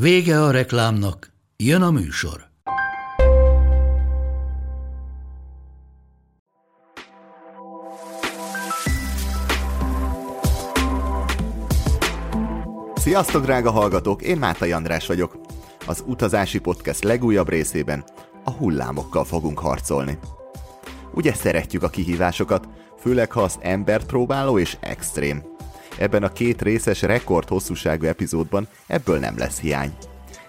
Vége a reklámnak, jön a műsor. Sziasztok, drága hallgatók! Én Mátai András vagyok. Az Utazási Podcast legújabb részében a hullámokkal fogunk harcolni. Ugye szeretjük a kihívásokat, főleg ha az embert próbáló és extrém. Ebben a két részes rekord hosszúságú epizódban ebből nem lesz hiány.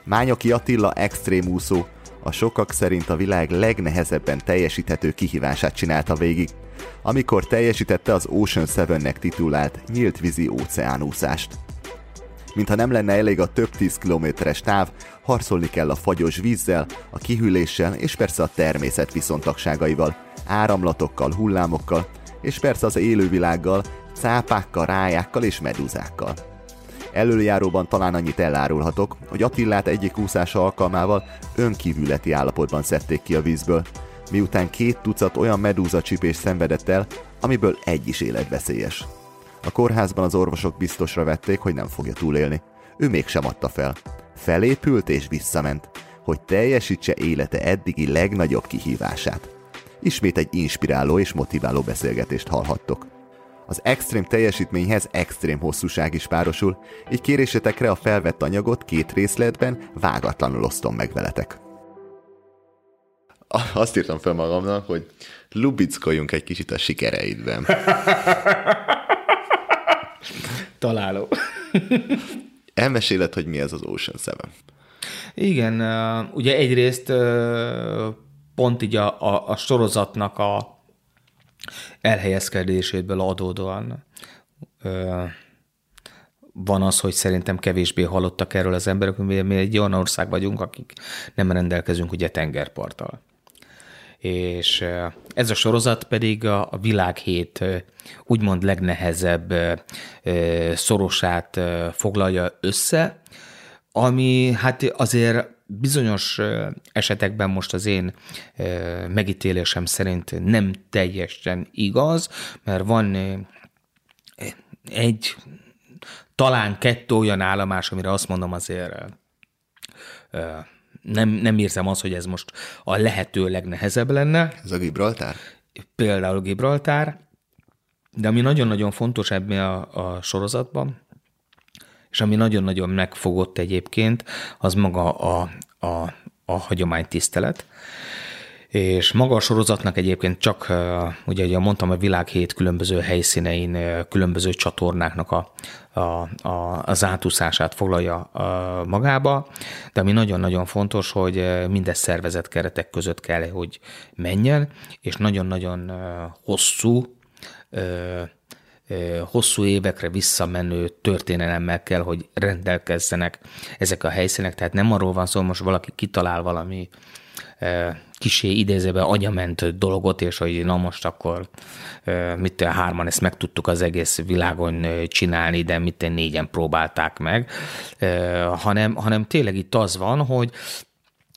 Mányoki Attila extrém úszó, a sokak szerint a világ legnehezebben teljesíthető kihívását csinálta végig, amikor teljesítette az Ocean 7-nek titulált nyílt vízi óceánúszást. Mintha nem lenne elég a több tíz kilométeres táv, harcolni kell a fagyos vízzel, a kihűléssel és persze a természet viszontagságaival, áramlatokkal, hullámokkal, és persze az élővilággal, cápákkal, rájákkal és medúzákkal. Előjáróban talán annyit elárulhatok, hogy Attillát egyik úszása alkalmával önkívületi állapotban szedték ki a vízből, miután két tucat olyan medúza csipés szenvedett el, amiből egy is életveszélyes. A kórházban az orvosok biztosra vették, hogy nem fogja túlélni. Ő mégsem adta fel. Felépült és visszament, hogy teljesítse élete eddigi legnagyobb kihívását. Ismét egy inspiráló és motiváló beszélgetést hallhattok. Az extrém teljesítményhez extrém hosszúság is párosul, így kérésetekre a felvett anyagot két részletben vágatlanul osztom meg veletek. Azt írtam fel magamnak, hogy lubickoljunk egy kicsit a sikereidben. Találó. Elmeséled, hogy mi ez az Ocean Seven? Igen, ugye egyrészt pont így a, a, a sorozatnak a elhelyezkedéséből adódóan van az, hogy szerintem kevésbé hallottak erről az emberek, mi, mi egy olyan ország vagyunk, akik nem rendelkezünk ugye tengerparttal. És ez a sorozat pedig a, a világ hét úgymond legnehezebb szorosát foglalja össze, ami hát azért bizonyos esetekben most az én megítélésem szerint nem teljesen igaz, mert van egy, talán kettő olyan állomás, amire azt mondom azért nem, nem érzem azt, hogy ez most a lehető legnehezebb lenne. Ez a Gibraltár? Például Gibraltár, de ami nagyon-nagyon fontos ebben a, a sorozatban, és ami nagyon-nagyon megfogott egyébként, az maga a, a, a hagyománytisztelet. És maga a sorozatnak egyébként csak, ugye, ugye mondtam, a világ hét különböző helyszínein, különböző csatornáknak a, a, a, az átúszását foglalja magába, de ami nagyon-nagyon fontos, hogy mindez szervezet keretek között kell, hogy menjen, és nagyon-nagyon hosszú hosszú évekre visszamenő történelemmel kell, hogy rendelkezzenek ezek a helyszínek. Tehát nem arról van szó, most valaki kitalál valami kisé idézőben agyament dolgot, és hogy na most akkor mit hárman ezt meg tudtuk az egész világon csinálni, de mit négyen próbálták meg, hanem, hanem tényleg itt az van, hogy,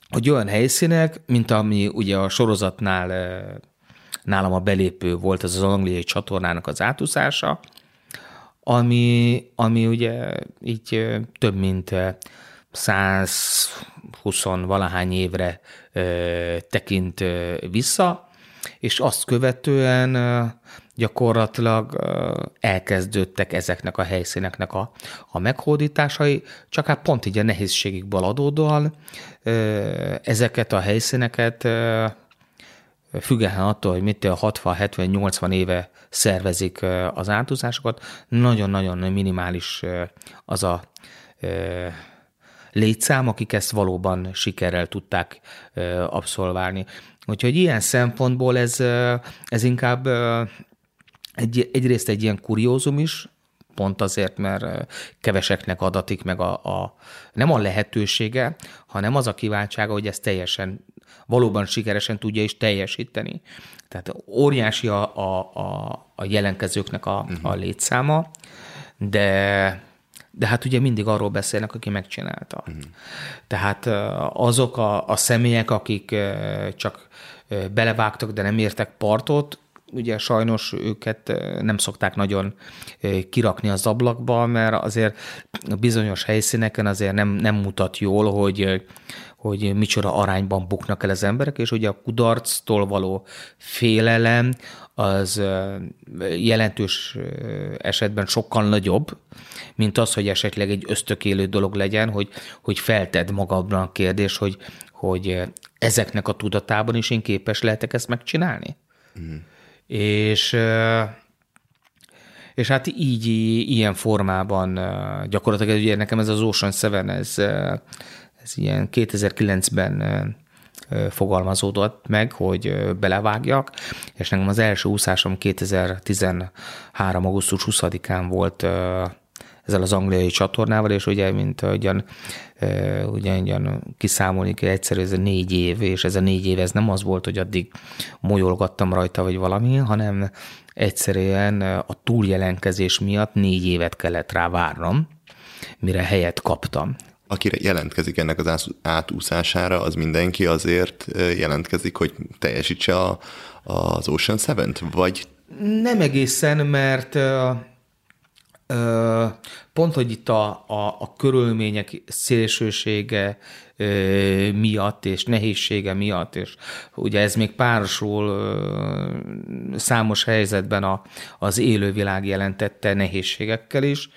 hogy olyan helyszínek, mint ami ugye a sorozatnál nálam a belépő volt ez az angliai csatornának az átúszása, ami, ami ugye így több mint 120 valahány évre tekint vissza, és azt követően gyakorlatilag elkezdődtek ezeknek a helyszíneknek a, a meghódításai, csak hát pont így a nehézségükből adódóan ezeket a helyszíneket független attól, hogy mit 60, 70, 80 éve szervezik az átúzásokat, nagyon-nagyon minimális az a létszám, akik ezt valóban sikerrel tudták abszolválni. Úgyhogy ilyen szempontból ez, ez inkább egy, egyrészt egy ilyen kuriózum is, pont azért, mert keveseknek adatik meg a, a nem a lehetősége, hanem az a kiváltsága, hogy ezt teljesen, valóban sikeresen tudja is teljesíteni. Tehát óriási a, a, a, a jelentkezőknek a, uh-huh. a létszáma, de de hát ugye mindig arról beszélnek, aki megcsinálta. Uh-huh. Tehát azok a, a személyek, akik csak belevágtak, de nem értek partot, ugye sajnos őket nem szokták nagyon kirakni az ablakba, mert azért bizonyos helyszíneken azért nem, nem mutat jól, hogy, hogy micsoda arányban buknak el az emberek, és ugye a kudarctól való félelem az jelentős esetben sokkal nagyobb, mint az, hogy esetleg egy ösztökélő dolog legyen, hogy, hogy felted magadban a kérdés, hogy, hogy ezeknek a tudatában is én képes lehetek ezt megcsinálni. Mm. És és hát így, ilyen formában gyakorlatilag ugye nekem ez az Ocean Seven, ez, ez ilyen 2009-ben fogalmazódott meg, hogy belevágjak, és nekem az első úszásom 2013. augusztus 20-án volt ezzel az angliai csatornával, és ugye, mint ugyan, ugyan, kiszámolni kell egyszerű, ez a négy év, és ez a négy év, ez nem az volt, hogy addig molyolgattam rajta, vagy valami, hanem egyszerűen a túljelenkezés miatt négy évet kellett rá várnom, mire helyet kaptam. Akire jelentkezik ennek az átúszására, az mindenki azért jelentkezik, hogy teljesítse a, az Ocean Seven-t, vagy? Nem egészen, mert pont, hogy itt a, a, a körülmények szélsősége miatt és nehézsége miatt, és ugye ez még párosul számos helyzetben a, az élővilág jelentette nehézségekkel is.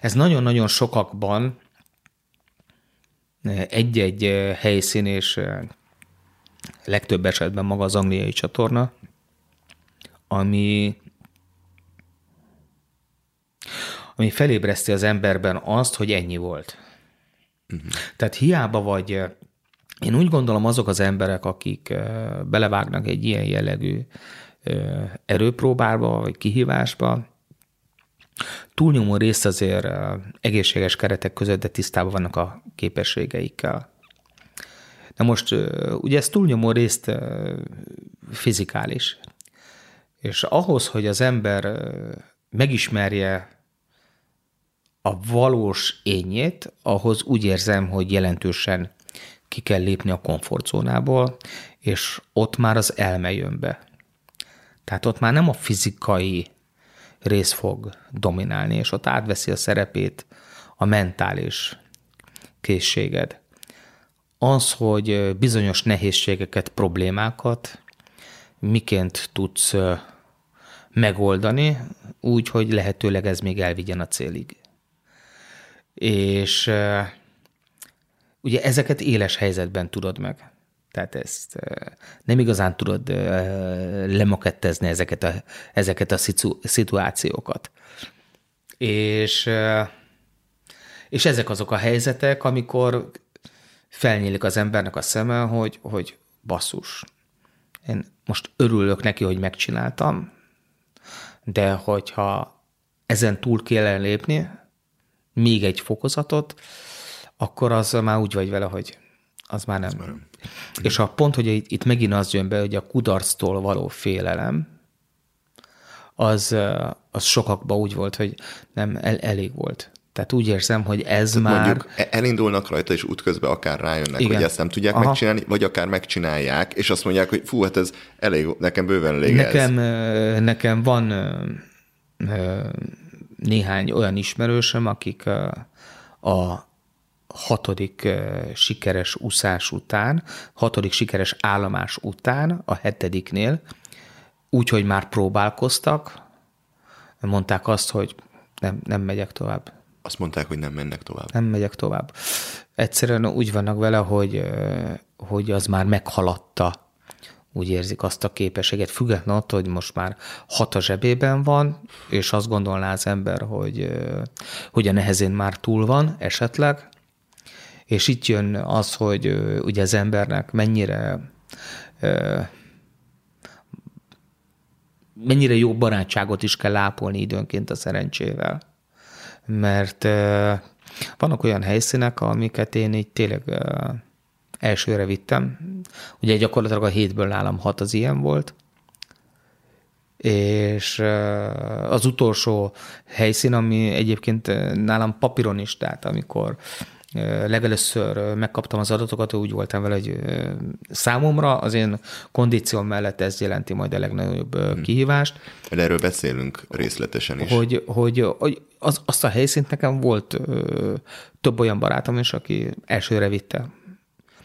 Ez nagyon-nagyon sokakban egy-egy helyszín és legtöbb esetben maga az angliai csatorna, ami ami felébreszti az emberben azt, hogy ennyi volt. Uh-huh. Tehát hiába vagy, én úgy gondolom azok az emberek, akik belevágnak egy ilyen jellegű erőpróbába, vagy kihívásba, túlnyomó részt azért egészséges keretek között, de tisztában vannak a képességeikkel. Na most ugye ez túlnyomó részt fizikális. És ahhoz, hogy az ember megismerje a valós ényét, ahhoz úgy érzem, hogy jelentősen ki kell lépni a komfortzónából, és ott már az elme jön be. Tehát ott már nem a fizikai rész fog dominálni, és ott átveszi a szerepét a mentális készséged. Az, hogy bizonyos nehézségeket, problémákat miként tudsz megoldani, úgy, hogy lehetőleg ez még elvigyen a célig és ugye ezeket éles helyzetben tudod meg. Tehát ezt nem igazán tudod lemokettezni ezeket a, ezeket a szitu, szituációkat. És, és ezek azok a helyzetek, amikor felnyílik az embernek a szeme, hogy, hogy basszus, én most örülök neki, hogy megcsináltam, de hogyha ezen túl kell lépni, még egy fokozatot, akkor az már úgy vagy vele, hogy az már nem. Az már nem. És a pont, hogy itt, itt megint az jön be, hogy a kudarctól való félelem, az, az sokakban úgy volt, hogy nem el, elég volt. Tehát úgy érzem, hogy ez Tehát már... Mondjuk e- elindulnak rajta, és útközben akár rájönnek, Igen. hogy ezt nem tudják Aha. megcsinálni, vagy akár megcsinálják, és azt mondják, hogy fú, hát ez elég, nekem bőven elég nekem, ez. Nekem van néhány olyan ismerősöm, akik a hatodik sikeres úszás után, hatodik sikeres állomás után, a hetediknél, úgy, hogy már próbálkoztak, mondták azt, hogy nem, nem megyek tovább. Azt mondták, hogy nem mennek tovább. Nem megyek tovább. Egyszerűen úgy vannak vele, hogy, hogy az már meghaladta úgy érzik azt a képességet, függetlenül attól, hogy most már hat a zsebében van, és azt gondolná az ember, hogy, hogy a nehezén már túl van esetleg, és itt jön az, hogy ugye az embernek mennyire mennyire jó barátságot is kell ápolni időnként a szerencsével. Mert vannak olyan helyszínek, amiket én így tényleg elsőre vittem. Ugye gyakorlatilag a hétből nálam hat az ilyen volt, és az utolsó helyszín, ami egyébként nálam papíron is, tehát amikor legelőször megkaptam az adatokat, úgy voltam vele, hogy számomra az én kondícióm mellett ez jelenti majd a legnagyobb hmm. kihívást. Erről beszélünk részletesen is. Hogy, hogy, hogy az, azt a helyszínt nekem volt több olyan barátom is, aki elsőre vitte.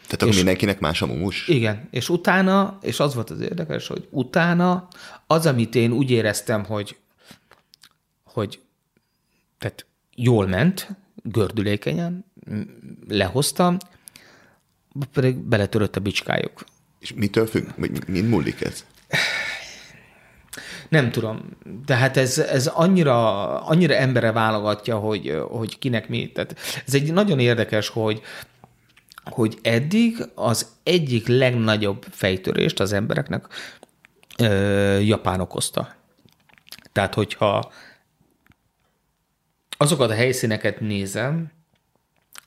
Tehát akkor mindenkinek más a mumus? Igen, és utána, és az volt az érdekes, hogy utána az, amit én úgy éreztem, hogy, hogy tehát jól ment, gördülékenyen, lehoztam, pedig beletörött a bicskájuk. És mitől függ? Mind múlik ez? Nem tudom. Tehát ez, ez annyira, annyira embere válogatja, hogy, hogy kinek mi. Tehát ez egy nagyon érdekes, hogy, hogy eddig az egyik legnagyobb fejtörést az embereknek ö, Japán okozta. Tehát, hogyha azokat a helyszíneket nézem,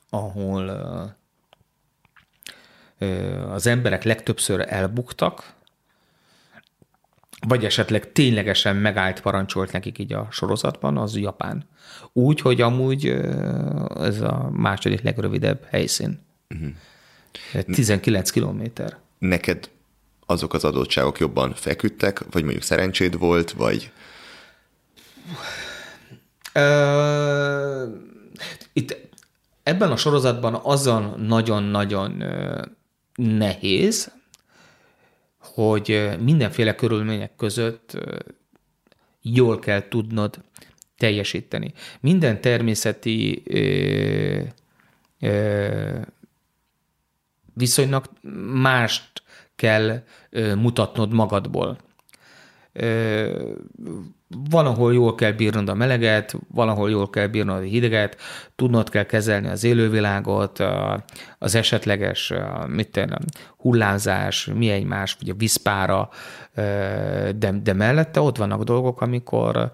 ahol az emberek legtöbbször elbuktak, vagy esetleg ténylegesen megállt parancsolt nekik így a sorozatban, az Japán. Úgy, hogy amúgy ez a második legrövidebb helyszín. Uh-huh. 19 kilométer. Neked azok az adottságok jobban feküdtek, vagy mondjuk szerencséd volt, vagy... Itt ebben a sorozatban azon nagyon-nagyon nehéz, hogy mindenféle körülmények között jól kell tudnod teljesíteni. Minden természeti ö, ö, viszonynak mást kell ö, mutatnod magadból. Valahol jól kell bírnod a meleget, valahol jól kell bírnod a hideget, tudnod kell kezelni az élővilágot, az esetleges mit tenni, hullámzás, mi egymás, vagy a vízpára, de, de mellette ott vannak dolgok, amikor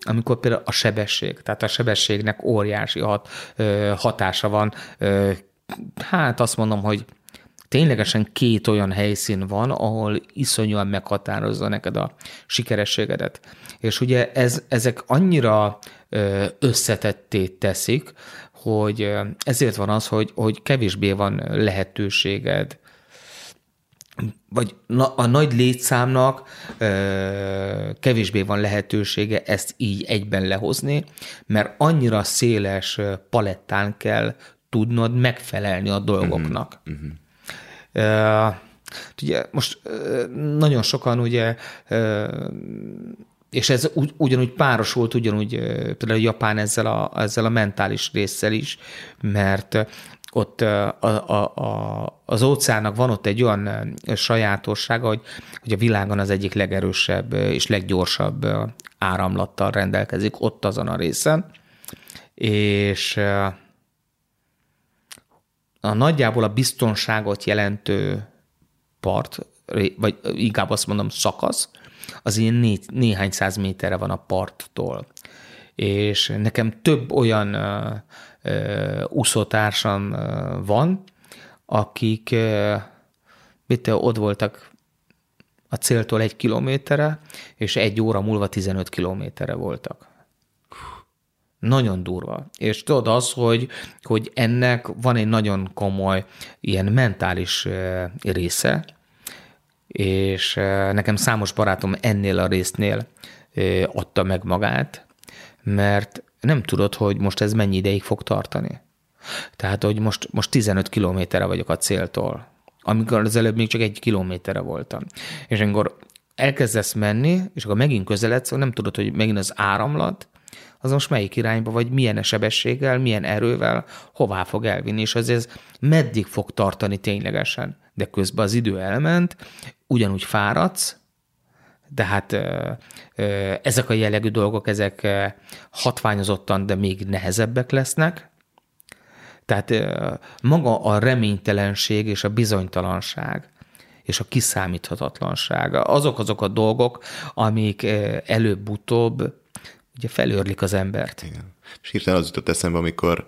amikor például a sebesség, tehát a sebességnek óriási hat, hatása van. Hát azt mondom, hogy ténylegesen két olyan helyszín van, ahol iszonyúan meghatározza neked a sikerességedet. És ugye ez, ezek annyira összetetté teszik, hogy ezért van az, hogy, hogy kevésbé van lehetőséged, vagy a nagy létszámnak kevésbé van lehetősége ezt így egyben lehozni, mert annyira széles palettán kell tudnod megfelelni a dolgoknak. Uh-huh. Uh-huh. Ugye most nagyon sokan ugye és ez ugy, ugyanúgy párosult, ugyanúgy például Japán ezzel a, ezzel a mentális résszel is, mert ott a, a, a, az óceánnak van ott egy olyan sajátossága, hogy, hogy a világon az egyik legerősebb és leggyorsabb áramlattal rendelkezik ott azon a részen, és a nagyjából a biztonságot jelentő part, vagy inkább azt mondom szakasz, az ilyen né, néhány száz méterre van a parttól. És nekem több olyan uh, úszótársam van, akik uh, mit ott voltak a céltól egy kilométerre, és egy óra múlva 15 kilométerre voltak. Nagyon durva. És tudod az, hogy, hogy ennek van egy nagyon komoly ilyen mentális része, és nekem számos barátom ennél a résznél adta meg magát, mert nem tudod, hogy most ez mennyi ideig fog tartani. Tehát, hogy most, most 15 kilométerre vagyok a céltól, amikor az előbb még csak egy kilométerre voltam. És amikor elkezdesz menni, és akkor megint közeledsz, nem tudod, hogy megint az áramlat, az most melyik irányba, vagy milyen sebességgel, milyen erővel, hová fog elvinni, és az ez meddig fog tartani ténylegesen. De közben az idő elment, ugyanúgy fáradsz, de hát ezek a jellegű dolgok, ezek hatványozottan, de még nehezebbek lesznek. Tehát maga a reménytelenség és a bizonytalanság, és a kiszámíthatatlanság. Azok azok a dolgok, amik előbb-utóbb ugye felőrlik az embert. Igen. És hirtelen az jutott eszembe, amikor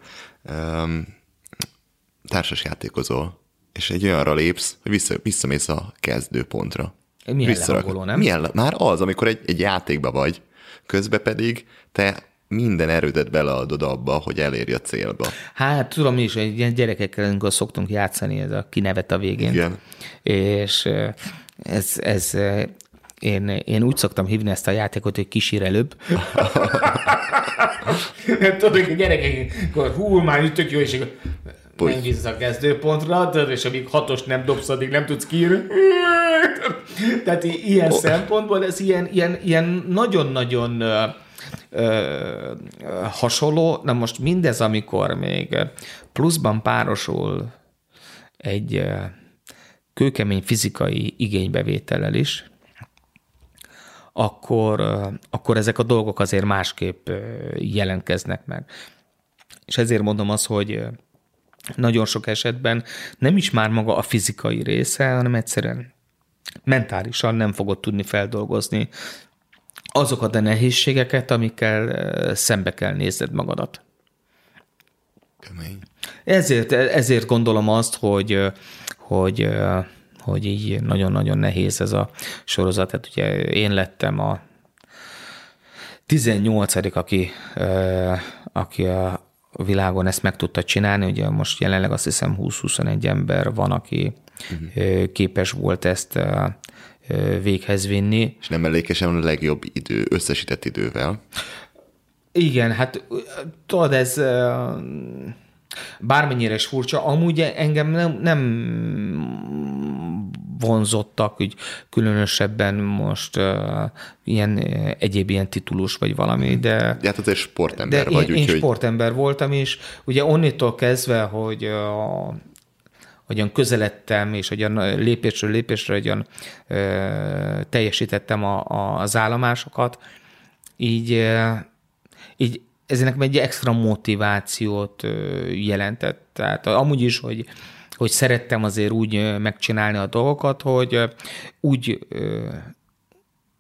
um, társas játékozol, és egy olyanra lépsz, hogy vissza, visszamész a kezdőpontra. Milyen lehangoló, nem? Milyen, már az, amikor egy, egy játékba vagy, közben pedig te minden erődet beleadod abba, hogy elérj a célba. Hát tudom is, hogy ilyen gyerekekkel, amikor szoktunk játszani, ez a kinevet a végén. Igen. És ez, ez én, én úgy szoktam hívni ezt a játékot, hogy kísír előbb. Tudod, hogy a gyerekek, akkor hú, már itt tök jó, és akkor nem vissza a kezdőpontra, és amíg hatos nem dobsz, addig nem tudsz kiírni. Tehát ilyen oh. szempontból ez ilyen, ilyen, ilyen nagyon-nagyon ö, hasonló. Na most mindez, amikor még pluszban párosul egy kőkemény fizikai igénybevétellel is, akkor, akkor ezek a dolgok azért másképp jelentkeznek meg. És ezért mondom azt, hogy nagyon sok esetben nem is már maga a fizikai része, hanem egyszerűen mentálisan nem fogod tudni feldolgozni azokat a nehézségeket, amikkel szembe kell nézned magadat. Kemény. Ezért, ezért gondolom azt, hogy, hogy, hogy így nagyon-nagyon nehéz ez a sorozat. Hát ugye én lettem a 18 aki, aki a világon ezt meg tudta csinálni. Ugye most jelenleg azt hiszem 20-21 ember van, aki uh-huh. képes volt ezt véghez vinni. És nem mellékesen a legjobb idő, összesített idővel. Igen, hát tudod, ez bármennyire is furcsa, amúgy engem nem, nem vonzottak, úgy különösebben most uh, ilyen egyéb ilyen titulus vagy valami, de... De hát azért sportember de vagy, én, úgyhogy... én sportember voltam, és ugye onnétól kezdve, hogy a hogyan közeledtem, és hogyan lépésről lépésre hogyan ö, teljesítettem a, a, az állomásokat, így, ö, így ez nekem egy extra motivációt jelentett. Tehát amúgy is, hogy, hogy szerettem azért úgy megcsinálni a dolgokat, hogy úgy,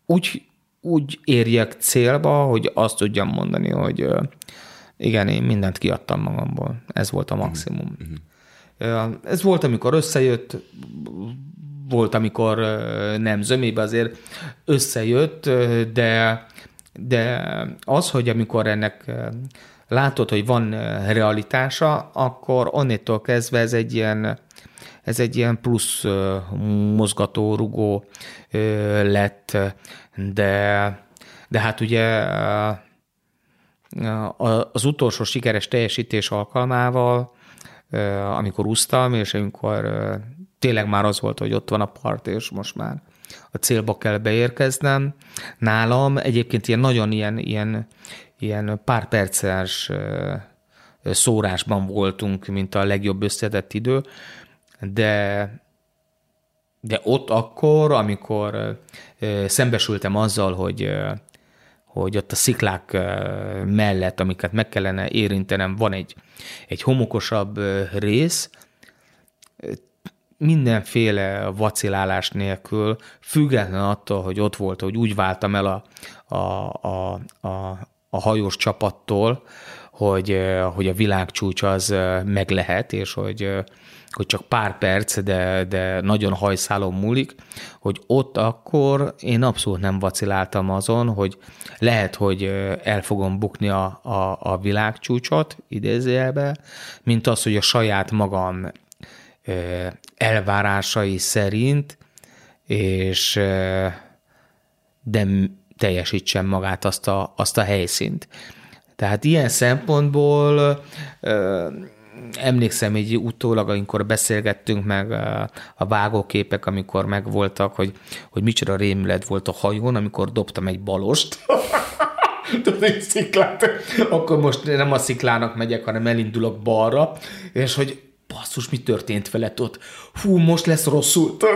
úgy, úgy érjek célba, hogy azt tudjam mondani, hogy igen, én mindent kiadtam magamból. Ez volt a maximum. Mm-hmm. Ez volt, amikor összejött, volt, amikor nem zömébe azért összejött, de de az, hogy amikor ennek eh, látod, hogy van eh, realitása, akkor onnétól kezdve ez egy ilyen, ez egy ilyen plusz eh, mozgató, rugó lett, de, de hát ugye az utolsó sikeres teljesítés alkalmával, amikor úsztam, és amikor tényleg már az volt, hogy ott van a part, és most már a célba kell beérkeznem. Nálam egyébként ilyen nagyon ilyen, ilyen, ilyen pár perces szórásban voltunk, mint a legjobb összedett idő, de, de ott akkor, amikor szembesültem azzal, hogy hogy ott a sziklák mellett, amiket meg kellene érintenem, van egy, egy homokosabb rész, mindenféle vacilálás nélkül, független attól, hogy ott volt, hogy úgy váltam el a, a, a, a, a hajós csapattól, hogy, hogy a világcsúcs az meg lehet, és hogy, hogy csak pár perc, de, de nagyon hajszálon múlik, hogy ott akkor én abszolút nem vaciláltam azon, hogy lehet, hogy el fogom bukni a, a, a világcsúcsot, idézőjelbe, mint az, hogy a saját magam elvárásai szerint, és de teljesítsen magát azt a, azt a helyszínt. Tehát ilyen szempontból emlékszem így utólag, amikor beszélgettünk meg a vágóképek, amikor megvoltak, hogy, hogy micsoda rémület volt a hajón, amikor dobtam egy balost. Tudod, egy sziklát. Akkor most nem a sziklának megyek, hanem elindulok balra, és hogy basszus, mi történt veled ott? Hú, most lesz rosszul.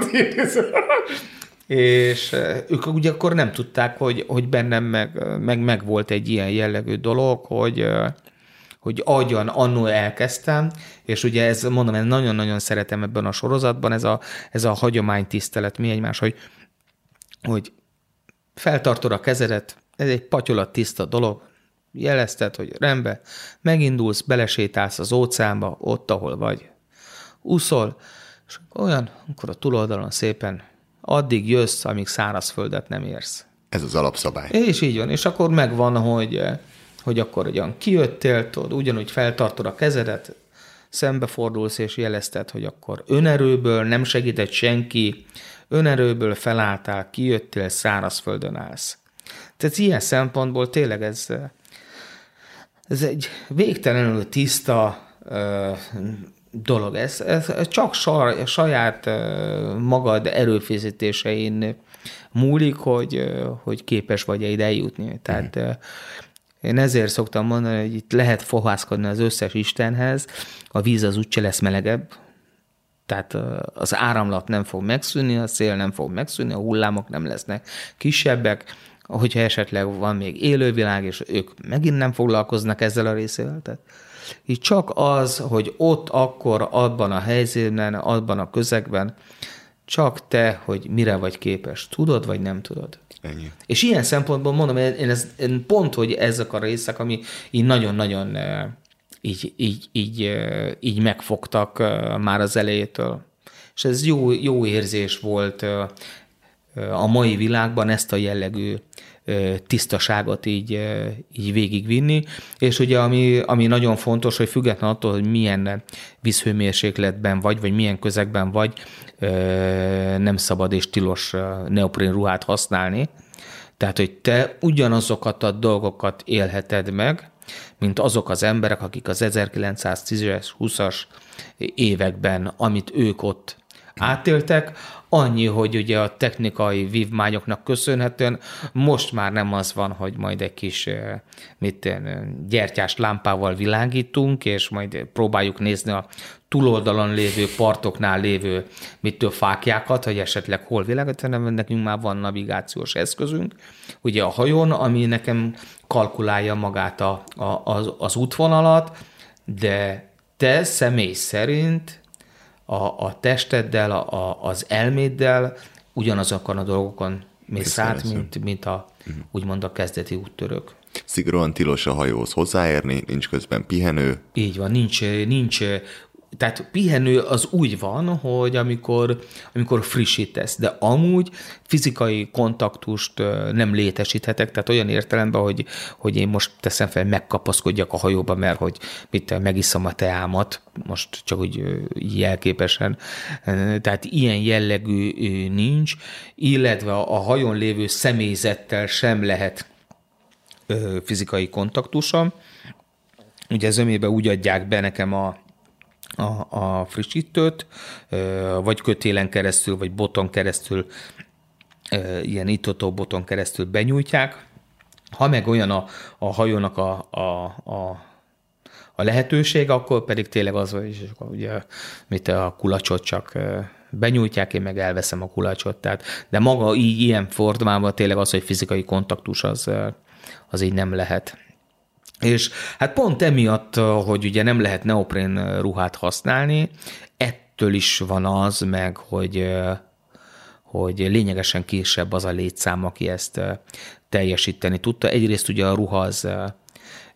és ők ugye akkor nem tudták, hogy, hogy bennem meg, meg, meg volt egy ilyen jellegű dolog, hogy, hogy agyan annó elkezdtem, és ugye ez, mondom, én nagyon-nagyon szeretem ebben a sorozatban, ez a, ez a hagyománytisztelet, mi egymás, hogy, hogy feltartod a kezedet, ez egy patyolat tiszta dolog, jelezted, hogy rendben, megindulsz, belesétálsz az óceánba, ott, ahol vagy, úszol, és olyan, akkor a túloldalon szépen addig jössz, amíg szárazföldet nem érsz. Ez az alapszabály. És így van, és akkor megvan, hogy, hogy akkor ugyan kijöttél, tudod, ugyanúgy feltartod a kezedet, szembefordulsz és jelezted, hogy akkor önerőből nem segített senki, önerőből felálltál, kijöttél, szárazföldön állsz. Tehát ilyen szempontból tényleg ez, ez egy végtelenül tiszta dolog. Ez, ez csak saját magad erőfeszítésein múlik, hogy, hogy képes vagy-e ide eljutni. Tehát mm. én ezért szoktam mondani, hogy itt lehet fohászkodni az összes Istenhez, a víz az úgyse lesz melegebb, tehát az áramlat nem fog megszűnni, a szél nem fog megszűnni, a hullámok nem lesznek kisebbek, hogyha esetleg van még élővilág, és ők megint nem foglalkoznak ezzel a részével. Tehát így csak az, hogy ott akkor, abban a helyzetben, abban a közegben, csak te, hogy mire vagy képes. Tudod, vagy nem tudod. Ennyi. És ilyen szempontból mondom, én, ez, én pont, hogy ezek a részek, ami így nagyon-nagyon így, így, így, így megfogtak már az elejétől. És ez jó, jó érzés volt a mai világban ezt a jellegű tisztaságot így, így végigvinni, és ugye ami, ami nagyon fontos, hogy független attól, hogy milyen vízhőmérsékletben vagy, vagy milyen közegben vagy, nem szabad és tilos neopren ruhát használni, tehát, hogy te ugyanazokat a dolgokat élheted meg, mint azok az emberek, akik az 1910-es, 20-as években, amit ők ott átéltek, annyi, hogy ugye a technikai vívmányoknak köszönhetően most már nem az van, hogy majd egy kis mit, gyertyás lámpával világítunk, és majd próbáljuk nézni a túloldalon lévő partoknál lévő mitől fákjákat, hogy esetleg hol világít, hanem nekünk már van navigációs eszközünk, ugye a hajón, ami nekem kalkulálja magát a, a, az, az útvonalat, de te személy szerint a, a testeddel, a, a, az elméddel ugyanazokon a dolgokon mész át, mint, mint a, uh-huh. úgymond a kezdeti úttörök. Szigorúan tilos a hajóhoz hozzáérni, nincs közben pihenő. Így van, nincs, nincs tehát pihenő az úgy van, hogy amikor, amikor frissítesz, de amúgy fizikai kontaktust nem létesíthetek, tehát olyan értelemben, hogy, hogy én most teszem fel, megkapaszkodjak a hajóba, mert hogy mit megiszom a teámat, most csak úgy jelképesen. Tehát ilyen jellegű nincs, illetve a hajón lévő személyzettel sem lehet fizikai kontaktusom. Ugye zömébe úgy adják be nekem a, a, a frissítőt, vagy kötélen keresztül, vagy boton keresztül, ilyen itató boton keresztül benyújtják. Ha meg olyan a, a hajónak a, a, a a lehetőség, akkor pedig tényleg az, hogy ugye, mit a kulacsot csak benyújtják, én meg elveszem a kulacsot. Tehát, de maga így ilyen formában tényleg az, hogy fizikai kontaktus az, az így nem lehet. És hát pont emiatt, hogy ugye nem lehet neoprén ruhát használni, ettől is van az meg, hogy hogy lényegesen később az a létszám, aki ezt teljesíteni tudta. Egyrészt ugye a ruha az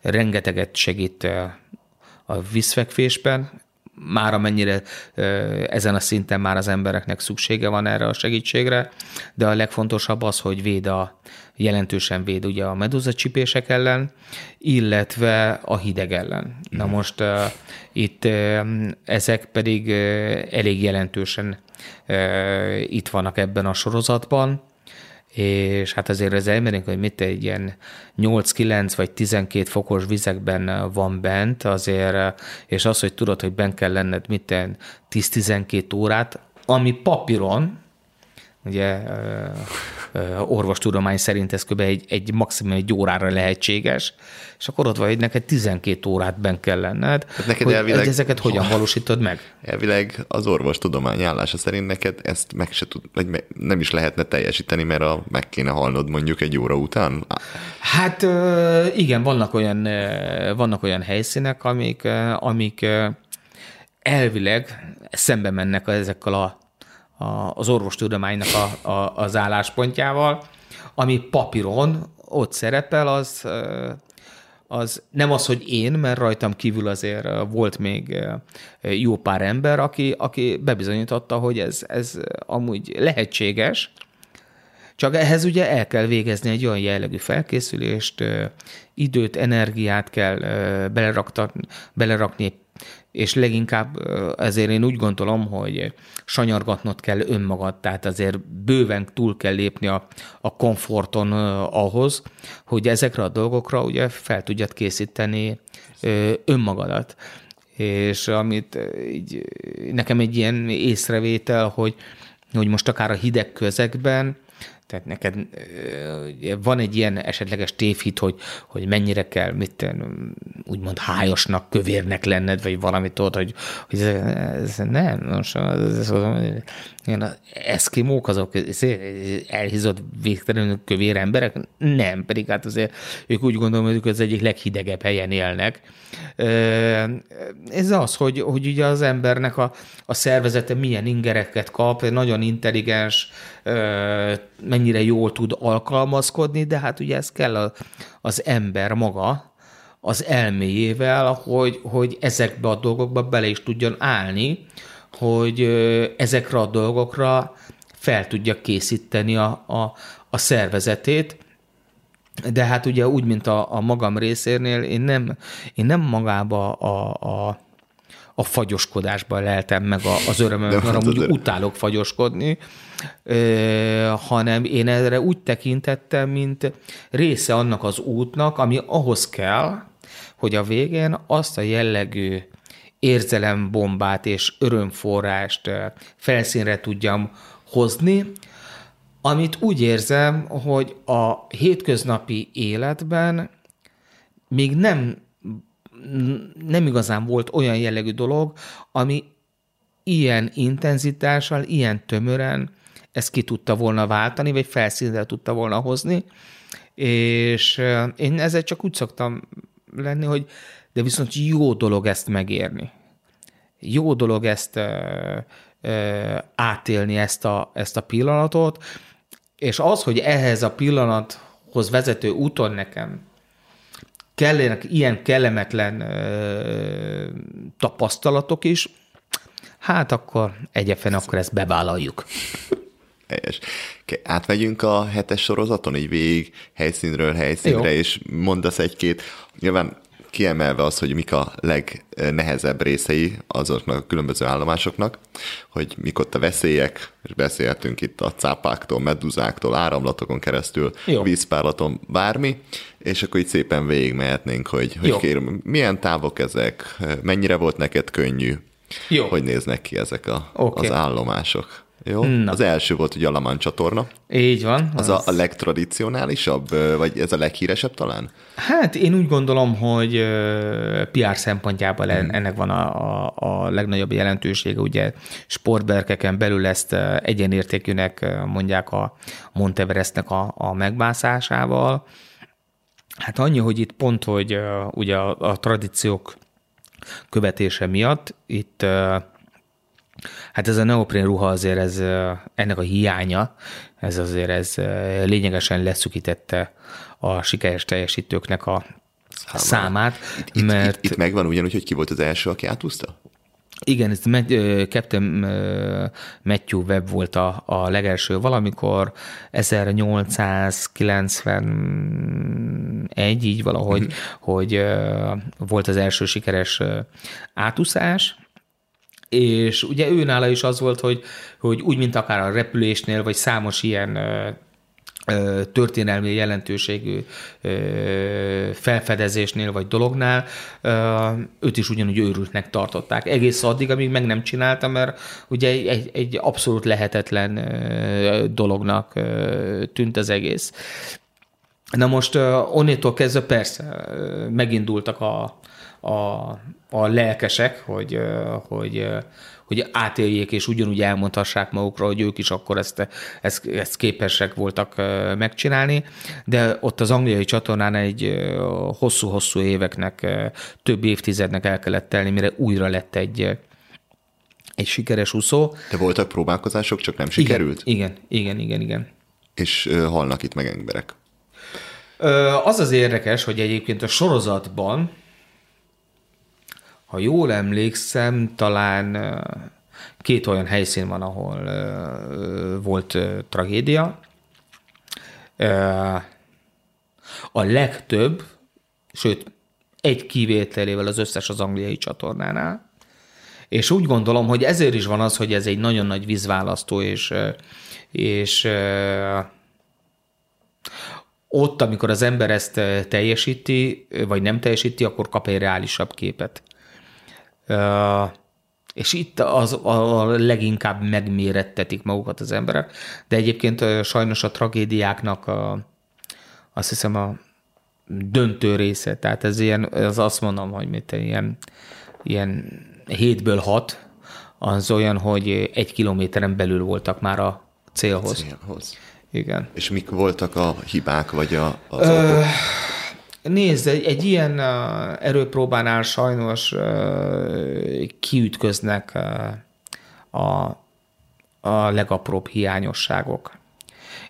rengeteget segít a vízfekvésben, már amennyire ezen a szinten már az embereknek szüksége van erre a segítségre, de a legfontosabb az, hogy véd a, jelentősen véd ugye a medúzacsipések ellen, illetve a hideg ellen. Na most uh, itt uh, ezek pedig uh, elég jelentősen uh, itt vannak ebben a sorozatban, és hát azért az elmerünk, hogy mit egy ilyen 8-9 vagy 12 fokos vizekben van bent, azért, és az, hogy tudod, hogy bent kell lenned mit 10-12 órát, ami papíron, ugye orvostudomány szerint ez kb. egy, egy maximum egy órára lehetséges, és akkor ott vagy, hogy neked 12 órát ben kell lenned, hát neked hogy elvileg, ezeket hogyan valósítod meg? Elvileg az orvostudomány állása szerint neked ezt meg se tud, vagy nem is lehetne teljesíteni, mert a, meg kéne halnod mondjuk egy óra után. Hát igen, vannak olyan, vannak olyan helyszínek, amik, amik elvileg szembe mennek ezekkel a a, az orvostudománynak a, a, az álláspontjával, ami papíron ott szerepel, az, az nem az, hogy én, mert rajtam kívül azért volt még jó pár ember, aki, aki bebizonyította, hogy ez, ez amúgy lehetséges, csak ehhez ugye el kell végezni egy olyan jellegű felkészülést, időt, energiát kell belerakni és leginkább ezért én úgy gondolom, hogy sanyargatnod kell önmagad, tehát azért bőven túl kell lépni a, a komforton ahhoz, hogy ezekre a dolgokra ugye fel tudjad készíteni önmagadat. És amit így, nekem egy ilyen észrevétel, hogy, hogy most akár a hideg közegben, tehát neked van egy ilyen esetleges tévhit, hogy, hogy mennyire kell, mit úgymond hájosnak, kövérnek lenned, vagy valamit tudod, hogy, hogy ez, ez nem, most ez, ez, ilyen eszkimók azok elhízott végtelenül kövér emberek? Nem, pedig hát azért ők úgy gondolom, hogy ők az egyik leghidegebb helyen élnek. Ez az, hogy, hogy ugye az embernek a, a szervezete milyen ingereket kap, nagyon intelligens, mennyire jól tud alkalmazkodni, de hát ugye ez kell az ember maga, az elméjével, hogy, hogy ezekbe a dolgokba bele is tudjon állni, hogy ezekre a dolgokra fel tudja készíteni a, a, a szervezetét, de hát ugye úgy, mint a, a magam részérnél, én nem, én nem magába a, a, a fagyoskodásba leltem meg az örömömet, mert amúgy utálok fagyoskodni, hanem én erre úgy tekintettem, mint része annak az útnak, ami ahhoz kell, hogy a végén azt a jellegű érzelembombát és örömforrást felszínre tudjam hozni, amit úgy érzem, hogy a hétköznapi életben még nem, nem igazán volt olyan jellegű dolog, ami ilyen intenzitással, ilyen tömören ezt ki tudta volna váltani, vagy felszínre tudta volna hozni, és én ezzel csak úgy szoktam lenni, hogy de viszont jó dolog ezt megérni. Jó dolog ezt ö, ö, átélni, ezt a, ezt a pillanatot, és az, hogy ehhez a pillanathoz vezető úton nekem kellenek ilyen kellemetlen ö, tapasztalatok is, hát akkor egyefen akkor ezt bevállaljuk. Helyes. Átmegyünk a hetes sorozaton, így végig helyszínről helyszínre, Jó. és mondasz egy-két, nyilván kiemelve az, hogy mik a legnehezebb részei azoknak a különböző állomásoknak, hogy mik ott a veszélyek, és beszéltünk itt a cápáktól, meduzáktól, áramlatokon keresztül, Jó. vízpárlaton, bármi, és akkor így szépen végigmehetnénk, hogy, hogy kérem, milyen távok ezek, mennyire volt neked könnyű, Jó. hogy néznek ki ezek a, okay. az állomások. Jó? Na. Az első volt ugye a Lamán csatorna. Így van. Az, az a, a legtradicionálisabb, vagy ez a leghíresebb talán? Hát én úgy gondolom, hogy PR szempontjából hmm. ennek van a, a, a legnagyobb jelentősége. Ugye sportberkeken belül ezt egyenértékűnek mondják a Monteverestnek a, a megmászásával. Hát annyi, hogy itt pont, hogy ugye a, a tradíciók követése miatt itt Hát ez a neoprén ruha azért ez, ennek a hiánya, ez azért ez lényegesen leszükítette a sikeres teljesítőknek a számát. számát itt, mert... Itt, itt megvan ugyanúgy, hogy ki volt az első, aki átúszta? Igen, ez Captain Matthew Webb volt a, a legelső valamikor 1891, így valahogy, mm-hmm. hogy volt az első sikeres átúszás, és ugye ő nála is az volt, hogy, hogy úgy, mint akár a repülésnél, vagy számos ilyen történelmi jelentőségű felfedezésnél vagy dolognál, őt is ugyanúgy őrültnek tartották. Egész addig, amíg meg nem csinálta, mert ugye egy, egy abszolút lehetetlen dolognak tűnt az egész. Na most onnétól kezdve persze megindultak a, a, a lelkesek, hogy, hogy hogy átéljék és ugyanúgy elmondhassák magukra, hogy ők is akkor ezt, ezt, ezt képesek voltak megcsinálni, de ott az angliai csatornán egy hosszú-hosszú éveknek, több évtizednek el kellett telni, mire újra lett egy, egy sikeres úszó. De voltak próbálkozások, csak nem sikerült? Igen, igen, igen, igen. És halnak itt meg emberek. Az az érdekes, hogy egyébként a sorozatban ha jól emlékszem, talán két olyan helyszín van, ahol volt tragédia. A legtöbb, sőt, egy kivételével az összes az angliai csatornánál. És úgy gondolom, hogy ezért is van az, hogy ez egy nagyon nagy vízválasztó, és, és ott, amikor az ember ezt teljesíti, vagy nem teljesíti, akkor kap egy reálisabb képet és itt az, a leginkább megmérettetik magukat az emberek, de egyébként sajnos a tragédiáknak a, azt hiszem a döntő része, tehát ez ilyen, az azt mondom, hogy mit ilyen, ilyen hétből hat, az olyan, hogy egy kilométeren belül voltak már a célhoz. célhoz. Igen. És mik voltak a hibák, vagy a, az Ö, Nézd, egy, egy ilyen erőpróbánál sajnos kiütköznek a, a legapróbb hiányosságok.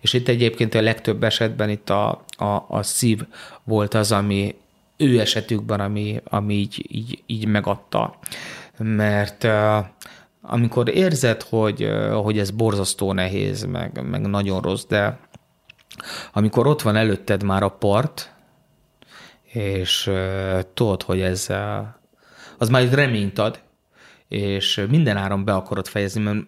És itt egyébként a legtöbb esetben itt a, a, a szív volt az, ami ő esetükben, ami, ami így, így, így megadta. Mert amikor érzed, hogy, hogy ez borzasztó nehéz, meg, meg nagyon rossz, de amikor ott van előtted már a part, és uh, tudod, hogy ez uh, az már egy reményt ad, és minden áron be akarod fejezni, mert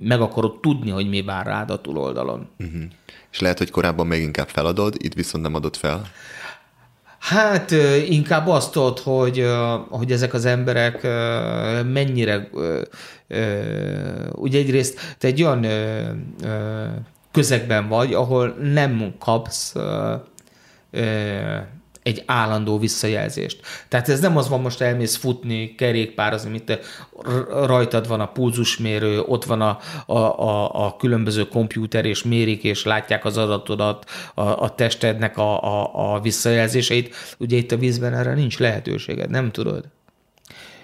meg akarod tudni, hogy mi vár rád a túloldalon. Uh-huh. És lehet, hogy korábban még inkább feladod, itt viszont nem adod fel? Hát inkább azt tudod, hogy, hogy ezek az emberek mennyire, ugye egyrészt te egy olyan közegben vagy, ahol nem kapsz egy állandó visszajelzést. Tehát ez nem az van, most elmész futni, kerékpározni, mint rajtad van a pulzusmérő, ott van a, a, a, a különböző kompjúter, és mérik, és látják az adatodat, a, a testednek a, a, a visszajelzéseit. Ugye itt a vízben erre nincs lehetőséged, nem tudod.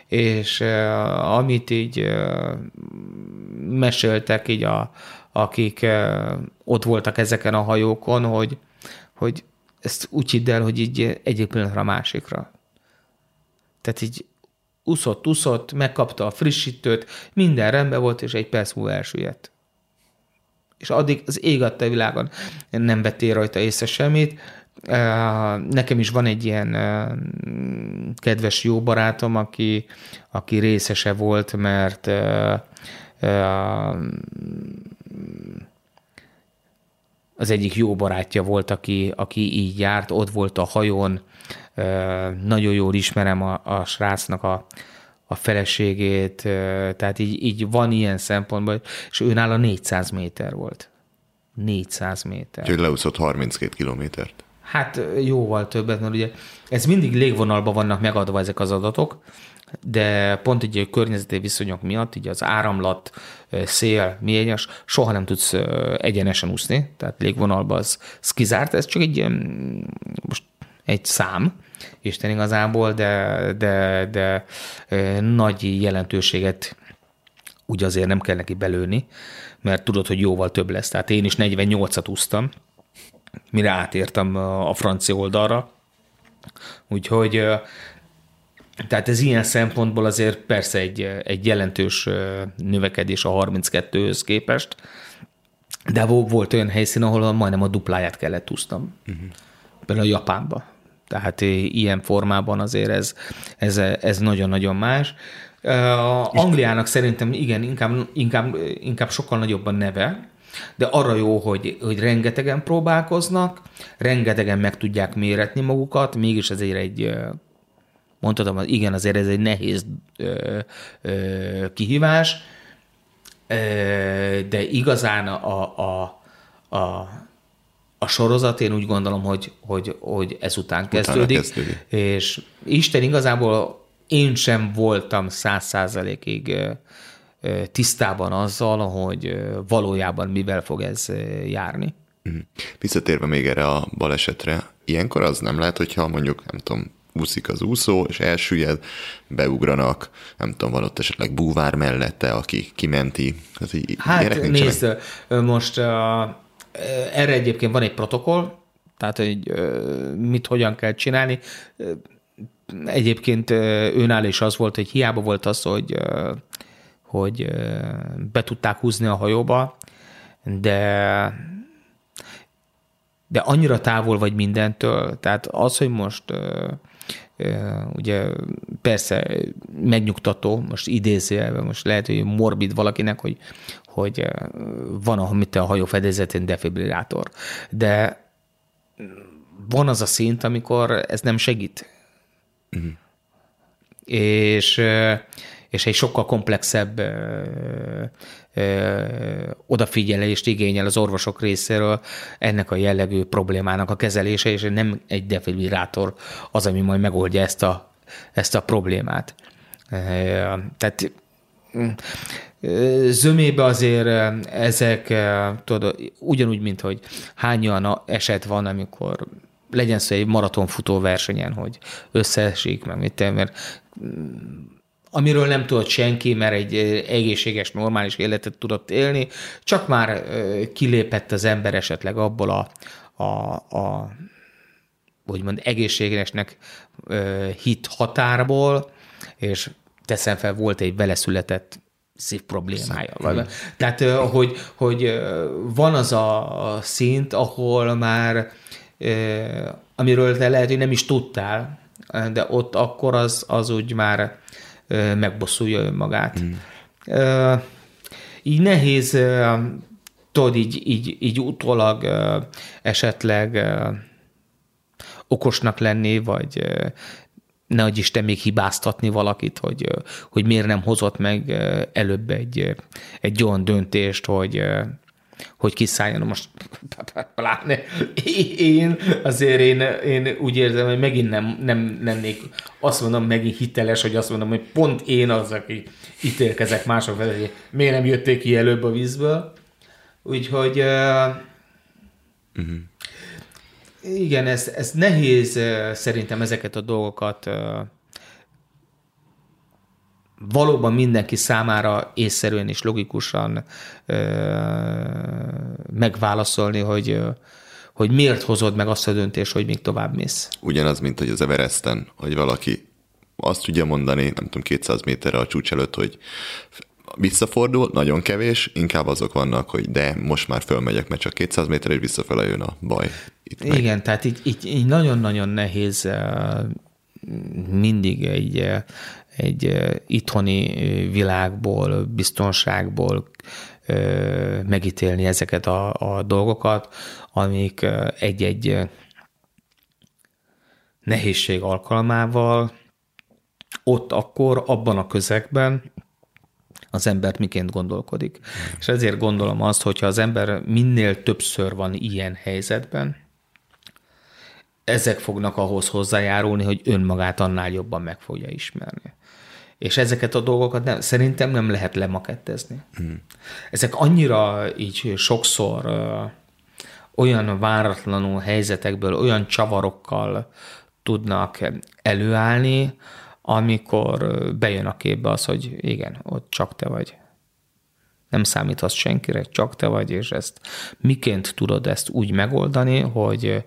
És uh, amit így uh, meséltek így a, akik uh, ott voltak ezeken a hajókon, hogy, hogy ezt úgy hidd el, hogy így egyik pillanatra a másikra. Tehát így uszott, uszott, megkapta a frissítőt, minden rendben volt, és egy perc múlva elsüllyedt. És addig az ég adta világon nem vettél rajta észre semmit. Nekem is van egy ilyen kedves jó barátom, aki, aki részese volt, mert az egyik jó barátja volt, aki, aki így járt, ott volt a hajón, nagyon jól ismerem a, a srácnak a, a feleségét, tehát így, így van ilyen szempontból, és ő nála 400 méter volt. 400 méter. Úgyhogy leúszott 32 kilométert. Hát jóval többet, mert ugye ez mindig légvonalban vannak megadva ezek az adatok, de pont így a környezeti viszonyok miatt, így az áramlat, szél, ményes, soha nem tudsz egyenesen úszni, tehát légvonalban az, az kizárt, ez csak egy most egy szám, Isten igazából, de, de, de nagy jelentőséget úgy azért nem kell neki belőni, mert tudod, hogy jóval több lesz. Tehát én is 48-at úsztam, mire átértem a francia oldalra, úgyhogy tehát ez ilyen szempontból azért persze egy, egy jelentős növekedés a 32-höz képest, de volt olyan helyszín, ahol majdnem a dupláját kellett úsznom. Uh-huh. Például a Japánba. Tehát ilyen formában azért ez, ez, ez nagyon-nagyon más. A Angliának szerintem igen, inkább, inkább, inkább sokkal nagyobb a neve, de arra jó, hogy, hogy rengetegen próbálkoznak, rengetegen meg tudják méretni magukat, mégis ezért egy mondhatom, igen, azért ez egy nehéz ö, ö, kihívás, ö, de igazán a, a, a, a sorozat én úgy gondolom, hogy, hogy, hogy ezután kezdődik, kezdődik, és Isten igazából én sem voltam száz százalékig tisztában azzal, hogy valójában mivel fog ez járni. Mhm. Visszatérve még erre a balesetre, ilyenkor az nem lehet, hogyha mondjuk, nem tudom, úszik az úszó, és elsüllyed, beugranak, nem tudom, van ott esetleg búvár mellette, aki kimenti. Hát, így, hát nézd, most uh, erre egyébként van egy protokoll, tehát hogy uh, mit hogyan kell csinálni. Egyébként őnál is az volt, hogy hiába volt az, hogy, hogy be tudták húzni a hajóba, de de annyira távol vagy mindentől, tehát az, hogy most ugye persze megnyugtató, most idézőjelben, most lehet, hogy morbid valakinek, hogy, hogy van a, mit a hajó fedélzetén defibrillátor, de van az a szint, amikor ez nem segít. Uh-huh. És, és egy sokkal komplexebb odafigyelést igényel az orvosok részéről ennek a jellegű problémának a kezelése, és nem egy defibrillátor az, ami majd megoldja ezt a, ezt a problémát. Tehát zömébe azért ezek, tudod, ugyanúgy, mint hogy hány olyan eset van, amikor legyen szó egy maratonfutó versenyen, hogy összeesik, meg mit mert amiről nem tudott senki, mert egy egészséges, normális életet tudott élni, csak már kilépett az ember esetleg abból a, a, a úgymond egészségesnek hit határból, és teszem fel, volt egy vele született szív problémája. Vagy. Tehát, hogy, hogy van az a szint, ahol már, amiről te lehet, hogy nem is tudtál, de ott akkor az, az úgy már megbosszulja önmagát. Mm. Így nehéz, tudod, így, így, így utólag esetleg okosnak lenni, vagy ne adj Isten még hibáztatni valakit, hogy, hogy miért nem hozott meg előbb egy, egy olyan döntést, hogy hogy kiszálljon. Most pláne én azért én, én úgy érzem, hogy megint nem, nem lennék azt mondom megint hiteles, hogy azt mondom, hogy pont én az, aki ítélkezek mások felé, hogy miért nem jötték ki előbb a vízből. Úgyhogy uh, uh-huh. igen, ez, ez nehéz szerintem ezeket a dolgokat valóban mindenki számára észszerűen és logikusan ö, megválaszolni, hogy hogy miért hozod meg azt a döntést, hogy még tovább mész. Ugyanaz, mint hogy az Everesten, hogy valaki azt tudja mondani, nem tudom, 200 méterre a csúcs előtt, hogy visszafordul, nagyon kevés, inkább azok vannak, hogy de most már fölmegyek, mert csak 200 méterre és visszafele jön a baj. Itt Igen, meg. tehát így, így, így nagyon-nagyon nehéz mindig egy egy itthoni világból, biztonságból megítélni ezeket a, a dolgokat, amik egy-egy nehézség alkalmával ott akkor, abban a közegben az embert miként gondolkodik. És ezért gondolom azt, hogyha az ember minél többször van ilyen helyzetben, ezek fognak ahhoz hozzájárulni, hogy önmagát annál jobban meg fogja ismerni. És ezeket a dolgokat nem, szerintem nem lehet lemakettezni. Mm. Ezek annyira így sokszor ö, olyan váratlanul helyzetekből, olyan csavarokkal tudnak előállni, amikor bejön a képbe az, hogy igen, ott csak te vagy. Nem számíthatsz senkire, csak te vagy, és ezt miként tudod ezt úgy megoldani, hogy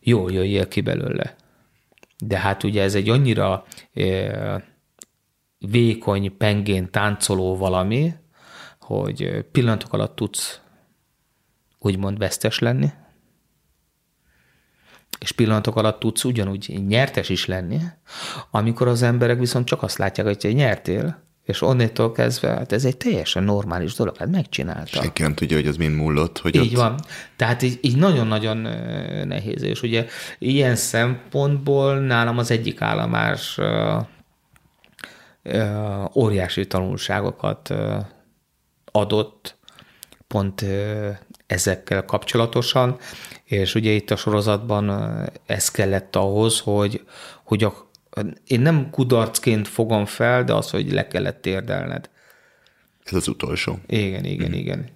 jól jöjjél ki belőle. De hát ugye ez egy annyira vékony, pengén táncoló valami, hogy pillanatok alatt tudsz úgymond vesztes lenni, és pillanatok alatt tudsz ugyanúgy nyertes is lenni, amikor az emberek viszont csak azt látják, hogy te nyertél, és onnétól kezdve, hát ez egy teljesen normális dolog, hát megcsinálta. Senki nem tudja, hogy az mind múlott. Hogy Így ott... van. Tehát így, így nagyon-nagyon nehéz, és ugye ilyen szempontból nálam az egyik állomás óriási tanulságokat adott pont ezekkel kapcsolatosan, és ugye itt a sorozatban ez kellett ahhoz, hogy, hogy a, én nem kudarcként fogom fel, de az, hogy le kellett térdelned. Ez az utolsó. Igen, igen, mm. igen.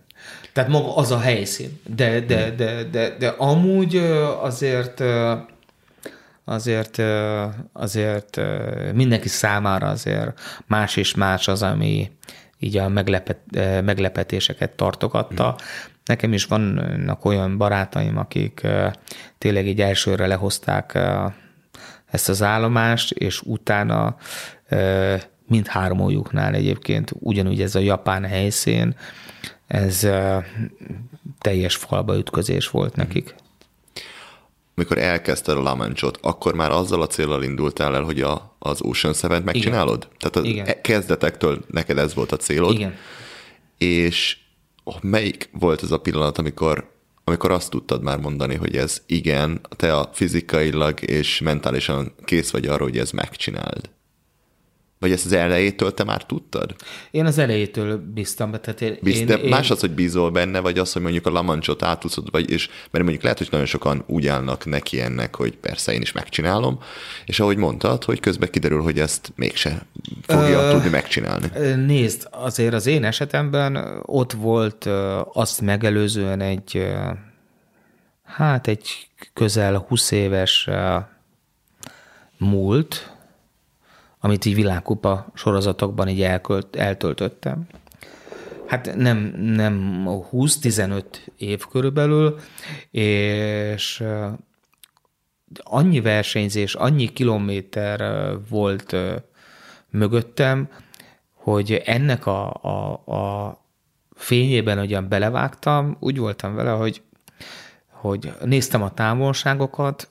Tehát maga az a helyszín. De, de, mm. de, de, de amúgy azért azért, azért mindenki számára azért más és más az, ami így a meglepet, meglepetéseket tartogatta. Mm. Nekem is vannak olyan barátaim, akik tényleg így elsőre lehozták ezt az állomást, és utána mind hármójuknál egyébként ugyanúgy ez a japán helyszín, ez teljes falba ütközés volt nekik. Amikor elkezdted a Lamancsot, akkor már azzal a célral indultál el, hogy a, az Ocean Seven-t megcsinálod? Igen. Tehát a Igen. kezdetektől neked ez volt a célod? Igen. És melyik volt ez a pillanat, amikor amikor azt tudtad már mondani, hogy ez igen, te a fizikailag és mentálisan kész vagy arra, hogy ez megcsináld? Vagy ezt az elejétől te már tudtad? Én az elejétől bíztam be. Tehát én, Bizt, én, más az, hogy bízol benne, vagy az, hogy mondjuk a lamancsot átúszod, vagy, és, mert mondjuk lehet, hogy nagyon sokan úgy állnak neki ennek, hogy persze én is megcsinálom, és ahogy mondtad, hogy közben kiderül, hogy ezt mégse fogja Ö, tudni megcsinálni. Nézd, azért az én esetemben ott volt azt megelőzően egy hát egy közel 20 éves múlt, amit így világkupa sorozatokban így elkölt, eltöltöttem. Hát nem, nem 20-15 év körülbelül, és annyi versenyzés, annyi kilométer volt mögöttem, hogy ennek a, a, a fényében ugyan belevágtam, úgy voltam vele, hogy, hogy néztem a távolságokat,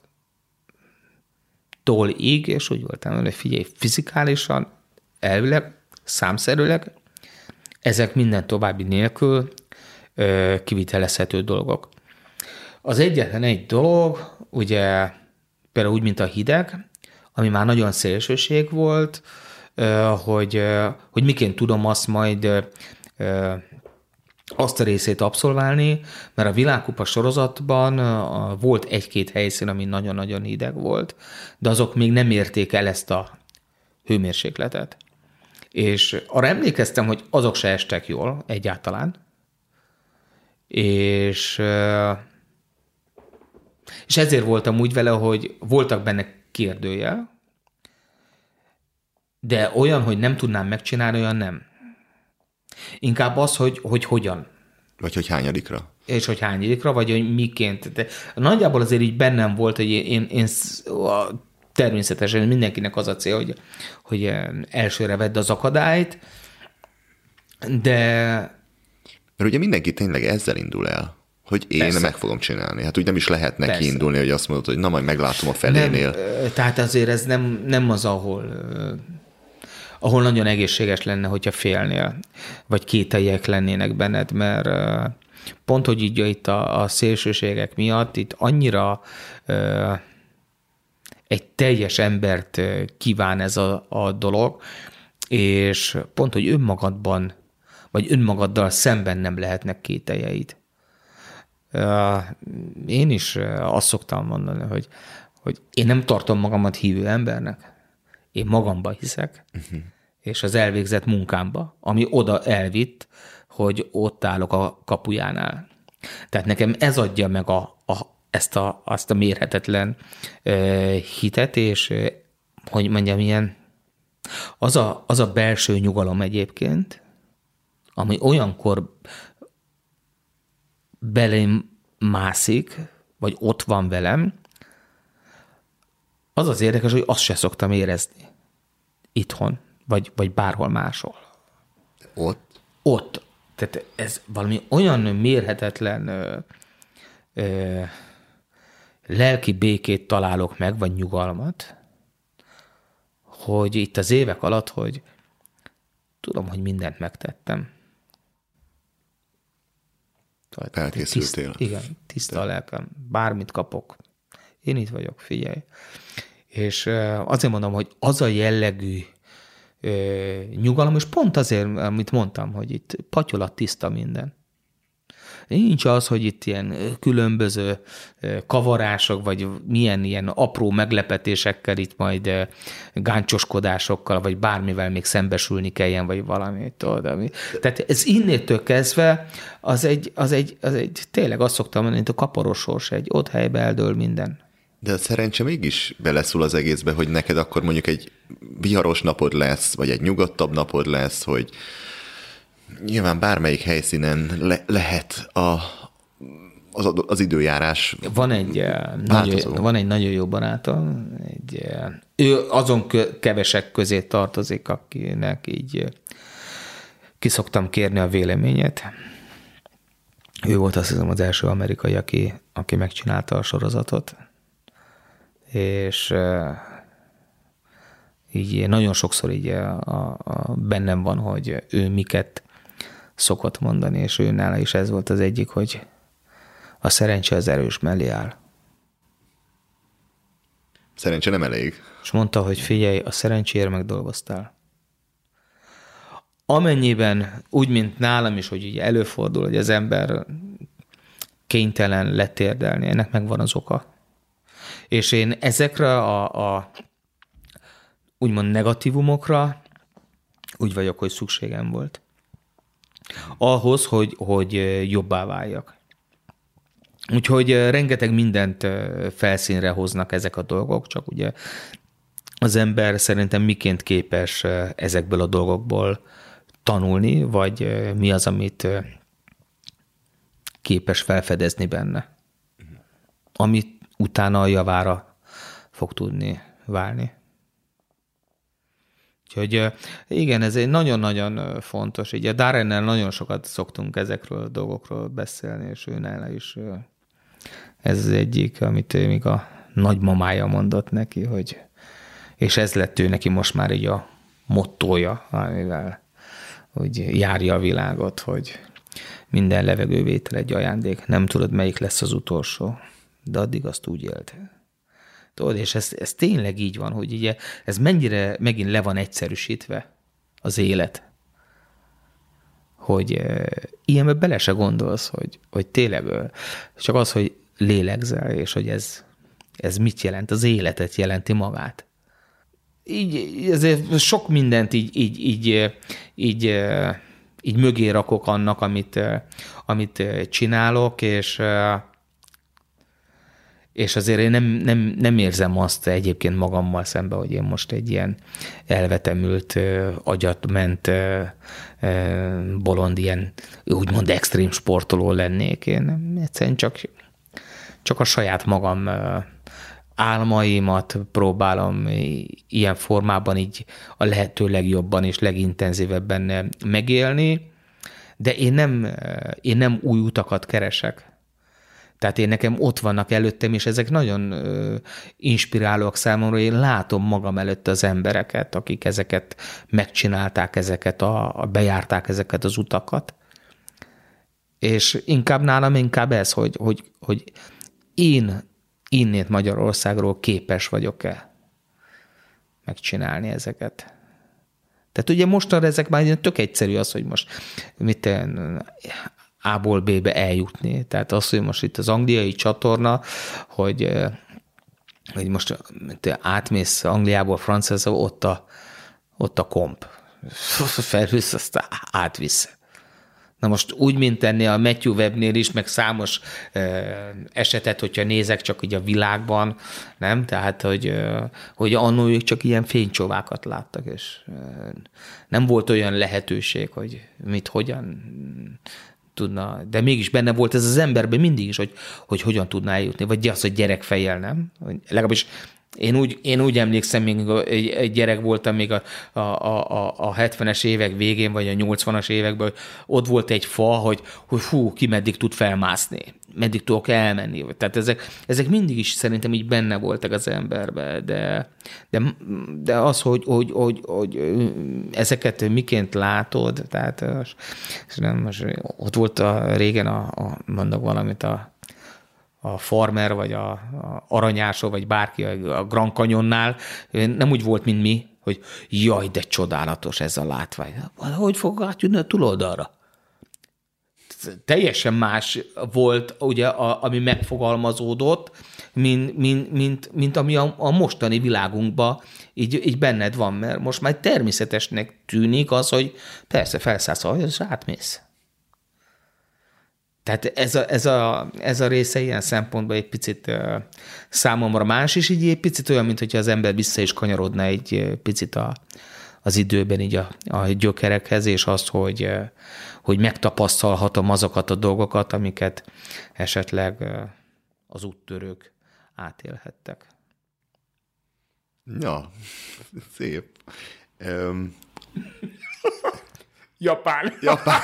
ig, és úgy voltam hogy figyelj, fizikálisan, elvileg, számszerűleg, ezek minden további nélkül ö, kivitelezhető dolgok. Az egyetlen egy dolog, ugye például úgy, mint a hideg, ami már nagyon szélsőség volt, ö, hogy, ö, hogy miként tudom azt majd ö, azt a részét abszolválni, mert a világkupa sorozatban volt egy-két helyszín, ami nagyon-nagyon hideg volt, de azok még nem érték el ezt a hőmérsékletet. És arra emlékeztem, hogy azok se estek jól egyáltalán, és, és ezért voltam úgy vele, hogy voltak benne kérdőjel, de olyan, hogy nem tudnám megcsinálni, olyan nem. Inkább az, hogy, hogy hogyan. Vagy hogy hányadikra. És hogy hányadikra, vagy hogy miként. De nagyjából azért így bennem volt, hogy én, én természetesen mindenkinek az a cél, hogy, hogy elsőre vedd az akadályt, de... Mert ugye mindenki tényleg ezzel indul el, hogy én Persze. meg fogom csinálni. Hát úgy nem is lehet neki Persze. indulni, hogy azt mondod, hogy na majd meglátom a felénél. Nem, tehát azért ez nem, nem az, ahol ahol nagyon egészséges lenne, hogyha félnél, vagy kételjek lennének benned, mert pont, hogy így itt a, a szélsőségek miatt itt annyira uh, egy teljes embert kíván ez a, a dolog, és pont, hogy önmagadban, vagy önmagaddal szemben nem lehetnek kételjeid. Uh, én is azt szoktam mondani, hogy, hogy én nem tartom magamat hívő embernek, én magamba hiszek, uh-huh. és az elvégzett munkámba, ami oda elvitt, hogy ott állok a kapujánál. Tehát nekem ez adja meg a, a, ezt a, azt a mérhetetlen ö, hitet, és ö, hogy mondjam, ilyen az a, az a belső nyugalom egyébként, ami olyankor belém mászik, vagy ott van velem, az az érdekes, hogy azt se szoktam érezni itthon, vagy, vagy bárhol máshol. Ott? Ott. Tehát ez valami olyan mérhetetlen ö, ö, lelki békét találok meg, vagy nyugalmat, hogy itt az évek alatt, hogy tudom, hogy mindent megtettem. Felkészültél. Tiszt, igen, tiszta a lelkem. Bármit kapok. Én itt vagyok, figyelj. És azért mondom, hogy az a jellegű nyugalom, és pont azért, amit mondtam, hogy itt patyolat tiszta minden. Nincs az, hogy itt ilyen különböző kavarások, vagy milyen ilyen apró meglepetésekkel itt majd gáncsoskodásokkal, vagy bármivel még szembesülni kelljen, vagy valami. Tudod, ami. Tehát ez innétől kezdve az egy, az egy, az egy tényleg azt szoktam mondani, mint a kaparosors, egy ott helybe eldől minden. De a szerencse mégis beleszól az egészbe, hogy neked akkor mondjuk egy viharos napod lesz, vagy egy nyugodtabb napod lesz, hogy nyilván bármelyik helyszínen le- lehet a, az, az időjárás Van egy, eh, nagyon, van egy nagyon jó barátom, egy, eh, ő azon kevesek közé tartozik, akinek így eh, ki szoktam kérni a véleményét. Ő volt azt hiszem az első amerikai, aki, aki megcsinálta a sorozatot, és így nagyon sokszor így a, a, bennem van, hogy ő miket szokott mondani, és ő nála is ez volt az egyik, hogy a szerencse az erős mellé áll. Szerencse nem elég. És mondta, hogy figyelj, a szerencséért megdolgoztál. Amennyiben, úgy, mint nálam is, hogy ugye előfordul, hogy az ember kénytelen letérdelni, ennek megvan az oka. És én ezekre a, a úgymond negatívumokra úgy vagyok, hogy szükségem volt ahhoz, hogy, hogy jobbá váljak. Úgyhogy rengeteg mindent felszínre hoznak ezek a dolgok, csak ugye az ember szerintem miként képes ezekből a dolgokból tanulni, vagy mi az, amit képes felfedezni benne, amit utána a javára fog tudni válni. Úgyhogy igen, ez egy nagyon-nagyon fontos. Ugye Darrennel nagyon sokat szoktunk ezekről a dolgokról beszélni, és ő nála is ez az egyik, amit ő még a nagymamája mondott neki, hogy és ez lett ő neki most már így a mottója, amivel hogy járja a világot, hogy minden levegővétel egy ajándék, nem tudod, melyik lesz az utolsó, de addig azt úgy élt. Tudod, és ez, ez tényleg így van, hogy ugye ez mennyire megint le van egyszerűsítve az élet, hogy e, ilyenbe bele se gondolsz, hogy, hogy tényleg csak az, hogy lélegzel, és hogy ez, ez mit jelent, az életet jelenti magát. Így, ezért sok mindent így, így, így, így, így mögé rakok annak, amit, amit csinálok, és és azért én nem, nem, nem érzem azt egyébként magammal szemben, hogy én most egy ilyen elvetemült, agyat bolond, ilyen úgymond extrém sportoló lennék. Én egyszerűen csak, csak a saját magam álmaimat próbálom ilyen formában így a lehető legjobban és legintenzívebben megélni, de én nem, én nem új utakat keresek. Tehát én nekem ott vannak előttem, és ezek nagyon ö, inspirálóak számomra. Én látom magam előtt az embereket, akik ezeket megcsinálták, ezeket a, a bejárták ezeket az utakat. És inkább nálam inkább ez, hogy, hogy, hogy én innét Magyarországról képes vagyok-e megcsinálni ezeket. Tehát ugye mostanra ezek már tök egyszerű az, hogy most mit a-ból B-be eljutni. Tehát az, hogy most itt az angliai csatorna, hogy, hogy most te átmész Angliából Franciaországba, ott a, ott a komp. Felhősz, aztán átvisz. Na most úgy, mint tenni a Matthew Webnél is, meg számos esetet, hogyha nézek csak így a világban, nem? Tehát, hogy, hogy annól ők csak ilyen fénycsovákat láttak, és nem volt olyan lehetőség, hogy mit, hogyan tudna, de mégis benne volt ez az emberben mindig is, hogy, hogy hogyan tudná eljutni, vagy az, hogy gyerekfejjel, nem? Legalábbis Én úgy, én úgy emlékszem, még egy, gyerek voltam még a, a, a, a 70-es évek végén, vagy a 80-as években, hogy ott volt egy fa, hogy, hogy hú, ki meddig tud felmászni, meddig tudok elmenni. Tehát ezek, ezek mindig is szerintem így benne voltak az emberbe, de, de, de az, hogy, hogy, hogy, hogy ezeket miként látod, tehát és nem, most ott volt a, régen a, a mondok valamit, a a farmer, vagy a, a aranyásó, vagy bárki a Grand Canyonnál nem úgy volt, mint mi, hogy jaj, de csodálatos ez a látvány. Hogy fog átjönni a túloldalra? Teljesen más volt, ugye, a, ami megfogalmazódott, mint, mint, mint, mint ami a, a mostani világunkban így, így benned van, mert most már természetesnek tűnik az, hogy persze felszállsz, és átmész. Tehát ez a, ez, a, ez a része ilyen szempontból egy picit uh, számomra más, és így egy picit olyan, mint hogyha az ember vissza is kanyarodna egy picit a, az időben így a, a gyökerekhez, és azt, hogy, hogy megtapasztalhatom azokat a dolgokat, amiket esetleg az úttörők átélhettek. Ja, szép. Um, Japán. Japán.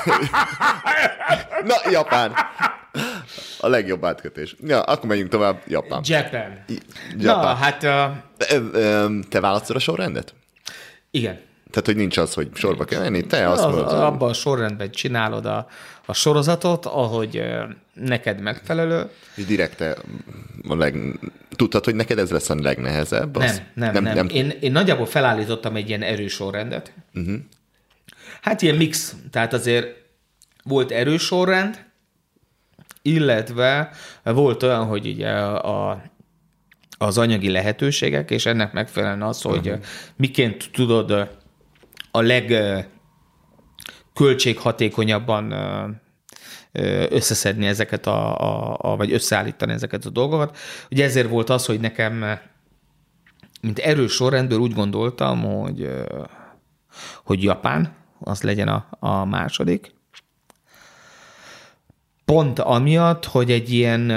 Na, Japán. A legjobb átkötés. Ja, akkor menjünk tovább. Japán. Japan. Japán. Na, hát... Uh... Te választod a sorrendet? Igen. Tehát, hogy nincs az, hogy sorba kell menni, te azt mondod. Abban a sorrendben csinálod a, a sorozatot, ahogy neked megfelelő. És direkte a leg... tudtad, hogy neked ez lesz a legnehezebb? Az... Nem, nem, nem, nem. Én, én nagyjából felállítottam egy ilyen erős sorrendet. Uh-huh. Hát ilyen mix, tehát azért volt erős sorrend, illetve volt olyan, hogy ugye a, az anyagi lehetőségek, és ennek megfelelően az, hogy uh-huh. miként tudod a legköltséghatékonyabban összeszedni ezeket a, a, a, vagy összeállítani ezeket a dolgokat. Ugye ezért volt az, hogy nekem, mint erős sorrendből úgy gondoltam, hogy, hogy Japán, az legyen a, a második. Pont amiatt, hogy egy ilyen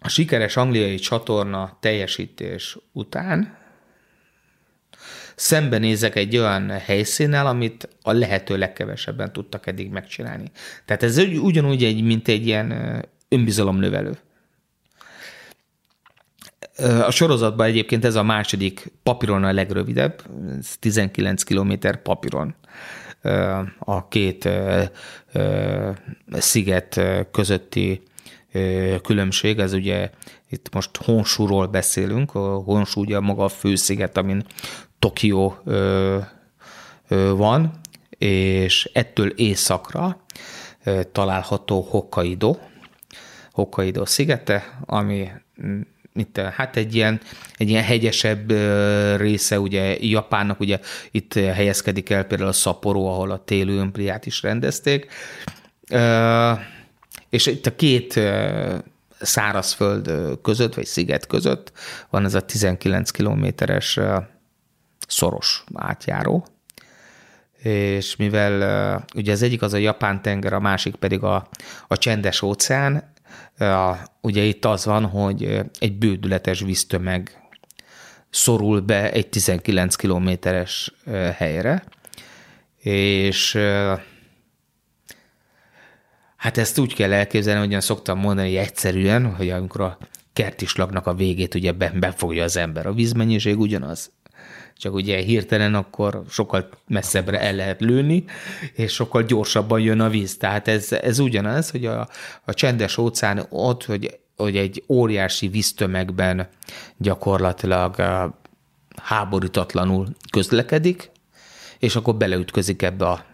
a sikeres angliai csatorna teljesítés után szembenézek egy olyan helyszínnel, amit a lehető legkevesebben tudtak eddig megcsinálni. Tehát ez ugyanúgy egy, mint egy ilyen önbizalomnövelő. A sorozatban egyébként ez a második papíron a legrövidebb, 19 km papíron a két sziget közötti különbség, ez ugye itt most Honsúról beszélünk, a Honsú ugye maga a fősziget, amin Tokió van, és ettől északra található Hokkaido, Hokkaido szigete, ami itt, hát egy ilyen, egy ilyen hegyesebb része ugye Japánnak, ugye itt helyezkedik el például a Sapporo, ahol a téli ömpliát is rendezték, és itt a két szárazföld között, vagy sziget között van ez a 19 kilométeres szoros átjáró, és mivel ugye az egyik az a Japán tenger, a másik pedig a, a csendes óceán, ugye itt az van, hogy egy bődületes víztömeg szorul be egy 19 kilométeres helyre, és hát ezt úgy kell elképzelni, hogy szoktam mondani hogy egyszerűen, hogy amikor a kertislagnak a végét ugye befogja az ember, a vízmennyiség ugyanaz csak ugye hirtelen akkor sokkal messzebbre el lehet lőni, és sokkal gyorsabban jön a víz. Tehát ez, ez ugyanaz, hogy a, a csendes óceán ott, hogy, hogy egy óriási víztömegben gyakorlatilag háborítatlanul közlekedik, és akkor beleütközik ebbe a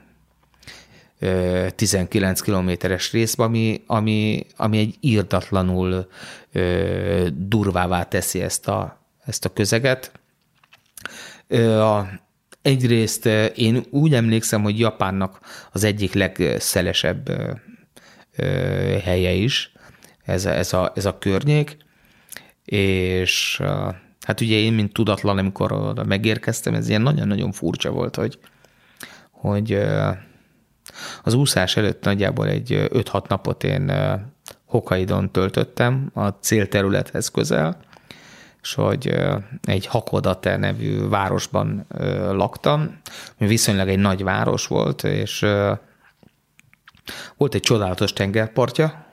19 kilométeres részbe, ami, ami, ami egy írdatlanul durvává teszi ezt a, ezt a közeget. A, egyrészt én úgy emlékszem, hogy Japánnak az egyik legszelesebb helye is ez a, ez a, ez a környék, és hát ugye én, mint tudatlan, amikor oda megérkeztem, ez ilyen nagyon-nagyon furcsa volt, hogy, hogy az úszás előtt nagyjából egy 5-6 napot én Hokkaidon töltöttem, a célterülethez közel, és hogy egy Hakodate nevű városban laktam, ami viszonylag egy nagy város volt, és volt egy csodálatos tengerpartja,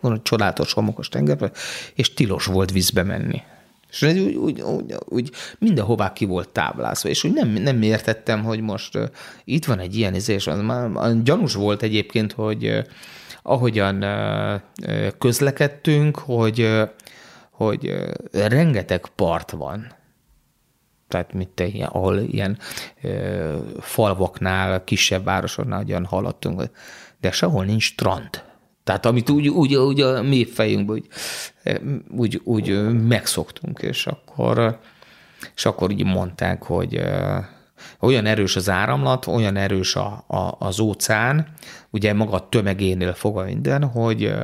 van csodálatos homokos tengerpart, és tilos volt vízbe menni. És úgy, úgy, úgy, úgy mindenhová ki volt táblázva, és úgy nem, nem értettem, hogy most uh, itt van egy ilyen izés, már gyanús volt egyébként, hogy uh, ahogyan uh, közlekedtünk, hogy, uh, hogy rengeteg part van. Tehát mit te, ilyen, ahol ilyen uh, falvaknál, kisebb városoknál ugyan haladtunk, de sehol nincs strand. Tehát amit úgy, úgy, úgy a mi fejünkben úgy, úgy, úgy megszoktunk, és akkor, és akkor így mondták, hogy olyan erős az áramlat, olyan erős a, a, az óceán, ugye maga a tömegénél fogva minden, hogy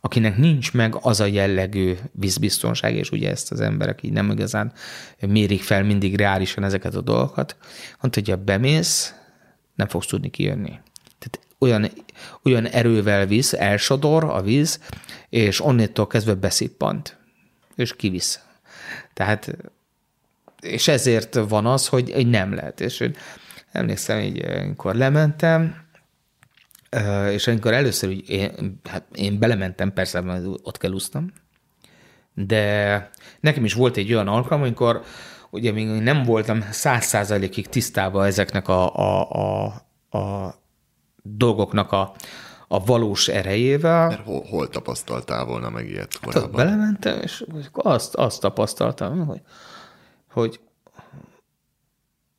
akinek nincs meg az a jellegű vízbiztonság, és ugye ezt az emberek így nem igazán mérik fel mindig reálisan ezeket a dolgokat, mondta, hogy ha bemész, nem fogsz tudni kijönni olyan, olyan erővel visz, elsodor a víz, és onnétól kezdve beszippant, és kivisz. Tehát, és ezért van az, hogy, hogy nem lehet. És én emlékszem, hogy amikor lementem, és amikor először úgy, én, hát én belementem, persze, mert ott kell úsztam, de nekem is volt egy olyan alkalom, amikor ugye még nem voltam száz százalékig tisztában ezeknek a, a, a, a dolgoknak a, a valós erejével. Mert hol, hol tapasztaltál volna meg ilyet hát korábban? Hát, belementem, és azt, azt tapasztaltam, hogy, hogy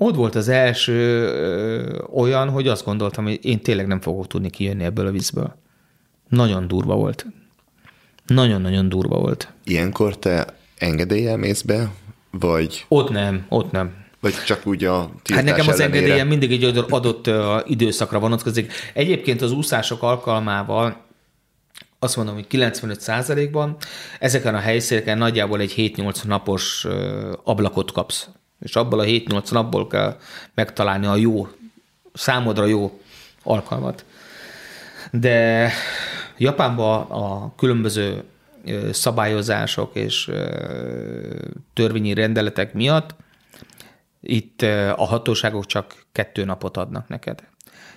ott volt az első ö, olyan, hogy azt gondoltam, hogy én tényleg nem fogok tudni kijönni ebből a vízből. Nagyon durva volt. Nagyon-nagyon durva volt. Ilyenkor te engedéllyel mész be, vagy... Ott nem, ott nem. Vagy csak úgy a Hát nekem az engedélyem mindig egy adott időszakra vonatkozik. Egyébként az úszások alkalmával azt mondom, hogy 95%-ban ezeken a helyszíneken nagyjából egy 7-8 napos ablakot kapsz. És abból a 7-8 napból kell megtalálni a jó, számodra jó alkalmat. De Japánban a különböző szabályozások és törvényi rendeletek miatt itt a hatóságok csak kettő napot adnak neked.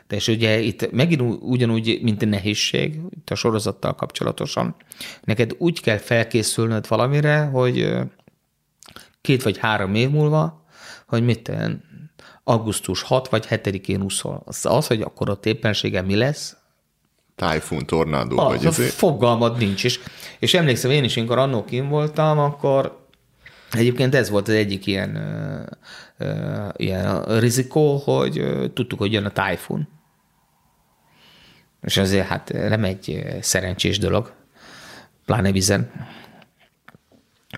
De és ugye itt megint ugyanúgy, mint a nehézség, itt a sorozattal kapcsolatosan, neked úgy kell felkészülnöd valamire, hogy két vagy három év múlva, hogy mit augusztus 6 vagy 7-én úszol. Az, az, hogy akkor a éppensége mi lesz, Tájfun, tornádó, a, vagy ezért. Fogalmad nincs. És, és emlékszem, én is, amikor annó voltam, akkor Egyébként ez volt az egyik ilyen, ilyen rizikó, hogy tudtuk, hogy jön a tájfun. És azért hát nem egy szerencsés dolog, pláne vizen.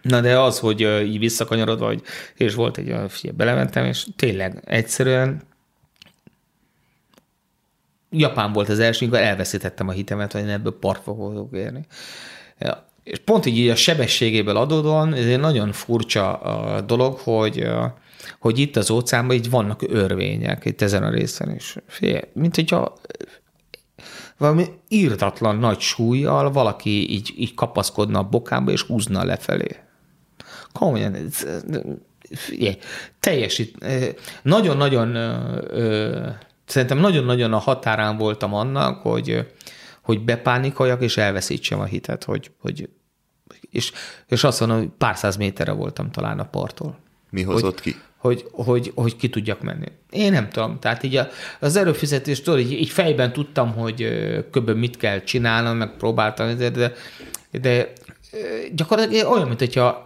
Na de az, hogy így visszakanyarodva, hogy, és volt egy olyan, figyelj, belementem, és tényleg egyszerűen Japán volt az első, amikor elveszítettem a hitemet, hogy én ebből partra fogok érni és pont így a sebességéből adódóan, ez egy nagyon furcsa dolog, hogy, hogy itt az óceánban így vannak örvények, itt ezen a részen is. Fél, mint hogyha valami írtatlan nagy súlyjal valaki így, így kapaszkodna a bokába, és húzna lefelé. Komolyan, figyelj, teljesít, nagyon-nagyon, szerintem nagyon-nagyon a határán voltam annak, hogy, hogy bepánikoljak, és elveszítsem a hitet, hogy, hogy és, és azt mondom, hogy pár száz méterre voltam talán a parttól. Mi hozott hogy, ki? Hogy, hogy, hogy ki tudjak menni. Én nem tudom. Tehát így a, az erőfizetést, így, így fejben tudtam, hogy kb. mit kell csinálnom, meg próbáltam, de, de, de gyakorlatilag olyan, mint hogyha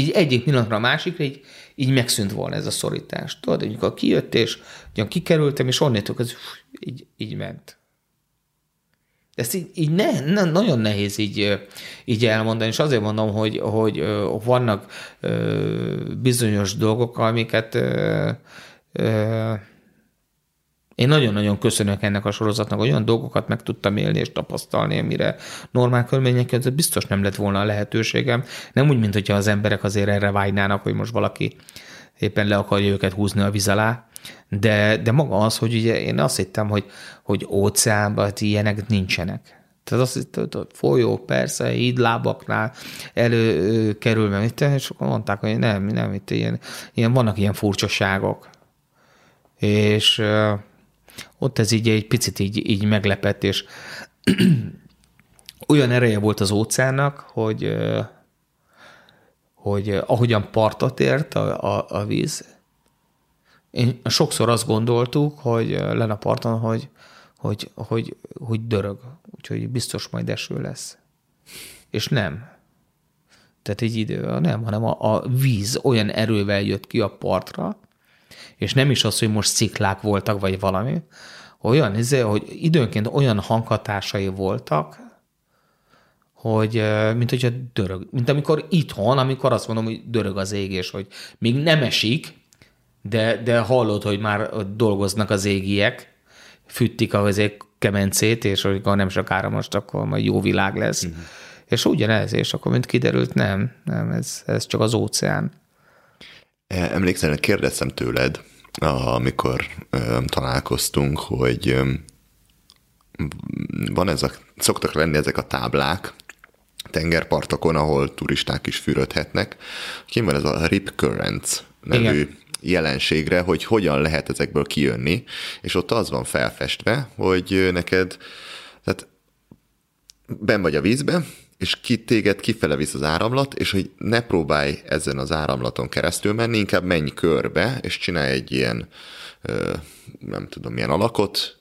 így egyik pillanatra a másikra így, így megszűnt volna ez a szorítás. Tudod, amikor kijött, és ugyan kikerültem, és onnétok az így, így ment. Ezt így, így ne, ne, nagyon nehéz így, így elmondani, és azért mondom, hogy, hogy vannak bizonyos dolgok, amiket én nagyon-nagyon köszönök ennek a sorozatnak, hogy olyan dolgokat meg tudtam élni és tapasztalni, amire normál körülmények között biztos nem lett volna a lehetőségem. Nem úgy, mint hogyha az emberek azért erre vágynának, hogy most valaki éppen le akarja őket húzni a víz alá, de, de maga az, hogy ugye én azt hittem, hogy, hogy óceánban ilyenek nincsenek. Tehát azt hitt, hogy folyó, persze, hídlábaknál előkerül, meg és akkor mondták, hogy nem, nem, itt ilyen, ilyen vannak ilyen furcsaságok. És ott ez így egy picit így, így meglepett, és olyan ereje volt az óceánnak, hogy, hogy ahogyan partot ért a, a, a víz, én sokszor azt gondoltuk, hogy len a parton, hogy, hogy, hogy, hogy dörög, úgyhogy biztos majd eső lesz. És nem. Tehát egy idő, nem, hanem a, a víz olyan erővel jött ki a partra, és nem is az, hogy most sziklák voltak, vagy valami, olyan, izé, hogy időnként olyan hanghatásai voltak, hogy mint hogyha dörög, mint amikor itthon, amikor azt mondom, hogy dörög az ég, és hogy még nem esik, de, de hallod, hogy már dolgoznak az égiek, fűtik azért kemencét, és hogy nem sokára most akkor majd jó világ lesz. Uh-huh. És ugyanez, és akkor mint kiderült, nem, nem, ez, ez csak az óceán. E, emlékszem, hogy kérdeztem tőled, amikor találkoztunk, hogy van ez a, szoktak lenni ezek a táblák tengerpartokon, ahol turisták is fürödhetnek. Kim van ez a Rip Currents nevű Igen jelenségre, hogy hogyan lehet ezekből kijönni, és ott az van felfestve, hogy neked, tehát ben vagy a vízbe, és ki téged kifele visz az áramlat, és hogy ne próbálj ezen az áramlaton keresztül menni, inkább menj körbe, és csinálj egy ilyen, nem tudom, milyen alakot,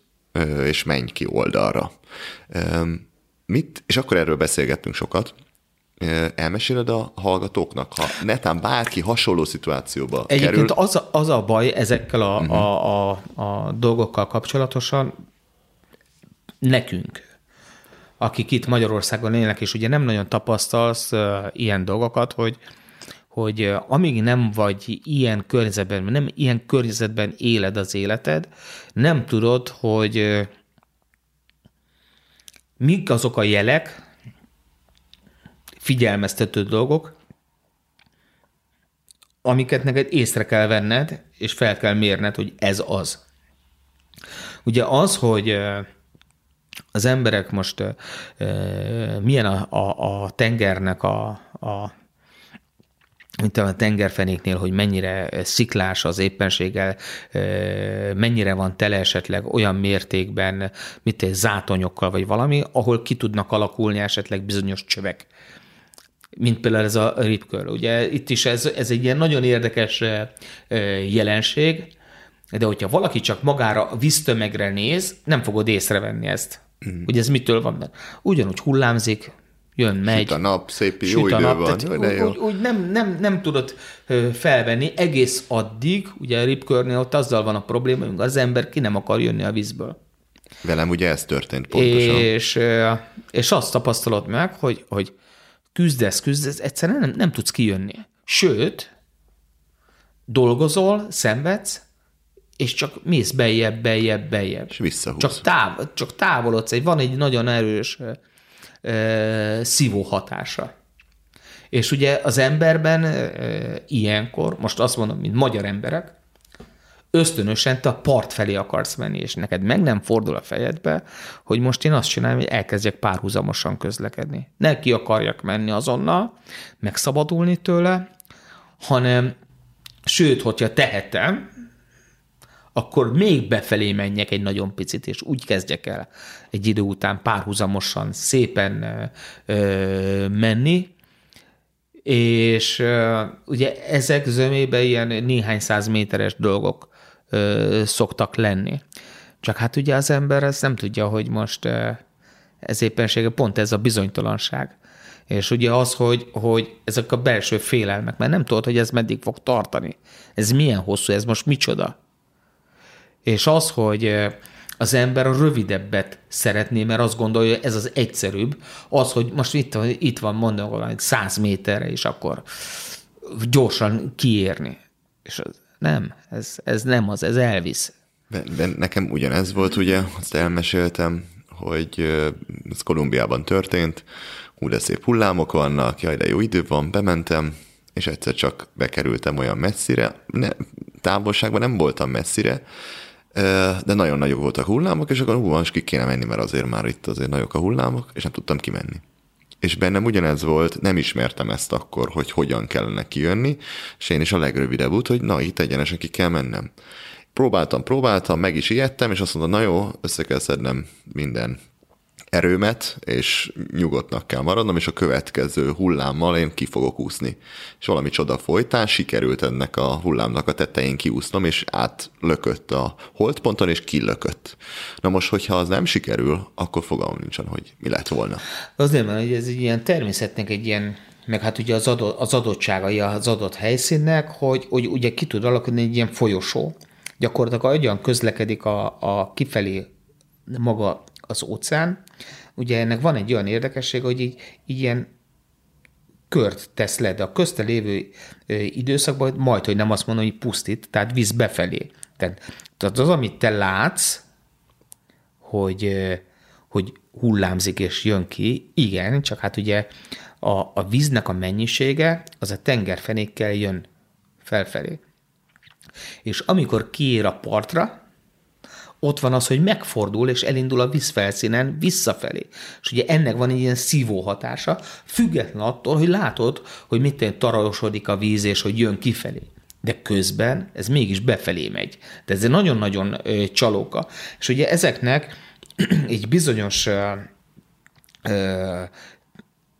és menj ki oldalra. Mit, és akkor erről beszélgettünk sokat, elmeséled a hallgatóknak, ha netán bárki hasonló szituációba Egyébként kerül? az, a, az a baj ezekkel a, uh-huh. a, a, a dolgokkal kapcsolatosan nekünk, akik itt Magyarországon élnek, és ugye nem nagyon tapasztalsz ilyen dolgokat, hogy hogy amíg nem vagy ilyen környezetben, nem ilyen környezetben éled az életed, nem tudod, hogy mik azok a jelek, figyelmeztető dolgok, amiket neked észre kell venned, és fel kell mérned, hogy ez az. Ugye az, hogy az emberek most milyen a, a, a tengernek a, a mint a tengerfenéknél, hogy mennyire sziklás az éppenséggel, mennyire van tele esetleg olyan mértékben, mint egy zátonyokkal vagy valami, ahol ki tudnak alakulni esetleg bizonyos csövek mint például ez a ripkör. Ugye itt is ez, ez egy ilyen nagyon érdekes jelenség, de hogyha valaki csak magára a víztömegre néz, nem fogod észrevenni ezt. Mm. Hogy ez mitől van. Ugyanúgy hullámzik, jön, megy. Süt a nap, szép jó idő nap, van. Tehát úgy, úgy, úgy nem, nem, nem tudod felvenni egész addig, ugye a ripkörnél ott azzal van a probléma, hogy az ember ki nem akar jönni a vízből. Velem ugye ez történt pontosan. És, és azt tapasztalod meg, hogy, hogy küzdesz, küzdesz, egyszerűen nem, nem tudsz kijönni. Sőt, dolgozol, szenvedsz, és csak mész bejebb, bejebb, bejebb. És visszahúz. Csak, táv, csak távolodsz, egy, van egy nagyon erős e, szívó hatása. És ugye az emberben e, ilyenkor, most azt mondom, mint magyar emberek, ösztönösen te a part felé akarsz menni, és neked meg nem fordul a fejedbe, hogy most én azt csinálom, hogy elkezdjek párhuzamosan közlekedni. Ne ki akarjak menni azonnal, megszabadulni tőle, hanem sőt, hogyha tehetem, akkor még befelé menjek egy nagyon picit, és úgy kezdjek el egy idő után párhuzamosan szépen ö, menni, és ö, ugye ezek zömében ilyen néhány száz méteres dolgok ö, szoktak lenni. Csak hát ugye az ember ezt nem tudja, hogy most ö, ez éppensége pont ez a bizonytalanság. És ugye az, hogy, hogy ezek a belső félelmek, mert nem tudod, hogy ez meddig fog tartani. Ez milyen hosszú, ez most micsoda. És az, hogy az ember a rövidebbet szeretné, mert azt gondolja, hogy ez az egyszerűbb, az, hogy most itt, itt van mondom, egy száz méterre, és akkor gyorsan kiérni. És az, nem, ez, ez nem az, ez elvisz. De, de nekem ugyanez volt, ugye, azt elmeséltem, hogy ez Kolumbiában történt, hú, de szép hullámok vannak, jaj, de jó idő van, bementem, és egyszer csak bekerültem olyan messzire, ne, távolságban nem voltam messzire, de nagyon nagyok voltak hullámok, és akkor hú, most ki kéne menni, mert azért már itt azért nagyok a hullámok, és nem tudtam kimenni. És bennem ugyanez volt, nem ismertem ezt akkor, hogy hogyan kellene kijönni, és én is a legrövidebb út, hogy na, itt egyenesen ki kell mennem. Próbáltam, próbáltam, meg is ijedtem, és azt mondta, na jó, össze kell szednem minden erőmet, és nyugodtnak kell maradnom, és a következő hullámmal én ki fogok úszni. És valami csoda folytán sikerült ennek a hullámnak a tetején kiúsznom, és átlökött a holdponton, és kilökött. Na most, hogyha az nem sikerül, akkor fogalmam nincsen, hogy mi lett volna. Azért, mert hogy ez egy ilyen természetnek egy ilyen meg hát ugye az, adott, az adottságai az adott helyszínnek, hogy, hogy ugye ki tud alakulni egy ilyen folyosó. Gyakorlatilag olyan közlekedik a, a kifelé maga az óceán, ugye ennek van egy olyan érdekesség, hogy így, így ilyen kört tesz le, de a közte lévő időszakban majd, hogy nem azt mondom, hogy pusztít, tehát víz befelé. Tehát, tehát az, amit te látsz, hogy, hogy hullámzik és jön ki, igen, csak hát ugye a, a víznek a mennyisége az a tengerfenékkel jön felfelé. És amikor kiér a partra, ott van az, hogy megfordul, és elindul a vízfelszínen visszafelé. És ugye ennek van egy ilyen szívó hatása, független attól, hogy látod, hogy mit tarajosodik a víz, és hogy jön kifelé. De közben ez mégis befelé megy. De ez egy nagyon-nagyon csalóka. És ugye ezeknek egy bizonyos ö, ö,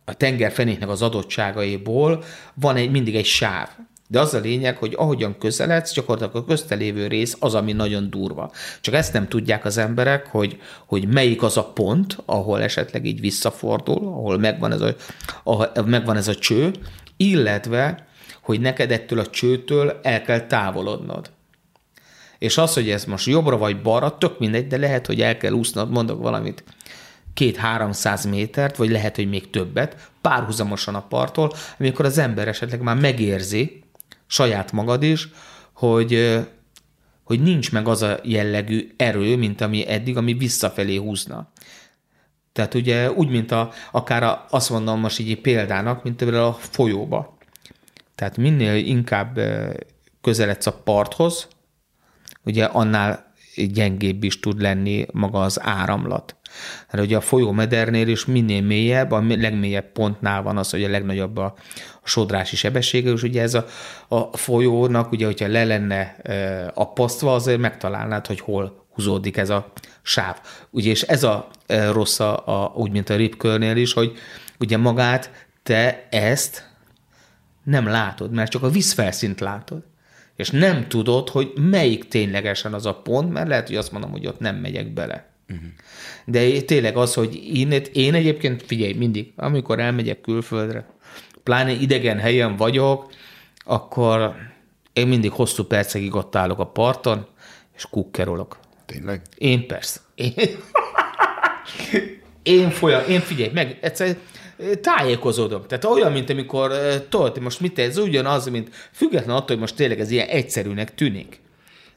a tengerfenéknek az adottságaiból van egy, mindig egy sáv. De az a lényeg, hogy ahogyan közeledsz, gyakorlatilag a köztelévő rész az, ami nagyon durva. Csak ezt nem tudják az emberek, hogy, hogy melyik az a pont, ahol esetleg így visszafordul, ahol megvan ez a, ahol megvan ez a cső, illetve, hogy neked ettől a csőtől el kell távolodnod. És az, hogy ez most jobbra vagy balra, tök mindegy, de lehet, hogy el kell úsznod, mondok valamit, két-háromszáz métert, vagy lehet, hogy még többet, párhuzamosan a parttól, amikor az ember esetleg már megérzi, saját magad is, hogy, hogy nincs meg az a jellegű erő, mint ami eddig, ami visszafelé húzna. Tehát ugye úgy, mint a, akár a, azt mondom most így példának, mint például a folyóba. Tehát minél inkább közeledsz a parthoz, ugye annál gyengébb is tud lenni maga az áramlat. Mert ugye a folyó medernél is minél mélyebb, a legmélyebb pontnál van az, hogy a legnagyobb a sodrási sebessége, és ugye ez a, a folyónak, ugye, hogyha le lenne e, apasztva, azért megtalálnád, hogy hol húzódik ez a sáv. Ugye, és ez a e, rossz, a, a, úgy, mint a ripkörnél is, hogy ugye magát te ezt nem látod, mert csak a vízfelszínt látod. És nem tudod, hogy melyik ténylegesen az a pont, mert lehet, hogy azt mondom, hogy ott nem megyek bele. Uh-huh. De tényleg az, hogy én, én egyébként, figyelj, mindig, amikor elmegyek külföldre, pláne idegen helyen vagyok, akkor én mindig hosszú percekig ott állok a parton, és kukkerolok. Tényleg? Én persze. Én, én folyam, én figyelj, meg egyszer tájékozódom. Tehát olyan, mint amikor, tudod, most mit ez ugyanaz, mint független attól, hogy most tényleg ez ilyen egyszerűnek tűnik.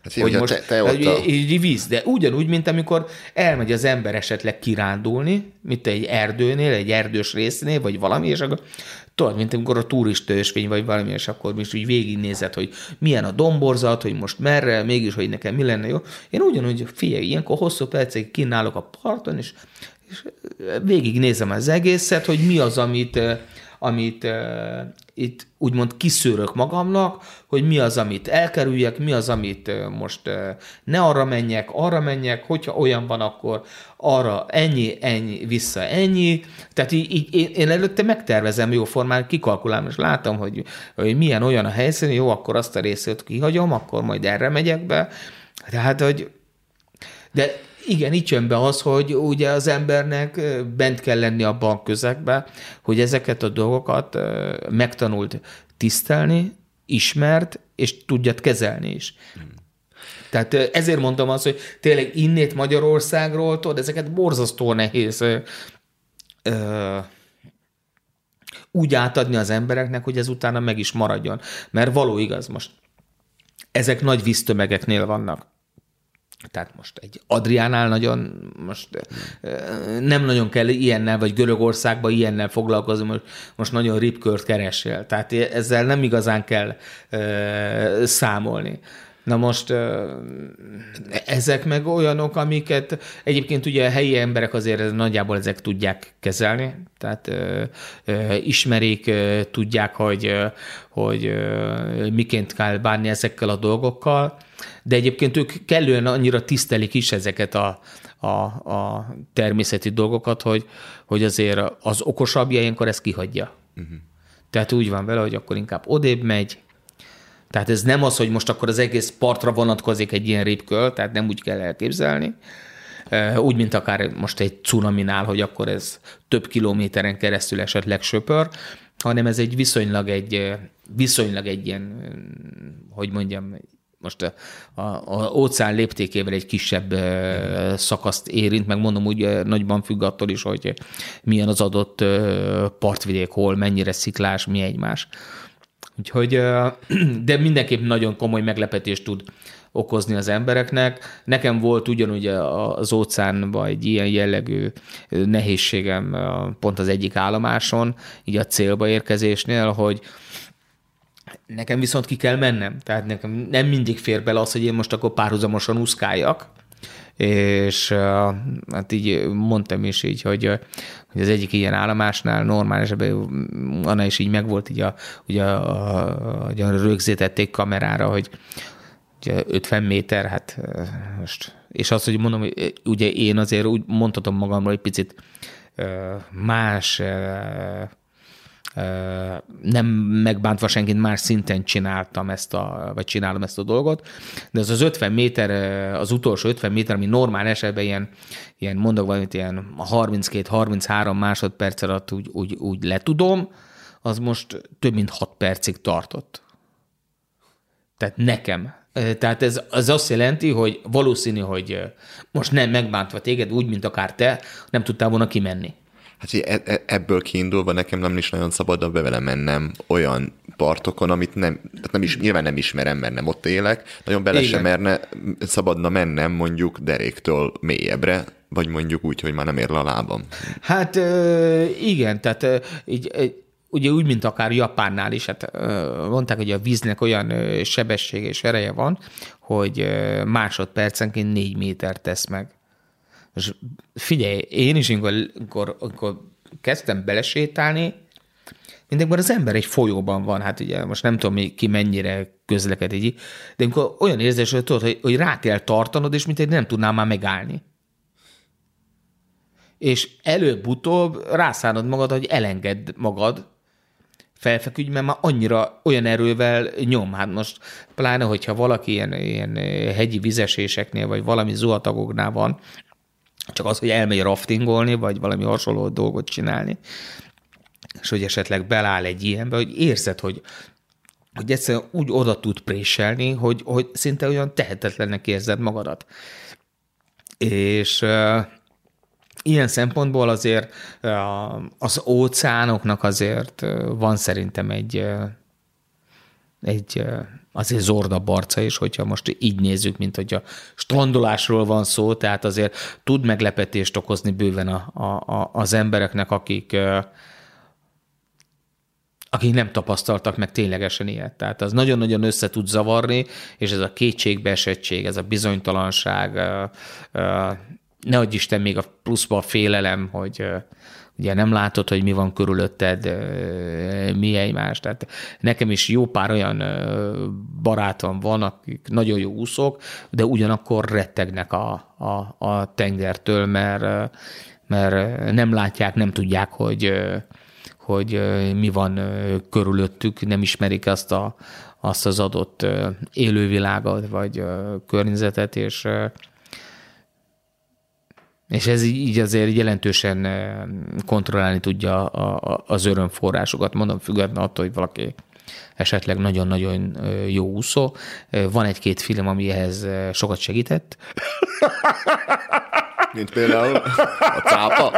Hát hogy most, te, te ott a... így víz, de ugyanúgy, mint amikor elmegy az ember esetleg kirándulni, mint egy erdőnél, egy erdős résznél, vagy valami, és akkor tudod, mint amikor a turista ösvény, vagy valami, és akkor most úgy végignézed, hogy milyen a domborzat, hogy most merre, mégis, hogy nekem mi lenne jó. Én ugyanúgy, figyelj, ilyenkor hosszú percig kínálok a parton, és, és végignézem az egészet, hogy mi az, amit, amit itt úgymond kiszűrök magamnak, hogy mi az, amit elkerüljek, mi az, amit most ne arra menjek, arra menjek, hogyha olyan van, akkor arra ennyi, ennyi, vissza ennyi. Tehát így, így én, előtte megtervezem jó formán, kikalkulálom, és látom, hogy, hogy milyen olyan a helyszín, jó, akkor azt a részét kihagyom, akkor majd erre megyek be. Tehát, hogy de igen, itt jön be az, hogy ugye az embernek bent kell lenni abban a közegben, hogy ezeket a dolgokat megtanult tisztelni, ismert, és tudjad kezelni is. Tehát ezért mondom azt, hogy tényleg innét Magyarországról, tudod, ezeket borzasztó nehéz ö, úgy átadni az embereknek, hogy ez utána meg is maradjon. Mert való igaz most. Ezek nagy víztömegeknél vannak. Tehát most egy Adriánál nagyon, most nem nagyon kell ilyennel, vagy Görögországban ilyennel foglalkozni, most, most nagyon ripkört keresél. Tehát ezzel nem igazán kell ö, számolni. Na most ezek meg olyanok, amiket egyébként ugye a helyi emberek azért nagyjából ezek tudják kezelni, tehát ismerik, tudják, hogy, hogy miként kell bánni ezekkel a dolgokkal, de egyébként ők kellően annyira tisztelik is ezeket a, a, a természeti dolgokat, hogy, hogy azért az okosabb ilyenkor ezt kihagyja. Uh-huh. Tehát úgy van vele, hogy akkor inkább odébb megy, tehát ez nem az, hogy most akkor az egész partra vonatkozik egy ilyen ripköl, tehát nem úgy kell elképzelni, úgy, mint akár most egy cunaminál, hogy akkor ez több kilométeren keresztül esetleg söpör, hanem ez egy viszonylag egy, viszonylag egy ilyen, hogy mondjam, most a, a, a óceán léptékével egy kisebb szakaszt érint, meg mondom úgy nagyban függ attól is, hogy milyen az adott partvidék, hol, mennyire sziklás, mi egymás. Úgyhogy, de mindenképp nagyon komoly meglepetést tud okozni az embereknek. Nekem volt ugyanúgy az óceánban egy ilyen jellegű nehézségem pont az egyik állomáson, így a célba érkezésnél, hogy nekem viszont ki kell mennem. Tehát nekem nem mindig fér bele az, hogy én most akkor párhuzamosan úszkáljak, és hát így mondtam is így, hogy, hogy az egyik ilyen állomásnál normál esetben Anna is így megvolt, így a, ugye a, a, a rögzítették kamerára, hogy ugye 50 méter, hát most, és azt, hogy mondom, hogy ugye én azért úgy mondhatom magamról egy picit más nem megbántva senkit más szinten csináltam ezt a, vagy csinálom ezt a dolgot, de az az 50 méter, az utolsó 50 méter, ami normál esetben ilyen, ilyen mondok valamit, ilyen 32-33 másodperc alatt úgy, úgy, úgy letudom, az most több mint 6 percig tartott. Tehát nekem. Tehát ez az azt jelenti, hogy valószínű, hogy most nem megbántva téged úgy, mint akár te, nem tudtál volna kimenni. Hát e, e, ebből kiindulva nekem nem is nagyon szabadna be vele mennem olyan partokon, amit nem, tehát nem is, nyilván nem ismerem, mert nem ott élek, nagyon bele Igen. sem merne, szabadna mennem mondjuk deréktől mélyebbre, vagy mondjuk úgy, hogy már nem ér le a lábam. Hát igen, tehát így, ugye úgy, mint akár Japánnál is, hát mondták, hogy a víznek olyan sebessége és ereje van, hogy másodpercenként négy méter tesz meg. Most figyelj, én is, amikor, amikor, amikor kezdtem belesétálni, mindenkor az ember egy folyóban van, hát ugye most nem tudom, ki mennyire közlekedik, de amikor olyan érzés, hogy tudod, hogy, hogy rá kell tartanod, és mint egy nem tudnál már megállni. És előbb-utóbb rászánod magad, hogy elengedd magad, felfeküdj, mert már annyira olyan erővel nyom. Hát most pláne, hogyha valaki ilyen, ilyen hegyi vizeséseknél, vagy valami zuhatagoknál van, csak az, hogy elmegy raftingolni, vagy valami hasonló dolgot csinálni, és hogy esetleg beláll egy ilyenbe, hogy érzed, hogy, hogy egyszerűen úgy oda tud préselni, hogy, hogy szinte olyan tehetetlennek érzed magadat. És ilyen szempontból azért az óceánoknak azért van szerintem egy, egy azért Zorda Barca is, hogyha most így nézzük, mint hogy a strandolásról van szó, tehát azért tud meglepetést okozni bőven a, a, a, az embereknek, akik akik nem tapasztaltak meg ténylegesen ilyet. Tehát az nagyon-nagyon össze tud zavarni, és ez a kétségbeesettség, ez a bizonytalanság, ne adj Isten még a pluszba a félelem, hogy ugye nem látod, hogy mi van körülötted, mi egymás. Tehát nekem is jó pár olyan barátom van, akik nagyon jó úszók, de ugyanakkor rettegnek a, a, a tengertől, mert, mert nem látják, nem tudják, hogy, hogy mi van körülöttük, nem ismerik azt, a, azt az adott élővilágot, vagy környezetet, és és ez így azért jelentősen eh, kontrollálni tudja az örömforrásokat, mondom, függetlenül attól, hogy valaki esetleg nagyon-nagyon eh, jó úszó. Eh, van egy-két film, ami ehhez sokat segített. Mint például a cápa.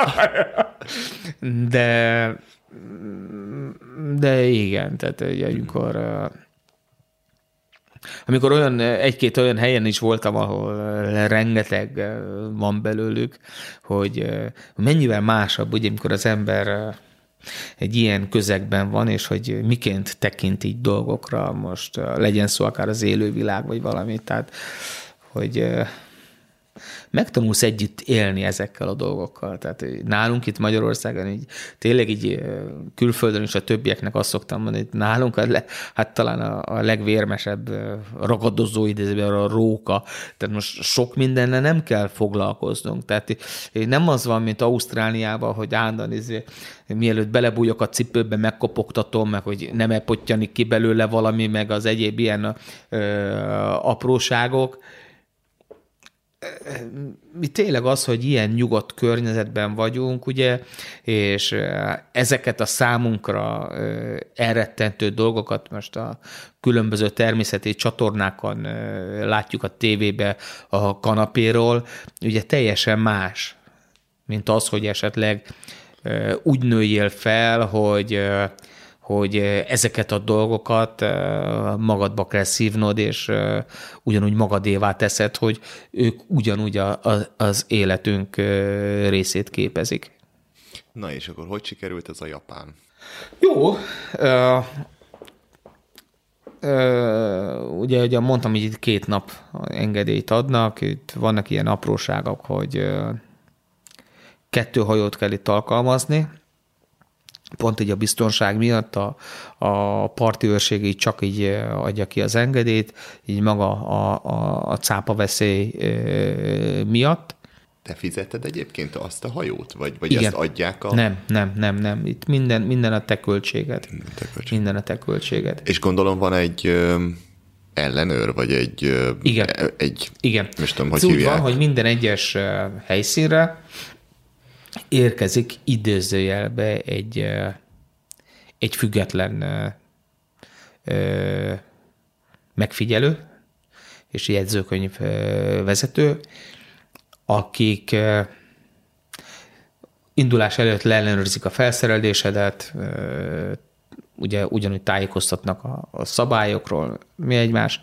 De, de igen, tehát amikor amikor olyan, egy-két olyan helyen is voltam, ahol rengeteg van belőlük, hogy mennyivel másabb, ugye, amikor az ember egy ilyen közegben van, és hogy miként tekint így dolgokra, most legyen szó akár az élővilág, vagy valami, tehát hogy megtanulsz együtt élni ezekkel a dolgokkal. Tehát nálunk itt Magyarországon így tényleg így külföldön is a többieknek azt szoktam mondani, hogy nálunk le, hát talán a, a legvérmesebb ragadozó idézőben a róka. Tehát most sok mindennel nem kell foglalkoznunk. Tehát nem az van, mint Ausztráliában, hogy állandóan izé, mielőtt belebújok a cipőbe, megkopogtatom, meg hogy nem epotjanik ki belőle valami, meg az egyéb ilyen ö, apróságok mi tényleg az, hogy ilyen nyugodt környezetben vagyunk, ugye, és ezeket a számunkra elrettentő dolgokat most a különböző természeti csatornákon látjuk a tévébe a kanapéról, ugye teljesen más, mint az, hogy esetleg úgy nőjél fel, hogy hogy ezeket a dolgokat magadba kell szívnod, és ugyanúgy magadévá teszed, hogy ők ugyanúgy a, a, az életünk részét képezik. Na és akkor hogy sikerült ez a Japán? Jó. Uh, uh, ugye, ugye mondtam, hogy itt két nap engedélyt adnak, itt vannak ilyen apróságok, hogy kettő hajót kell itt alkalmazni, pont így a biztonság miatt a, a parti őrség így csak így adja ki az engedélyt, így maga a, a, a cápa veszély miatt. Te fizetted egyébként azt a hajót? Vagy, vagy Igen. ezt adják a... Nem, nem, nem, nem. Itt minden, minden a te költséged. Minden, te költség. minden a te költséged. És gondolom van egy ellenőr, vagy egy... Igen. Egy, Igen. Nem tudom, hogy Ez úgy van, hogy minden egyes helyszínre érkezik idézőjelbe egy, egy független megfigyelő és jegyzőkönyv vezető, akik indulás előtt leellenőrzik a felszerelésedet, ugye ugyanúgy tájékoztatnak a, a szabályokról, mi egymás,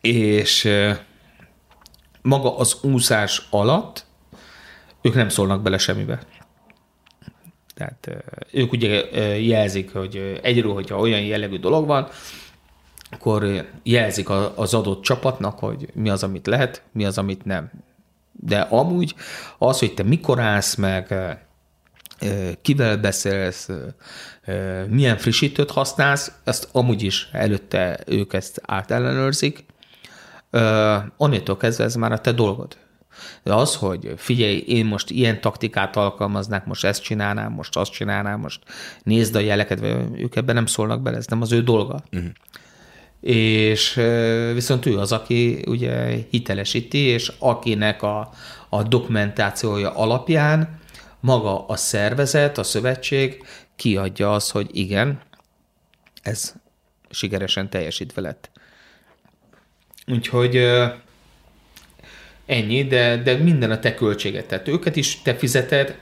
és maga az úszás alatt ők nem szólnak bele semmibe. Tehát ők ugye jelzik, hogy egyről, hogyha olyan jellegű dolog van, akkor jelzik az adott csapatnak, hogy mi az, amit lehet, mi az, amit nem. De amúgy az, hogy te mikor állsz meg, kivel beszélsz, milyen frissítőt használsz, ezt amúgy is előtte ők ezt átellenőrzik. Onnantól kezdve ez már a te dolgod. De az, hogy figyelj, én most ilyen taktikát alkalmaznák, most ezt csinálnám, most azt csinálnám, most nézd a jeleket, vagy ők ebben nem szólnak bele, ez nem az ő dolga. Uh-huh. És viszont ő az, aki ugye hitelesíti, és akinek a, a dokumentációja alapján maga a szervezet, a szövetség kiadja azt, hogy igen, ez sikeresen teljesítve lett. Úgyhogy ennyi, de, de minden a te költséget. Tehát őket is te fizeted,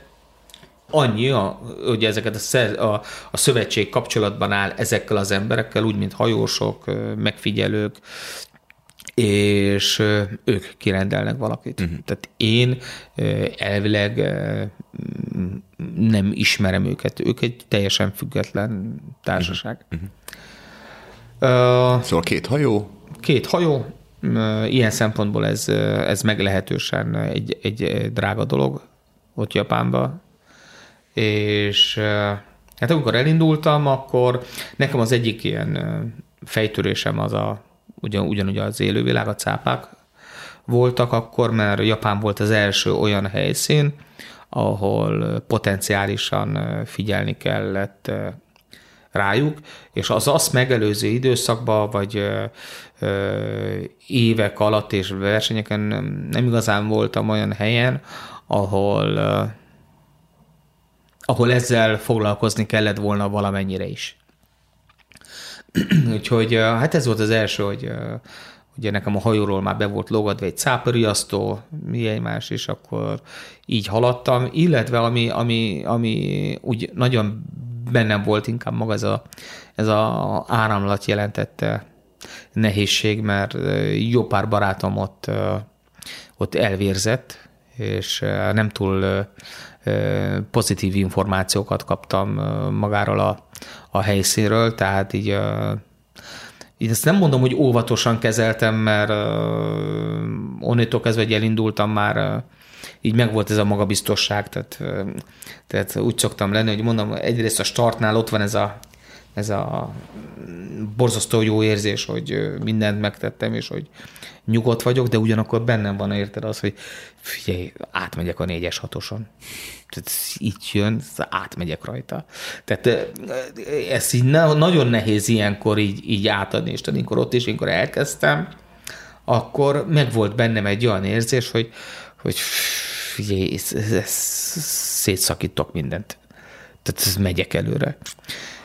annyi, a, hogy ezeket a, szer, a, a szövetség kapcsolatban áll ezekkel az emberekkel, úgy, mint hajósok, megfigyelők, és ők kirendelnek valakit. Uh-huh. Tehát én elvileg nem ismerem őket. Ők egy teljesen független társaság. Uh-huh. Uh, szóval két hajó? Két hajó, Ilyen szempontból ez, ez meglehetősen egy, egy drága dolog ott Japánban. És hát amikor elindultam, akkor nekem az egyik ilyen fejtörésem az a, ugyan, ugyanúgy az élővilág, a cápák voltak akkor, mert Japán volt az első olyan helyszín, ahol potenciálisan figyelni kellett rájuk, és az azt megelőző időszakban, vagy évek alatt és versenyeken nem, igazán voltam olyan helyen, ahol ahol ezzel foglalkozni kellett volna valamennyire is. Úgyhogy hát ez volt az első, hogy ugye nekem a hajóról már be volt logadva egy cápariasztó, mi más, és akkor így haladtam, illetve ami, ami, ami úgy nagyon bennem volt inkább maga ez a, ez a áramlat jelentette nehézség, mert jó pár barátom ott, ott elvérzett, és nem túl pozitív információkat kaptam magáról a, a helyszínről, tehát így, így ezt nem mondom, hogy óvatosan kezeltem, mert onnétól kezdve, hogy elindultam már így megvolt ez a magabiztosság, tehát, tehát úgy szoktam lenni, hogy mondom, egyrészt a startnál ott van ez a, ez a borzasztó jó érzés, hogy mindent megtettem, és hogy nyugodt vagyok, de ugyanakkor bennem van érted az, hogy figyelj, átmegyek a négyes hatoson. Tehát így jön, átmegyek rajta. Tehát ez így nagyon nehéz ilyenkor így, így átadni, és tudod, ott is, amikor elkezdtem, akkor megvolt bennem egy olyan érzés, hogy, hogy figyelj, ez, ez, ez, szétszakítok mindent. Tehát ez megyek előre.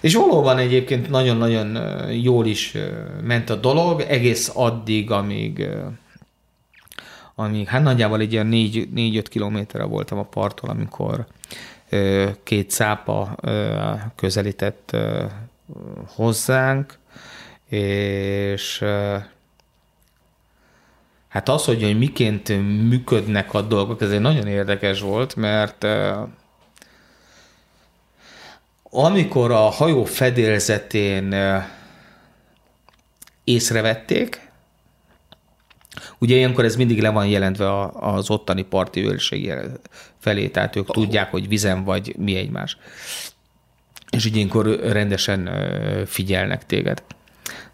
És valóban egyébként nagyon-nagyon jól is ment a dolog, egész addig, amíg, amíg hát nagyjából egy ilyen 4-5 kilométerre voltam a parttól, amikor két szápa közelített hozzánk, és hát az, hogy, hogy miként működnek a dolgok, ez egy nagyon érdekes volt, mert amikor a hajó fedélzetén észrevették, ugye ilyenkor ez mindig le van jelentve az ottani parti őrség felé, tehát ők oh. tudják, hogy vizen vagy mi egymás. És így ilyenkor rendesen figyelnek téged.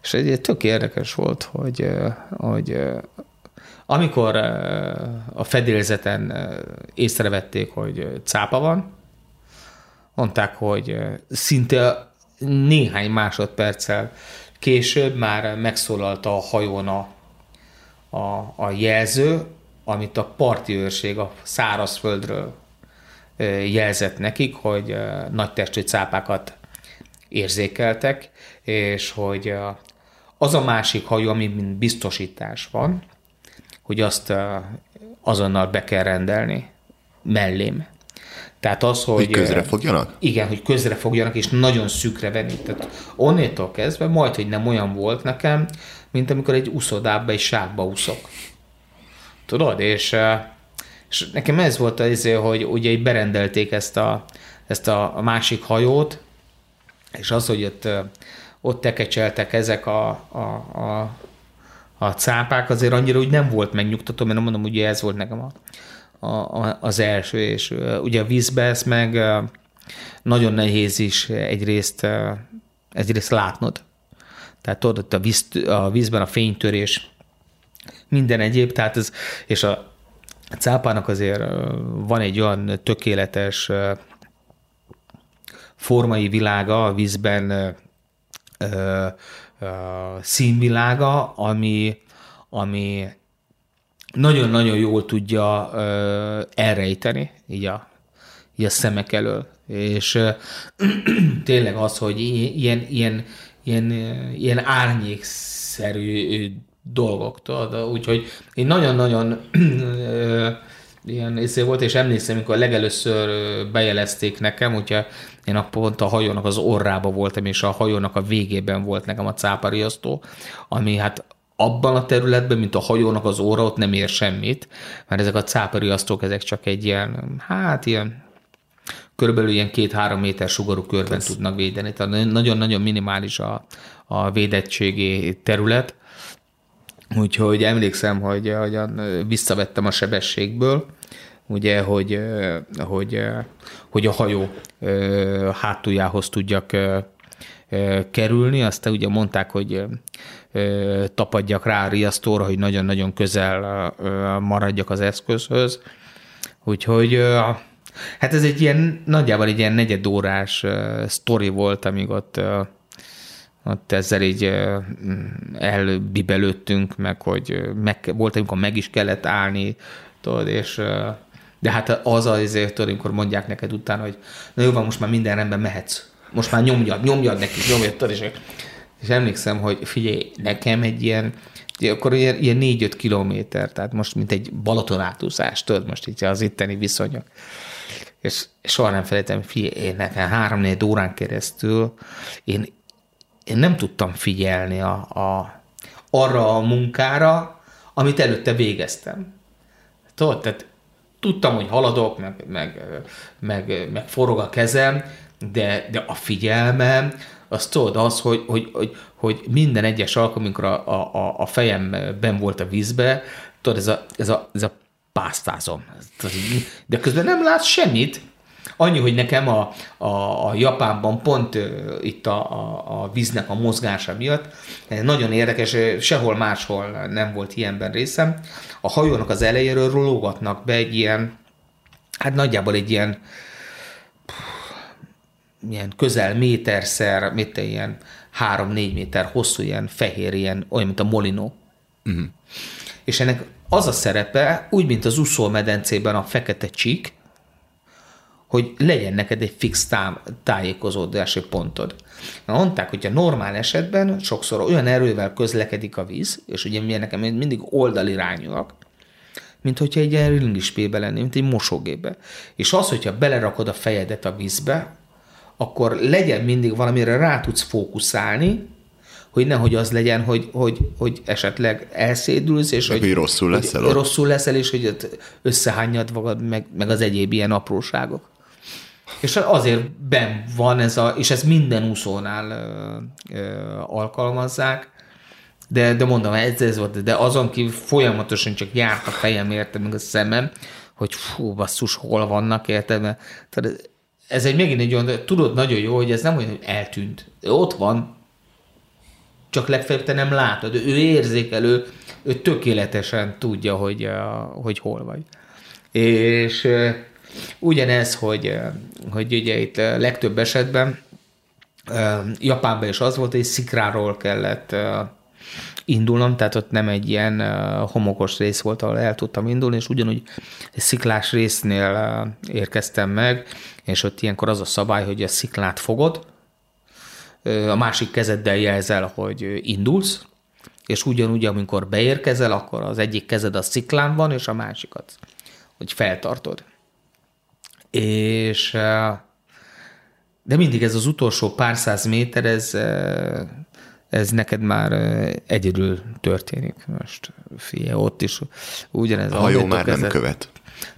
És egy tök érdekes volt, hogy, hogy amikor a fedélzeten észrevették, hogy cápa van, mondták, hogy szinte néhány másodperccel később már megszólalta a hajón a, a, a jelző, amit a parti őrség a szárazföldről jelzett nekik, hogy nagy testű cápákat érzékeltek, és hogy az a másik hajó, ami mint biztosítás van, hogy azt azonnal be kell rendelni mellém. Tehát az, hogy... Hogy közre fogjanak? Igen, hogy közre fogjanak, és nagyon szükre venni. Tehát onnétól kezdve majd, hogy nem olyan volt nekem, mint amikor egy uszodába, egy sávba úszok. Tudod? És, és nekem ez volt az, hogy ugye berendelték ezt a, ezt a másik hajót, és az, hogy ott, ott tekecseltek ezek a, a, a, a cápák, azért annyira úgy nem volt megnyugtató, mert mondom, ugye ez volt nekem a, a, a, az első, és ugye a vízbe ezt meg nagyon nehéz is egyrészt, egyrészt látnod. Tehát tudod, ott a, víz, a vízben a fénytörés, minden egyéb, tehát ez, és a cápának azért van egy olyan tökéletes formai világa a vízben, színvilága, ami, ami nagyon-nagyon jól tudja ö, elrejteni így a, így a szemek elől. És ö, tényleg az, hogy ilyen, ilyen, ilyen, ilyen árnyékszerű dolgok, tudod? Úgyhogy én nagyon-nagyon ilyen észre volt, és emlékszem, amikor legelőször bejelezték nekem, hogyha én a pont a hajónak az orrába voltam, és a hajónak a végében volt nekem a cápariasztó, ami hát abban a területben, mint a hajónak az óra, ott nem ér semmit, mert ezek a cápariasztók, ezek csak egy ilyen, hát ilyen körülbelül ilyen két-három méter sugarú körben Ez. tudnak védeni. Tehát nagyon-nagyon minimális a, a védettségi terület. Úgyhogy emlékszem, hogy, hogy visszavettem a sebességből, ugye, hogy, hogy, hogy a hajó hátuljához tudjak kerülni. Aztán ugye mondták, hogy tapadjak rá a riasztóra, hogy nagyon-nagyon közel maradjak az eszközhöz. Úgyhogy hát ez egy ilyen, nagyjából egy ilyen negyedórás sztori volt, amíg ott ott ezzel így elbibelődtünk, meg hogy meg, volt, amikor meg is kellett állni, tudod, és de hát az azért, tudod, amikor mondják neked utána, hogy na jó van, most már minden rendben mehetsz. Most már nyomjad, nyomjad neki, nyomjad, és és emlékszem, hogy figyelj, nekem egy ilyen, akkor ilyen, ilyen 4-5 kilométer, tehát most mint egy Balaton átúszás, tudod, most így az itteni viszonyok. És soha nem felejtem, figyelj, én nekem három 4 órán keresztül én, én nem tudtam figyelni a, a, arra a munkára, amit előtte végeztem. Tudod, tehát tudtam, hogy haladok, meg, meg, meg, meg forog a kezem, de, de a figyelmem, az tudod az, hogy, hogy, hogy, hogy minden egyes alkalom, amikor a, a, a fejem ben volt a vízbe, tudod, ez a, ez a, ez a pásztázom. De közben nem látsz semmit. Annyi, hogy nekem a, a, a Japánban pont uh, itt a, a, a víznek a mozgása miatt nagyon érdekes, sehol máshol nem volt ilyenben részem. A hajónak az elejéről rologatnak be egy ilyen, hát nagyjából egy ilyen ilyen közel méterszer, mit ilyen három-négy méter hosszú, ilyen fehér, ilyen, olyan, mint a molinó. Uh-huh. És ennek az a szerepe, úgy, mint az úszómedencében a fekete csík, hogy legyen neked egy fix tájékozódási pontod. Na, mondták, hogy a normál esetben sokszor olyan erővel közlekedik a víz, és ugye milyen nekem mindig oldalirányúak, mint hogyha egy ilyen ringispébe lenni, mint egy mosógébe. És az, hogyha belerakod a fejedet a vízbe, akkor legyen mindig valamire rá tudsz fókuszálni, hogy nehogy az legyen, hogy, hogy, hogy esetleg elszédülsz, és hogy, hogy rosszul leszel hogy rosszul leszel, és hogy összehányad magad, meg, meg az egyéb ilyen apróságok. És azért ben van ez a, és ez minden úszónál ö, ö, alkalmazzák, de, de mondom, ez, ez volt, de azon kívül folyamatosan csak járt a fejem, érted, meg a szemem, hogy fú, basszus, hol vannak, érted, tehát ez egy megint egy olyan, tudod nagyon jó, hogy ez nem olyan, hogy eltűnt. Ott van, csak legfeljebb te nem látod. Ő érzékelő, ő tökéletesen tudja, hogy, hogy hol vagy. És ugyanez, hogy, hogy ugye itt legtöbb esetben Japánban is az volt, hogy szikráról kellett indulnom, tehát ott nem egy ilyen homokos rész volt, ahol el tudtam indulni, és ugyanúgy egy sziklás résznél érkeztem meg, és ott ilyenkor az a szabály, hogy a sziklát fogod, a másik kezeddel jelzel, hogy indulsz, és ugyanúgy, amikor beérkezel, akkor az egyik kezed a sziklán van, és a másikat, hogy feltartod. És de mindig ez az utolsó pár száz méter, ez, ez neked már egyedül történik. Most fie, ott is ugyanez. A hajó már nem követ.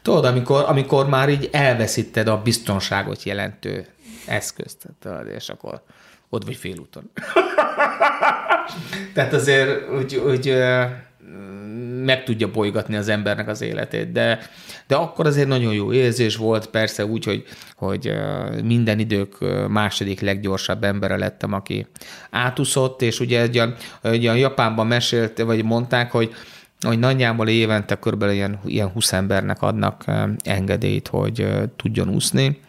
Tudod, amikor, amikor már így elveszíted a biztonságot jelentő eszközt, tudod, és akkor ott vagy félúton. Tehát azért úgy, úgy meg tudja bolygatni az embernek az életét, de, de akkor azért nagyon jó érzés volt, persze úgy, hogy, hogy minden idők második leggyorsabb embere lettem, aki átúszott, és ugye egy a, egy a Japánban mesélt, vagy mondták, hogy hogy nagyjából évente kb. ilyen, ilyen 20 embernek adnak engedélyt, hogy tudjon úszni,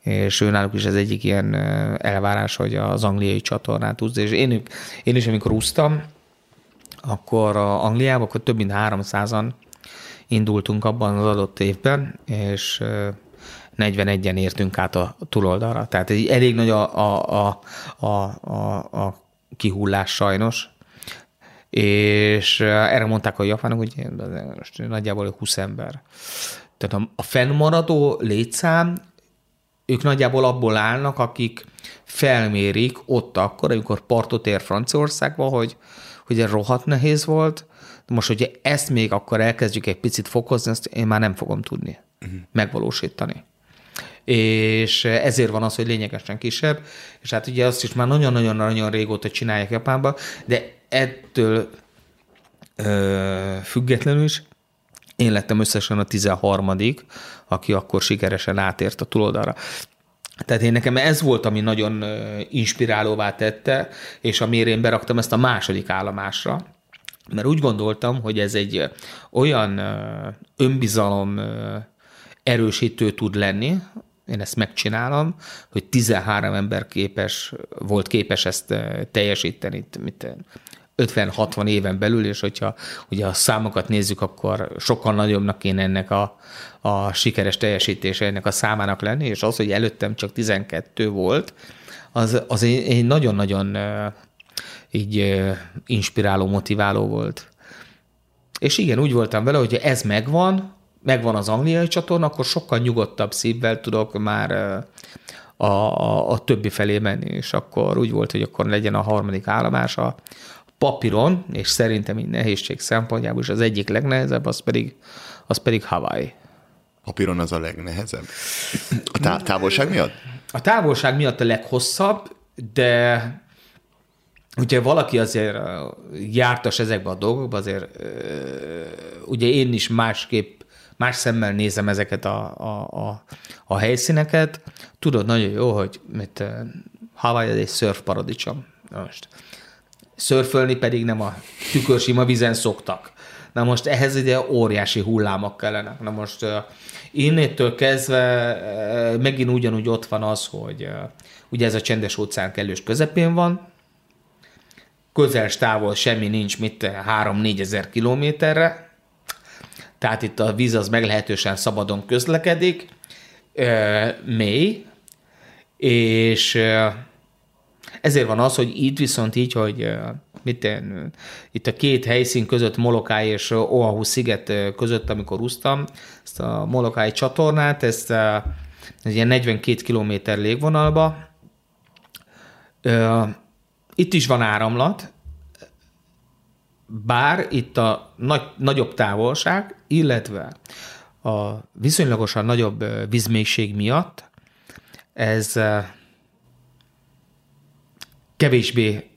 és őnáluk is ez egyik ilyen elvárás, hogy az angliai csatornát úszni, és én, én is, amikor úsztam, akkor a Angliában akkor több mint 300-an indultunk abban az adott évben, és 41-en értünk át a túloldalra. Tehát elég nagy a, a, a, a, a, kihullás sajnos, és erre mondták a japánok, hogy nagyjából 20 ember. Tehát a fennmaradó létszám, ők nagyjából abból állnak, akik felmérik ott akkor, amikor partot ér Franciaországba, hogy, hogy ez rohadt nehéz volt, de most, hogyha ezt még akkor elkezdjük egy picit fokozni, azt én már nem fogom tudni uh-huh. megvalósítani. És ezért van az, hogy lényegesen kisebb, és hát ugye azt is már nagyon-nagyon-nagyon régóta csinálják Japánban, de ettől ö, függetlenül is én lettem összesen a 13 aki akkor sikeresen átért a túloldalra. Tehát én nekem ez volt, ami nagyon inspirálóvá tette, és amiért én beraktam ezt a második állomásra, mert úgy gondoltam, hogy ez egy olyan önbizalom erősítő tud lenni, én ezt megcsinálom, hogy 13 ember képes, volt képes ezt teljesíteni, mit 50-60 éven belül, és hogyha ugye a számokat nézzük, akkor sokkal nagyobbnak kéne ennek a, a sikeres teljesítése ennek a számának lenni, és az, hogy előttem csak 12 volt, az, az egy nagyon-nagyon így inspiráló, motiváló volt. És igen, úgy voltam vele, hogy ez megvan, megvan az angliai csatorna, akkor sokkal nyugodtabb szívvel tudok már a, a, a többi felé menni, és akkor úgy volt, hogy akkor legyen a harmadik állomás a, papíron, és szerintem így nehézség szempontjából is az egyik legnehezebb, az pedig, az pedig Hawaii. Papíron az a legnehezebb? A tá- távolság miatt? A távolság miatt a leghosszabb, de ugye valaki azért jártas ezekbe a dolgokba, azért ugye én is másképp, más szemmel nézem ezeket a, a, a, a helyszíneket. Tudod nagyon jó, hogy mit, Hawaii egy szörfparadicsom. Most szörfölni pedig nem a tükörsima vizen szoktak. Na most ehhez ugye óriási hullámok kellene. Na most innétől kezdve megint ugyanúgy ott van az, hogy ugye ez a csendes óceán kellős közepén van, közel távol semmi nincs, mit 3-4 ezer kilométerre, tehát itt a víz az meglehetősen szabadon közlekedik, mély, és ezért van az, hogy itt viszont így, hogy mit én, itt a két helyszín között, Molokai és Oahu sziget között, amikor úsztam, ezt a Molokai csatornát, ezt ez ilyen 42 kilométer légvonalba, itt is van áramlat, bár itt a nagy, nagyobb távolság, illetve a viszonylagosan nagyobb vízmélység miatt ez kevésbé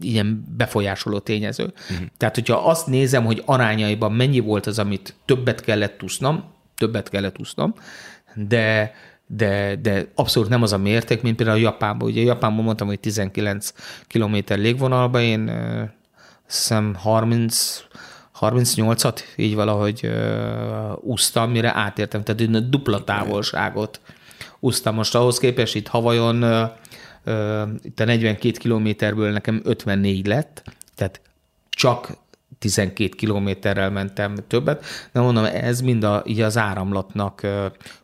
ilyen befolyásoló tényező. Uh-huh. Tehát, hogyha azt nézem, hogy arányaiban mennyi volt az, amit többet kellett úsznom, többet kellett úsznom, de de, de abszolút nem az a mérték, mint például a Japánban. Ugye Japánban mondtam, hogy 19 km légvonalban, én hiszem 30, 38-at így valahogy uh, úsztam, mire átértem, tehát dupla távolságot úsztam. Most ahhoz képest itt Havajon itt a 42 kilométerből nekem 54 lett, tehát csak 12 kilométerrel mentem többet, de mondom, ez mind a, így az áramlatnak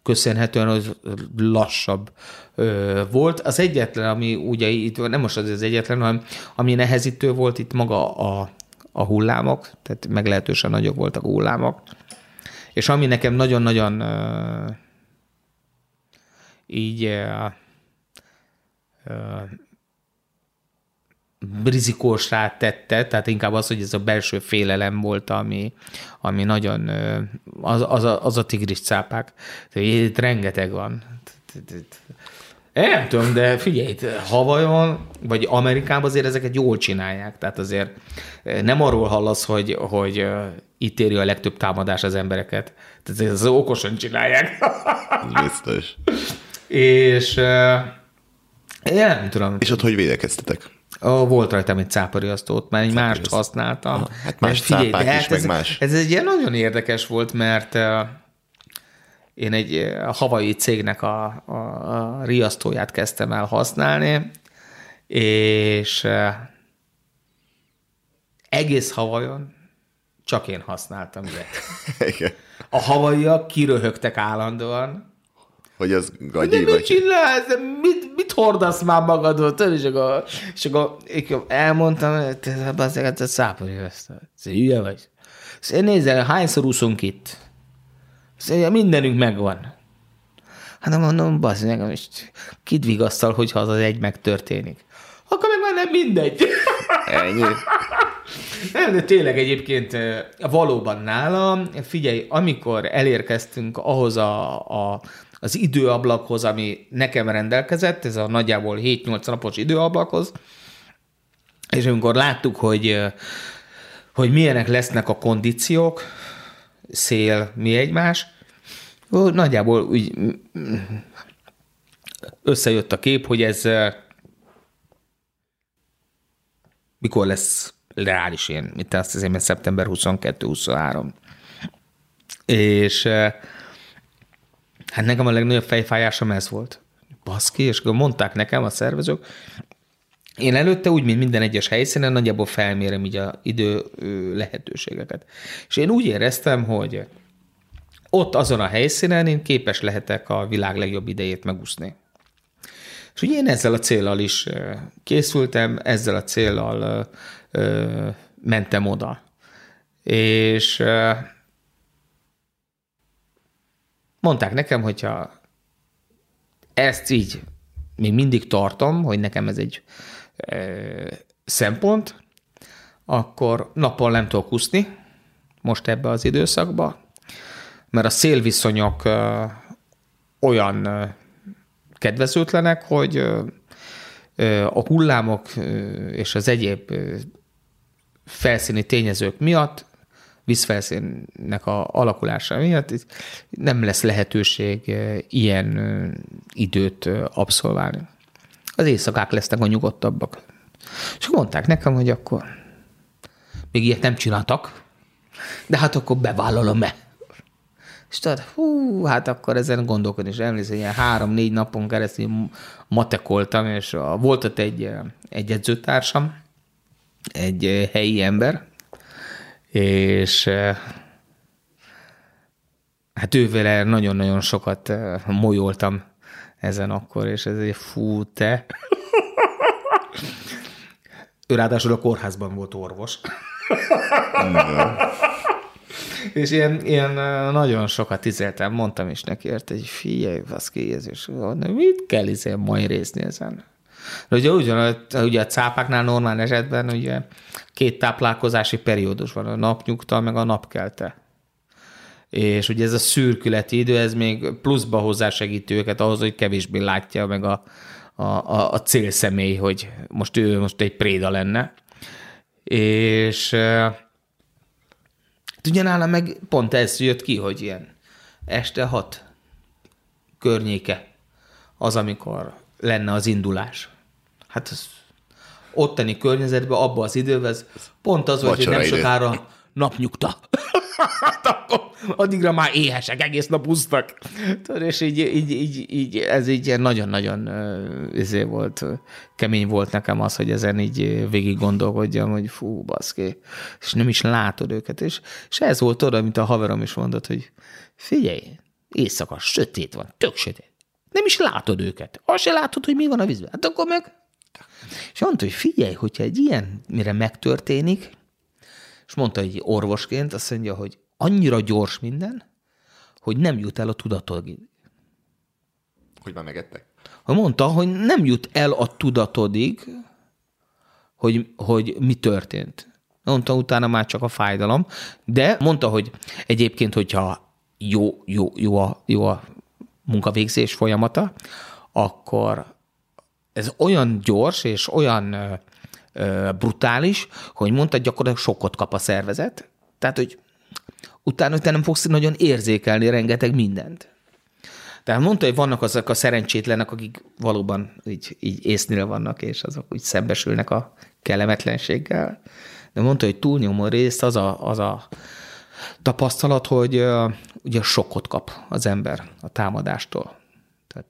köszönhetően hogy lassabb volt. Az egyetlen, ami ugye itt, nem most az az egyetlen, hanem ami nehezítő volt itt maga a, a hullámok, tehát meglehetősen nagyok voltak a hullámok, és ami nekem nagyon-nagyon így rizikósá tette, tehát inkább az, hogy ez a belső félelem volt, ami, ami nagyon, az, az, a, az a tigris cápák. Itt rengeteg van. Nem tudom, de figyelj, Havajon, vagy Amerikában azért ezeket jól csinálják. Tehát azért nem arról hallasz, hogy, hogy itt éri a legtöbb támadás az embereket. Tehát ez okosan csinálják. Biztos. És én nem tudom. És ott hogy védekeztetek? Oh, volt rajtam egy cápariasztót, mert egy mást használtam. Hát más figyelj, de hát ez, más. Ez egy ilyen nagyon érdekes volt, mert én egy havai cégnek a, a, a riasztóját kezdtem el használni, és egész havajon csak én használtam ilyet. A havaiak kiröhögtek állandóan, hogy az gagyi de mit csinálsz? Mit, mit hordasz már magadot? És akkor, és akkor elmondtam, hogy te bazzeget a szápori ezt. Hülye vagy? Szóval nézzel, hányszor úszunk itt? Szóval mindenünk megvan. Hát nem mondom, bazd meg, most kit vigasztal, hogyha az az egy megtörténik. Akkor meg már nem mindegy. Ennyi. Nem, de tényleg egyébként valóban nálam, figyelj, amikor elérkeztünk ahhoz a, a az időablakhoz, ami nekem rendelkezett, ez a nagyjából 7-8 napos időablakhoz, és amikor láttuk, hogy, hogy milyenek lesznek a kondíciók, szél, mi egymás, nagyjából úgy összejött a kép, hogy ez mikor lesz reális én, mint azt az én szeptember 22-23. És Hát nekem a legnagyobb fejfájásom ez volt. Baszki, és mondták nekem a szervezők, én előtte úgy, mint minden egyes helyszínen nagyjából felmérem így a idő lehetőségeket. És én úgy éreztem, hogy ott azon a helyszínen én képes lehetek a világ legjobb idejét megúszni. És ugye én ezzel a célral is készültem, ezzel a célral mentem oda. És Mondták nekem, hogyha ezt így még mindig tartom, hogy nekem ez egy ö, szempont, akkor nappal nem tudok úszni, most ebbe az időszakba, mert a szélviszonyok olyan kedvezőtlenek, hogy a hullámok és az egyéb felszíni tényezők miatt, vízfelszínnek a alakulása miatt nem lesz lehetőség ilyen időt abszolválni. Az éjszakák lesznek a nyugodtabbak. És mondták nekem, hogy akkor még ilyet nem csináltak, de hát akkor bevállalom-e. És tudod, hú, hát akkor ezen gondolkodni, és emlékszem, ilyen három-négy napon keresztül matekoltam, és volt ott egy, egy edzőtársam, egy helyi ember, és hát ővele nagyon-nagyon sokat molyoltam ezen akkor, és ez egy fú, te. ő ráadásul a kórházban volt orvos. és ilyen, ilyen nagyon sokat tizeltem, mondtam is neki, érte, hogy figyelj, baszki, ez is, mit kell izé majd részni ezen? De ugye, ugyan, ugye a cápáknál normál esetben ugye két táplálkozási periódus van, a napnyugta, meg a napkelte. És ugye ez a szürkületi idő, ez még pluszba hozzásegíti őket ahhoz, hogy kevésbé látja meg a, a, a, a célszemély, hogy most ő most egy préda lenne. És Hát ugye nálam meg pont ez jött ki, hogy ilyen este hat környéke az, amikor lenne az indulás. Hát az ottani környezetben, abban az időben, ez pont az, hogy nem sokára napnyugta. hát addigra már éhesek, egész nap úsztak. és így, így, így, így, ez így nagyon-nagyon izé volt, kemény volt nekem az, hogy ezen így végig gondolkodjam, hogy fú, baszki, és nem is látod őket. És, és ez volt oda, mint a haverom is mondott, hogy figyelj, éjszaka, sötét van, tök sötét. Nem is látod őket. Azt se látod, hogy mi van a vízben. Hát akkor meg... És mondta, hogy figyelj, hogyha egy ilyen, mire megtörténik, és mondta egy orvosként, azt mondja, hogy annyira gyors minden, hogy nem jut el a tudatodig. Hogy már megettek? Mondta, hogy nem jut el a tudatodig, hogy, hogy mi történt. Mondta utána már csak a fájdalom, de mondta, hogy egyébként, hogyha jó, jó, jó, a, jó a munkavégzés folyamata, akkor ez olyan gyors és olyan brutális, hogy mondta, gyakorlatilag sokkot kap a szervezet. Tehát, hogy utána te nem fogsz nagyon érzékelni rengeteg mindent. Tehát mondta, hogy vannak azok a szerencsétlenek, akik valóban így, így észnél vannak, és azok úgy szembesülnek a kellemetlenséggel. De mondta, hogy túlnyomó részt az a, az a tapasztalat, hogy uh, ugye sokkot kap az ember a támadástól. Tehát...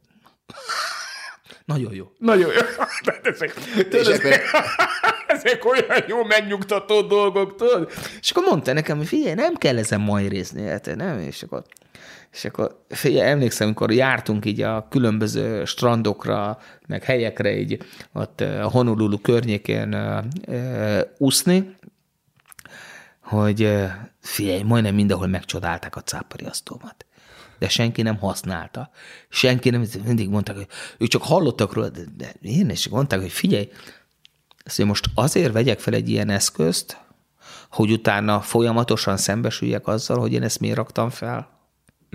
Nagyon jó. Nagyon jó. ezek, ezek, ezek olyan jó megnyugtató dolgok, tudod? És akkor mondta nekem, hogy figyelj, nem kell ezen részni, hát nem? És akkor, és akkor figyelj, emlékszem, amikor jártunk így a különböző strandokra, meg helyekre így ott a Honolulu környékén úszni, hogy figyelj, majdnem mindenhol megcsodálták a cápariasztómat de senki nem használta. Senki nem, mindig mondták, hogy ők csak hallottak róla, de, de én is mondták, hogy figyelj, ezt most azért vegyek fel egy ilyen eszközt, hogy utána folyamatosan szembesüljek azzal, hogy én ezt miért raktam fel.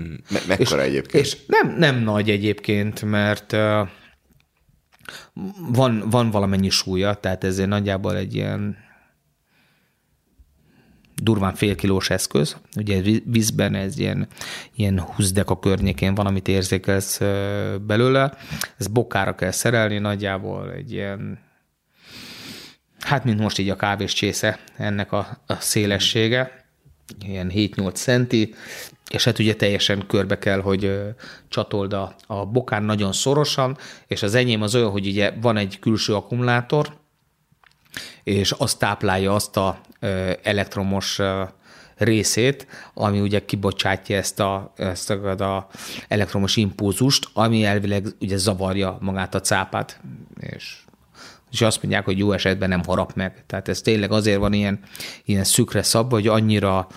Mm. Me- mekkora és, egyébként? És nem, nem nagy egyébként, mert uh, van, van valamennyi súlya, tehát ezért nagyjából egy ilyen durván félkilós eszköz. Ugye vízben ez ilyen, ilyen 20 deka környékén van, amit érzékelsz belőle. Ez bokára kell szerelni, nagyjából egy ilyen hát mint most így a kávés csésze ennek a, a szélessége, ilyen 7-8 centi, és hát ugye teljesen körbe kell, hogy csatold a, a bokán nagyon szorosan, és az enyém az olyan, hogy ugye van egy külső akkumulátor, és azt táplálja azt a elektromos részét, ami ugye kibocsátja ezt a, ezt a, a elektromos impulzust, ami elvileg ugye zavarja magát a cápát, és és azt mondják, hogy jó esetben nem harap meg. Tehát ez tényleg azért van ilyen, ilyen szükre szabva, hogy annyira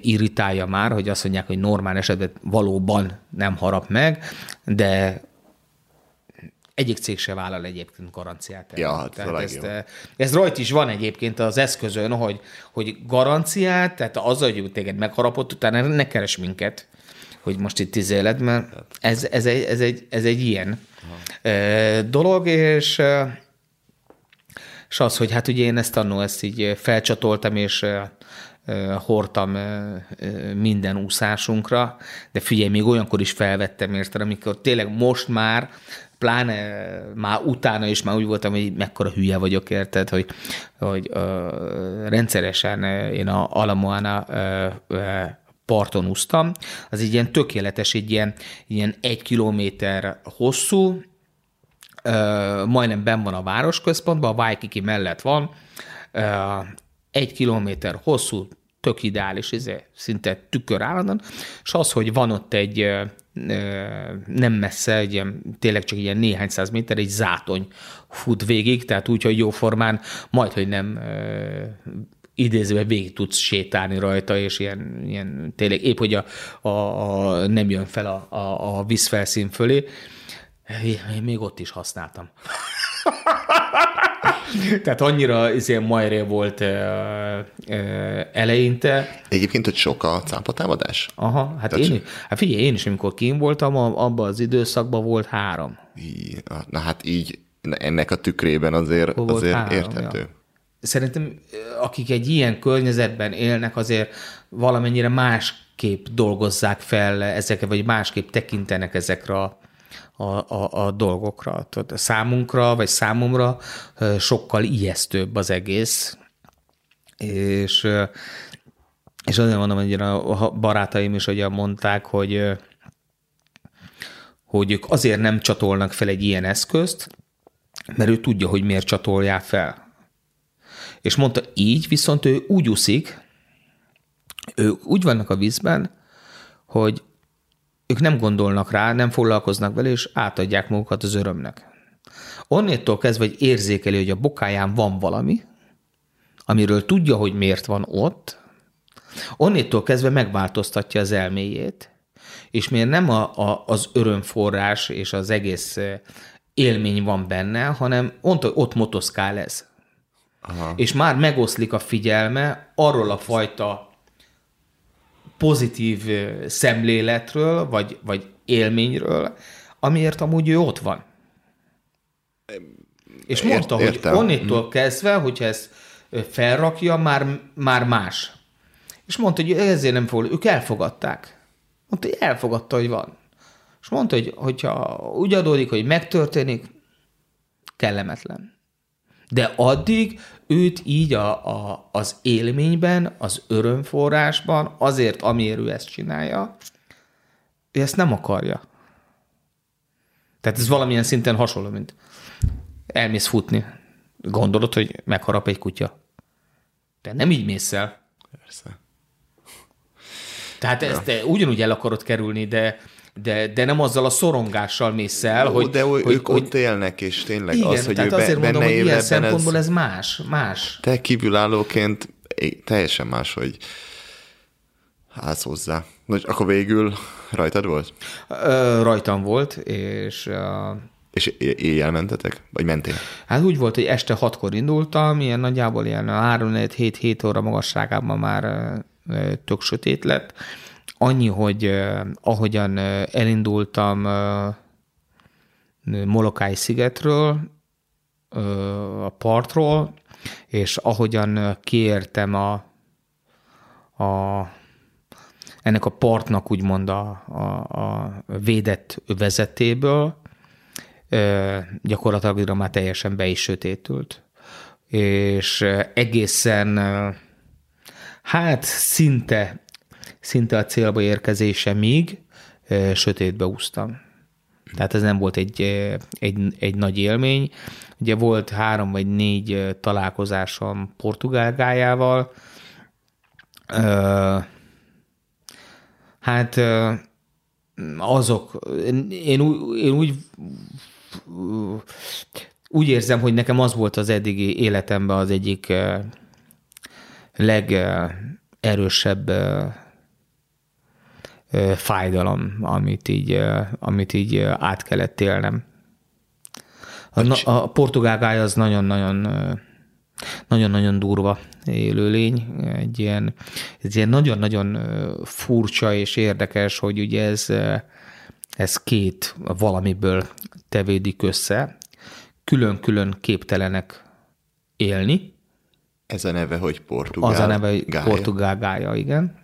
irritálja már, hogy azt mondják, hogy normál esetben valóban nem harap meg, de Egyik cég se vállal egyébként garanciát. Ja, hát tehát a ezt, legjobb. ez rajta is van egyébként az eszközön, hogy, hogy garanciát, tehát az, hogy téged megharapott, utána ne keres minket, hogy most itt izéled, mert ez, ez, egy, ez, egy, ez egy ilyen Aha. dolog, és és az, hogy hát ugye én ezt annó ezt így felcsatoltam, és hordtam minden úszásunkra, de figyelj, még olyankor is felvettem, érted, amikor tényleg most már, pláne már utána is már úgy voltam, hogy mekkora hülye vagyok, érted, hogy, hogy uh, rendszeresen én a Alamoana uh, parton úsztam, az egy ilyen tökéletes, egy ilyen, ilyen egy kilométer hosszú, uh, majdnem ben van a városközpontban, a Waikiki mellett van, uh, egy kilométer hosszú, tök ideális, ez szinte tükör állandóan, és az, hogy van ott egy nem messze, egy ilyen, tényleg csak ilyen néhány száz méter, egy zátony fut végig, tehát úgy, hogy jóformán majd, hogy nem idézőben végig tudsz sétálni rajta, és ilyen, ilyen tényleg épp, hogy a, a, a, nem jön fel a, a, a vízfelszín fölé. Én még ott is használtam. Tehát annyira izé majré volt ö, ö, eleinte. Egyébként, hogy sok a cápatámadás? Aha, hát Tehát én, hát figyelj, én is, amikor kim voltam, abban az időszakban volt három. Í- Na hát így ennek a tükrében azért, Volt azért három, érthető. ja. Szerintem akik egy ilyen környezetben élnek, azért valamennyire másképp dolgozzák fel ezeket, vagy másképp tekintenek ezekre a, a, a, a dolgokra. Tudod, számunkra, vagy számomra sokkal ijesztőbb az egész, és, és azért mondom, hogy a barátaim is ugye mondták, hogy hogy ők azért nem csatolnak fel egy ilyen eszközt, mert ő tudja, hogy miért csatolják fel. És mondta, így viszont ő úgy úszik, ők úgy vannak a vízben, hogy ők nem gondolnak rá, nem foglalkoznak vele, és átadják magukat az örömnek. Onnétól kezdve, hogy érzékeli, hogy a bokáján van valami, amiről tudja, hogy miért van ott, onnétól kezdve megváltoztatja az elméjét, és miért nem a, a, az örömforrás és az egész eh, élmény van benne, hanem ott, ott motoszkál ez. Aha. És már megoszlik a figyelme arról a fajta pozitív szemléletről, vagy, vagy élményről, amiért amúgy ő ott van. És Ért- mondta, hogy értem. onnétól kezdve, hogyha ezt ö, felrakja, már, már más. És mondta, hogy ezért nem fog, ők elfogadták. Mondta, hogy elfogadta, hogy van. És mondta, hogy hogyha úgy adódik, hogy megtörténik, kellemetlen. De addig őt így a, a, az élményben, az örömforrásban, azért, amiért ő ezt csinálja, ő ezt nem akarja. Tehát ez valamilyen szinten hasonló, mint elmész futni. Gondolod, hogy megharap egy kutya. De nem így mész el. Persze. Tehát ezt te ugyanúgy el akarod kerülni, de, de, de nem azzal a szorongással mész el, Hogy, hogy, de hogy, ők hogy, ott élnek, és tényleg igen, az, hogy tehát ő azért benne mondom, hogy ilyen szempontból ez, ez más, más. te kívülállóként teljesen más, hogy házhozzá. Nos, akkor végül rajtad volt? Ö, rajtam volt, és ö, És éjjel mentetek? Vagy mentél? hát úgy volt, hogy este hatkor indultam, ilyen nagyjából ilyen 3-7 óra magasságában már tök sötét lett. Annyi, hogy ö, ahogyan elindultam ö, Molokai szigetről, ö, a partról, és ahogyan kiértem a, a ennek a partnak úgymond a, a, a védett övezetéből, gyakorlatilag már teljesen be is sötétült. És egészen, hát szinte, szinte a célba érkezésemig ö, sötétbe úsztam. Tehát ez nem volt egy, egy, egy nagy élmény. Ugye volt három vagy négy találkozásom Portugál gályával, Ö, Hát azok, én, én úgy, úgy érzem, hogy nekem az volt az eddigi életemben az egyik legerősebb fájdalom, amit így, amit így át kellett élnem. A, a portugál az nagyon-nagyon nagyon-nagyon durva élőlény, egy ilyen, egy ilyen nagyon-nagyon furcsa és érdekes, hogy ugye ez, ez két valamiből tevédik össze, külön-külön képtelenek élni. Ez a neve, hogy portugál Az a neve, hogy portugál gája, igen.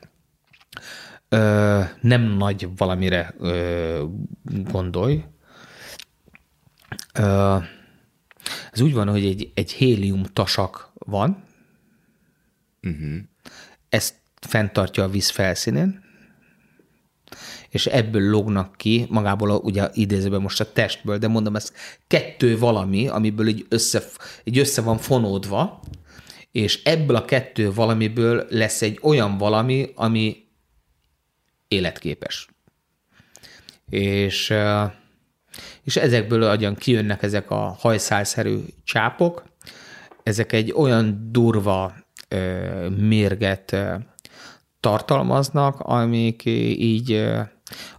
Ö, nem nagy valamire ö, gondolj. Ö, ez úgy van, hogy egy, egy hélium tasak van, uh-huh. ezt fenntartja a víz felszínén, és ebből lognak ki, magából a, ugye idézőben most a testből, de mondom, ez kettő valami, amiből így össze, így össze van fonódva, és ebből a kettő valamiből lesz egy olyan valami, ami életképes. És, és ezekből agyan kijönnek ezek a hajszálszerű csápok, ezek egy olyan durva mérget tartalmaznak, amik így,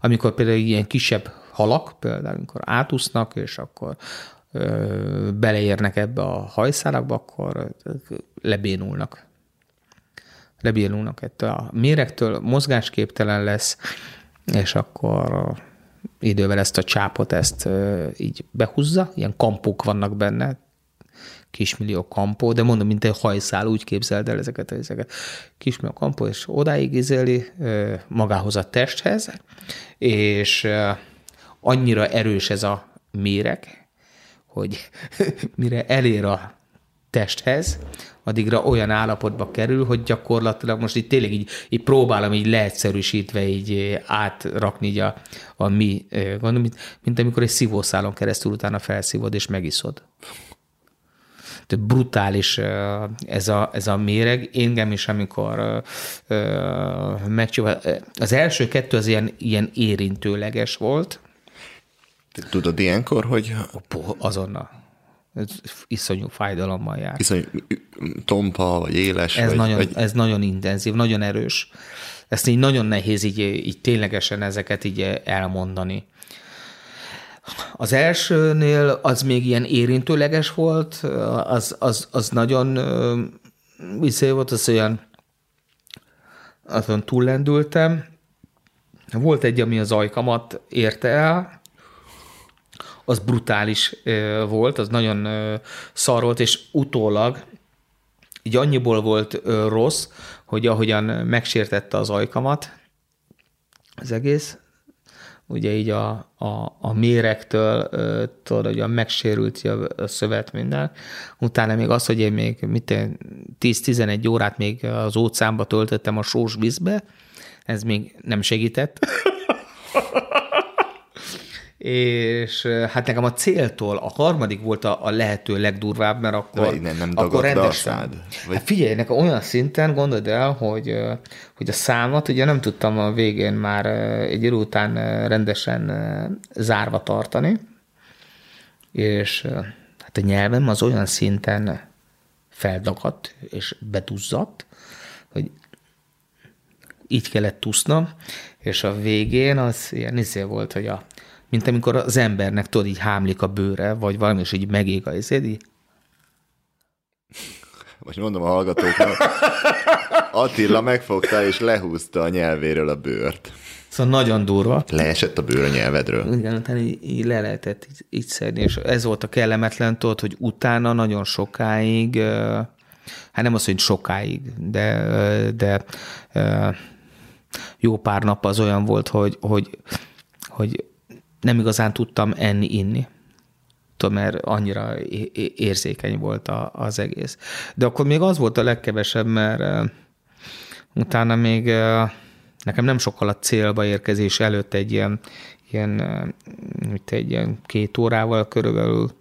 amikor például ilyen kisebb halak, például amikor átúsznak, és akkor beleérnek ebbe a hajszálakba, akkor lebénulnak. Lebénulnak ettől a méregtől, mozgásképtelen lesz, és akkor idővel ezt a csápot ezt így behúzza, ilyen kampók vannak benne, kismillió kampó, de mondom, mint egy hajszál, úgy képzeld el ezeket, ezeket. Kismillió kampó, és odáig izéli magához a testhez, és annyira erős ez a méreg, hogy mire elér a testhez, addigra olyan állapotba kerül, hogy gyakorlatilag most itt tényleg így, így próbálom így leegyszerűsítve így átrakni így a, a mi, gondolom, mint, mint amikor egy szívószálon keresztül utána felszívod és megiszod. Tehát brutális ez a, ez a méreg. Engem is, amikor megcsinál, az első kettő az ilyen, ilyen érintőleges volt. Tudod ilyenkor, hogy... Azonnal. Ez iszonyú fájdalommal jár. Iszonyú tompa, vagy éles. Ez, vagy, nagyon, vagy... ez nagyon intenzív, nagyon erős. Ezt így nagyon nehéz így, így ténylegesen ezeket így elmondani. Az elsőnél az még ilyen érintőleges volt, az, az, az nagyon vissza volt, az olyan azon túllendültem. Volt egy, ami az ajkamat érte el, az brutális volt, az nagyon szar volt, és utólag így annyiból volt rossz, hogy ahogyan megsértette az ajkamat, az egész, ugye így a, a, a mérektől, tudod, hogy a megsérült a, szövet minden. Utána még az, hogy én még 10-11 órát még az óceánba töltöttem a sós vízbe, ez még nem segített. és hát nekem a céltól a harmadik volt a, a lehető legdurvább, mert akkor, nem, nem akkor rendesen. Szád, vagy... Hát figyelj, nekem olyan szinten gondold el, hogy, hogy a számot ugye nem tudtam a végén már egy idő után rendesen zárva tartani, és hát a nyelvem az olyan szinten feldagadt és beduzzadt, hogy így kellett tusznom, és a végén az ilyen izé volt, hogy a mint amikor az embernek tudod, így hámlik a bőre, vagy valami, és így megég a izéd, így. Most mondom a hallgatóknak, Attila megfogta és lehúzta a nyelvéről a bőrt. Szóval nagyon durva. Leesett a bőr a nyelvedről. Igen, utána így, így le lehetett így, így szedni, és ez volt a kellemetlen, tudod, hogy utána nagyon sokáig, hát nem az, hogy sokáig, de, de jó pár nap az olyan volt, hogy, hogy, hogy nem igazán tudtam enni, inni. Tudom, mert annyira érzékeny volt a, az egész. De akkor még az volt a legkevesebb, mert utána még nekem nem sokkal a célba érkezés előtt egy ilyen, ilyen, uh, egy ilyen két órával körülbelül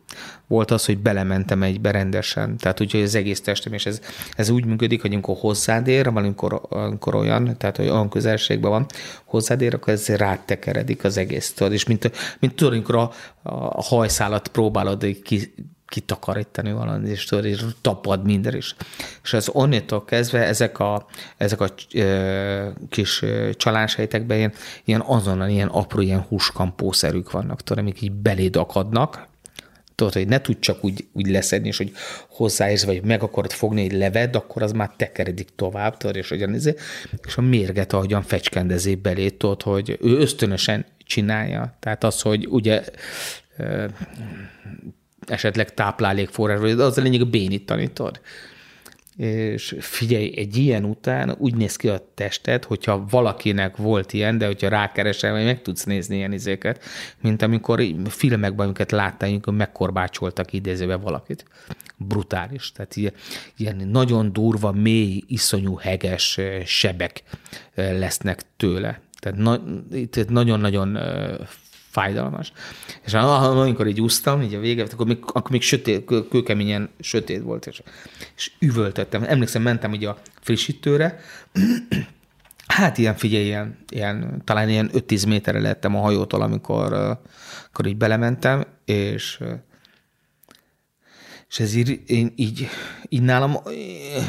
volt az, hogy belementem egy berendesen, tehát úgyhogy az egész testem, és ez, ez úgy működik, hogy amikor hozzád ér, amikor, amikor olyan, tehát hogy olyan közelségben van, hozzád ér, akkor ez rátekeredik az egész, tudod, és mint, mint tudod, amikor a, a hajszálat próbálod ki, kitakarítani valamit, és tudod, tapad minden is. És az onnétól kezdve ezek a, ezek a ö, kis csaláshelytekben ilyen, ilyen azonnal ilyen apró, ilyen húskampószerűk vannak, tudod, amik így beléd akadnak, tudod, hogy ne tud csak úgy, úgy leszedni, és hogy hozzáérsz, vagy meg akarod fogni egy leved, akkor az már tekeredik tovább, tudod, és, hogyan, és a mérget ahogyan fecskendezé belé, tudod, hogy ő ösztönösen csinálja. Tehát az, hogy ugye esetleg táplálékforrás, vagy az a lényeg a bénítani, tudod és figyelj, egy ilyen után úgy néz ki a tested, hogyha valakinek volt ilyen, de hogyha rákeresel, vagy meg tudsz nézni ilyen izéket, mint amikor filmekben, amiket láttál, amikor megkorbácsoltak idézőbe valakit. Brutális. Tehát ilyen, ilyen nagyon durva, mély, iszonyú, heges sebek lesznek tőle. Tehát na, itt nagyon-nagyon fájdalmas. És amikor így úsztam, így a vége, akkor még, akkor még sötét, kőkeményen sötét volt, és, és üvöltöttem. Emlékszem, mentem így a frissítőre, hát ilyen, figyelj, ilyen, ilyen talán ilyen 5-10 méterre lettem a hajótól, amikor, amikor így belementem, és és ez így, én így, így nálam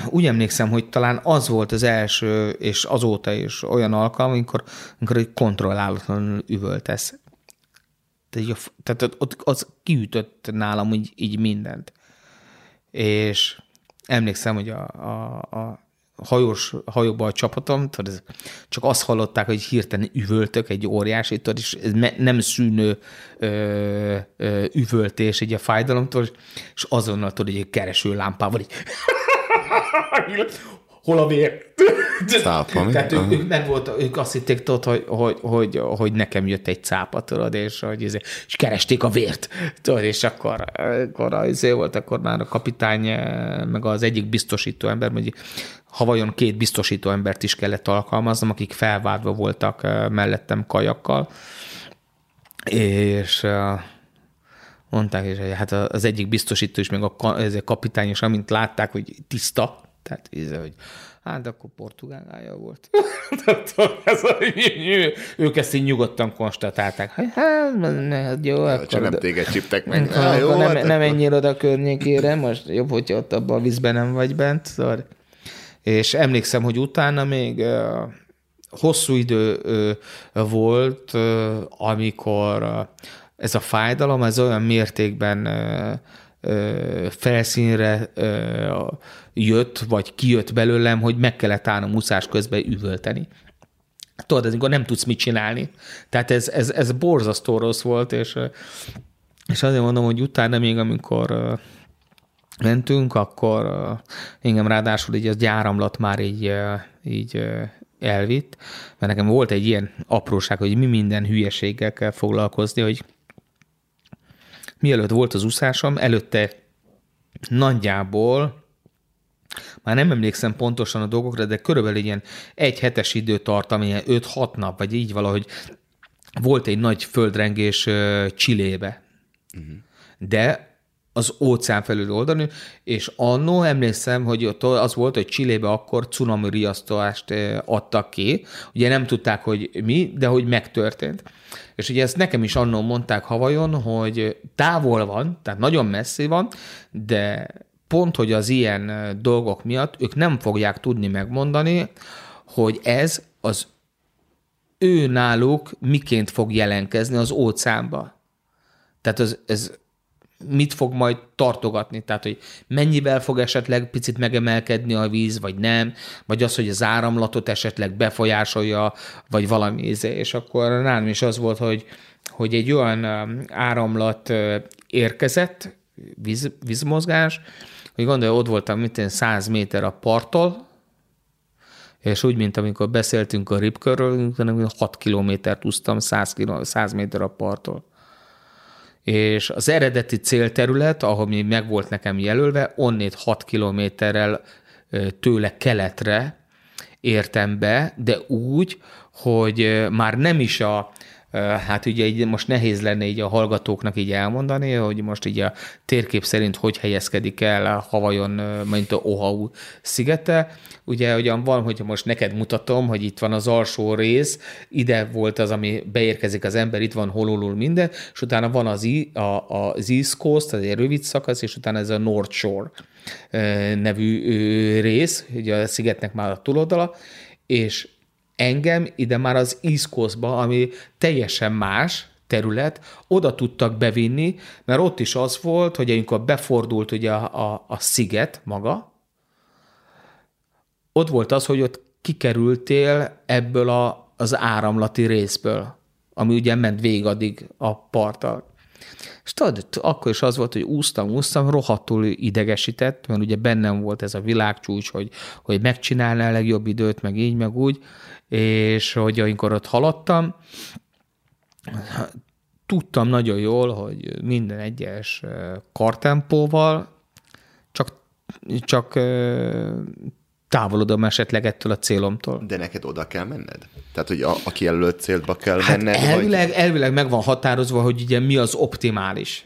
úgy emlékszem, hogy talán az volt az első, és azóta is olyan alkalom, amikor, amikor egy kontrollálatlanul üvöltesz. Tehát, tehát ott az kiütött nálam így, így mindent. És emlékszem, hogy a, a, a hajós, hajóban a csapatom, tudod, csak azt hallották, hogy hirtelen üvöltök egy óriási, tudod, és ez nem szűnő ö, ö, üvöltés egy a fájdalomtól, és azonnal tudod, egy kereső lámpával így hol a vér? Cápa, mi? Tehát ők, ők, meg volt, ők azt hitték, tudod, hogy, hogy, hogy, hogy, nekem jött egy cápa, tudod, és, hogy, izé, és keresték a vért, tudod, és akkor, akkor az volt, akkor már a kapitány, meg az egyik biztosító ember, hogy havajon két biztosító embert is kellett alkalmaznom, akik felvádva voltak mellettem kajakkal, és mondták, hogy hát az egyik biztosító is, meg a kapitány is, amint látták, hogy tiszta, tehát ez, hogy hát akkor portugálgája volt. ez a, ők ezt így nyugodtan konstatálták. Hát, hát jó, akkor... Csak nem téged csiptek meg. Akkor, akkor jó, nem, hát nem ennyire oda környékére, most jobb, hogyha ott abban a vízben nem vagy bent. Szóval. És emlékszem, hogy utána még hosszú idő volt, amikor ez a fájdalom, ez olyan mértékben felszínre jött, vagy kijött belőlem, hogy meg kellett állnom muszás közben üvölteni. Tudod, ez nem tudsz mit csinálni. Tehát ez, ez, ez borzasztó rossz volt, és, és azért mondom, hogy utána még, amikor mentünk, akkor engem ráadásul így az gyáramlat már így, így elvitt, mert nekem volt egy ilyen apróság, hogy mi minden hülyeséggel kell foglalkozni, hogy mielőtt volt az úszásom, előtte nagyjából már nem emlékszem pontosan a dolgokra, de körülbelül ilyen egy hetes időtartam, ilyen 5-6 nap, vagy így valahogy volt egy nagy földrengés Csillébe. Uh-huh. De az óceán felül oldani, és annó emlékszem, hogy ott az volt, hogy Csillébe akkor cunami riasztást adtak ki. Ugye nem tudták, hogy mi, de hogy megtörtént. És ugye ezt nekem is annó mondták Havajon, hogy távol van, tehát nagyon messzi van, de pont, hogy az ilyen dolgok miatt ők nem fogják tudni megmondani, hogy ez az ő náluk miként fog jelenkezni az óceánba. Tehát az, ez mit fog majd tartogatni, tehát hogy mennyivel fog esetleg picit megemelkedni a víz, vagy nem, vagy az, hogy az áramlatot esetleg befolyásolja, vagy valami íze, és akkor nálam is az volt, hogy, hogy egy olyan áramlat érkezett, víz, vízmozgás, hogy gondolja, ott voltam, mint én 100 méter a parttól, és úgy, mint amikor beszéltünk a Ripkörről, 6 kilométert úsztam 100, km, 100 méter a parttól. És az eredeti célterület, ahol mi meg volt nekem jelölve, onnét 6 kilométerrel tőle keletre értem be, de úgy, hogy már nem is a, Hát ugye így most nehéz lenne így a hallgatóknak így elmondani, hogy most így a térkép szerint hogy helyezkedik el a Havajon, mint a Oahu szigete. Ugye ugyan van, hogyha most neked mutatom, hogy itt van az alsó rész, ide volt az, ami beérkezik az ember, itt van Honolulu minden, és utána van az, I, a, az East Coast, az egy rövid szakasz, és utána ez a North Shore nevű rész, ugye a szigetnek már a túloldala, és engem ide már az East Coast-ba, ami teljesen más, terület, oda tudtak bevinni, mert ott is az volt, hogy amikor befordult ugye a, a, a sziget maga, ott volt az, hogy ott kikerültél ebből a, az áramlati részből, ami ugye ment végig addig a parttal. És tudod, akkor is az volt, hogy úsztam, úsztam, rohadtul idegesített, mert ugye bennem volt ez a világcsúcs, hogy, hogy megcsinálná a legjobb időt, meg így, meg úgy, és hogy amikor ott haladtam, tudtam nagyon jól, hogy minden egyes kartempóval csak, csak távolodom esetleg ettől a célomtól. De neked oda kell menned? Tehát, hogy a, a kijelölt célba kell hát menned? Elvileg, vagy... elvileg meg van határozva, hogy ugye mi az optimális.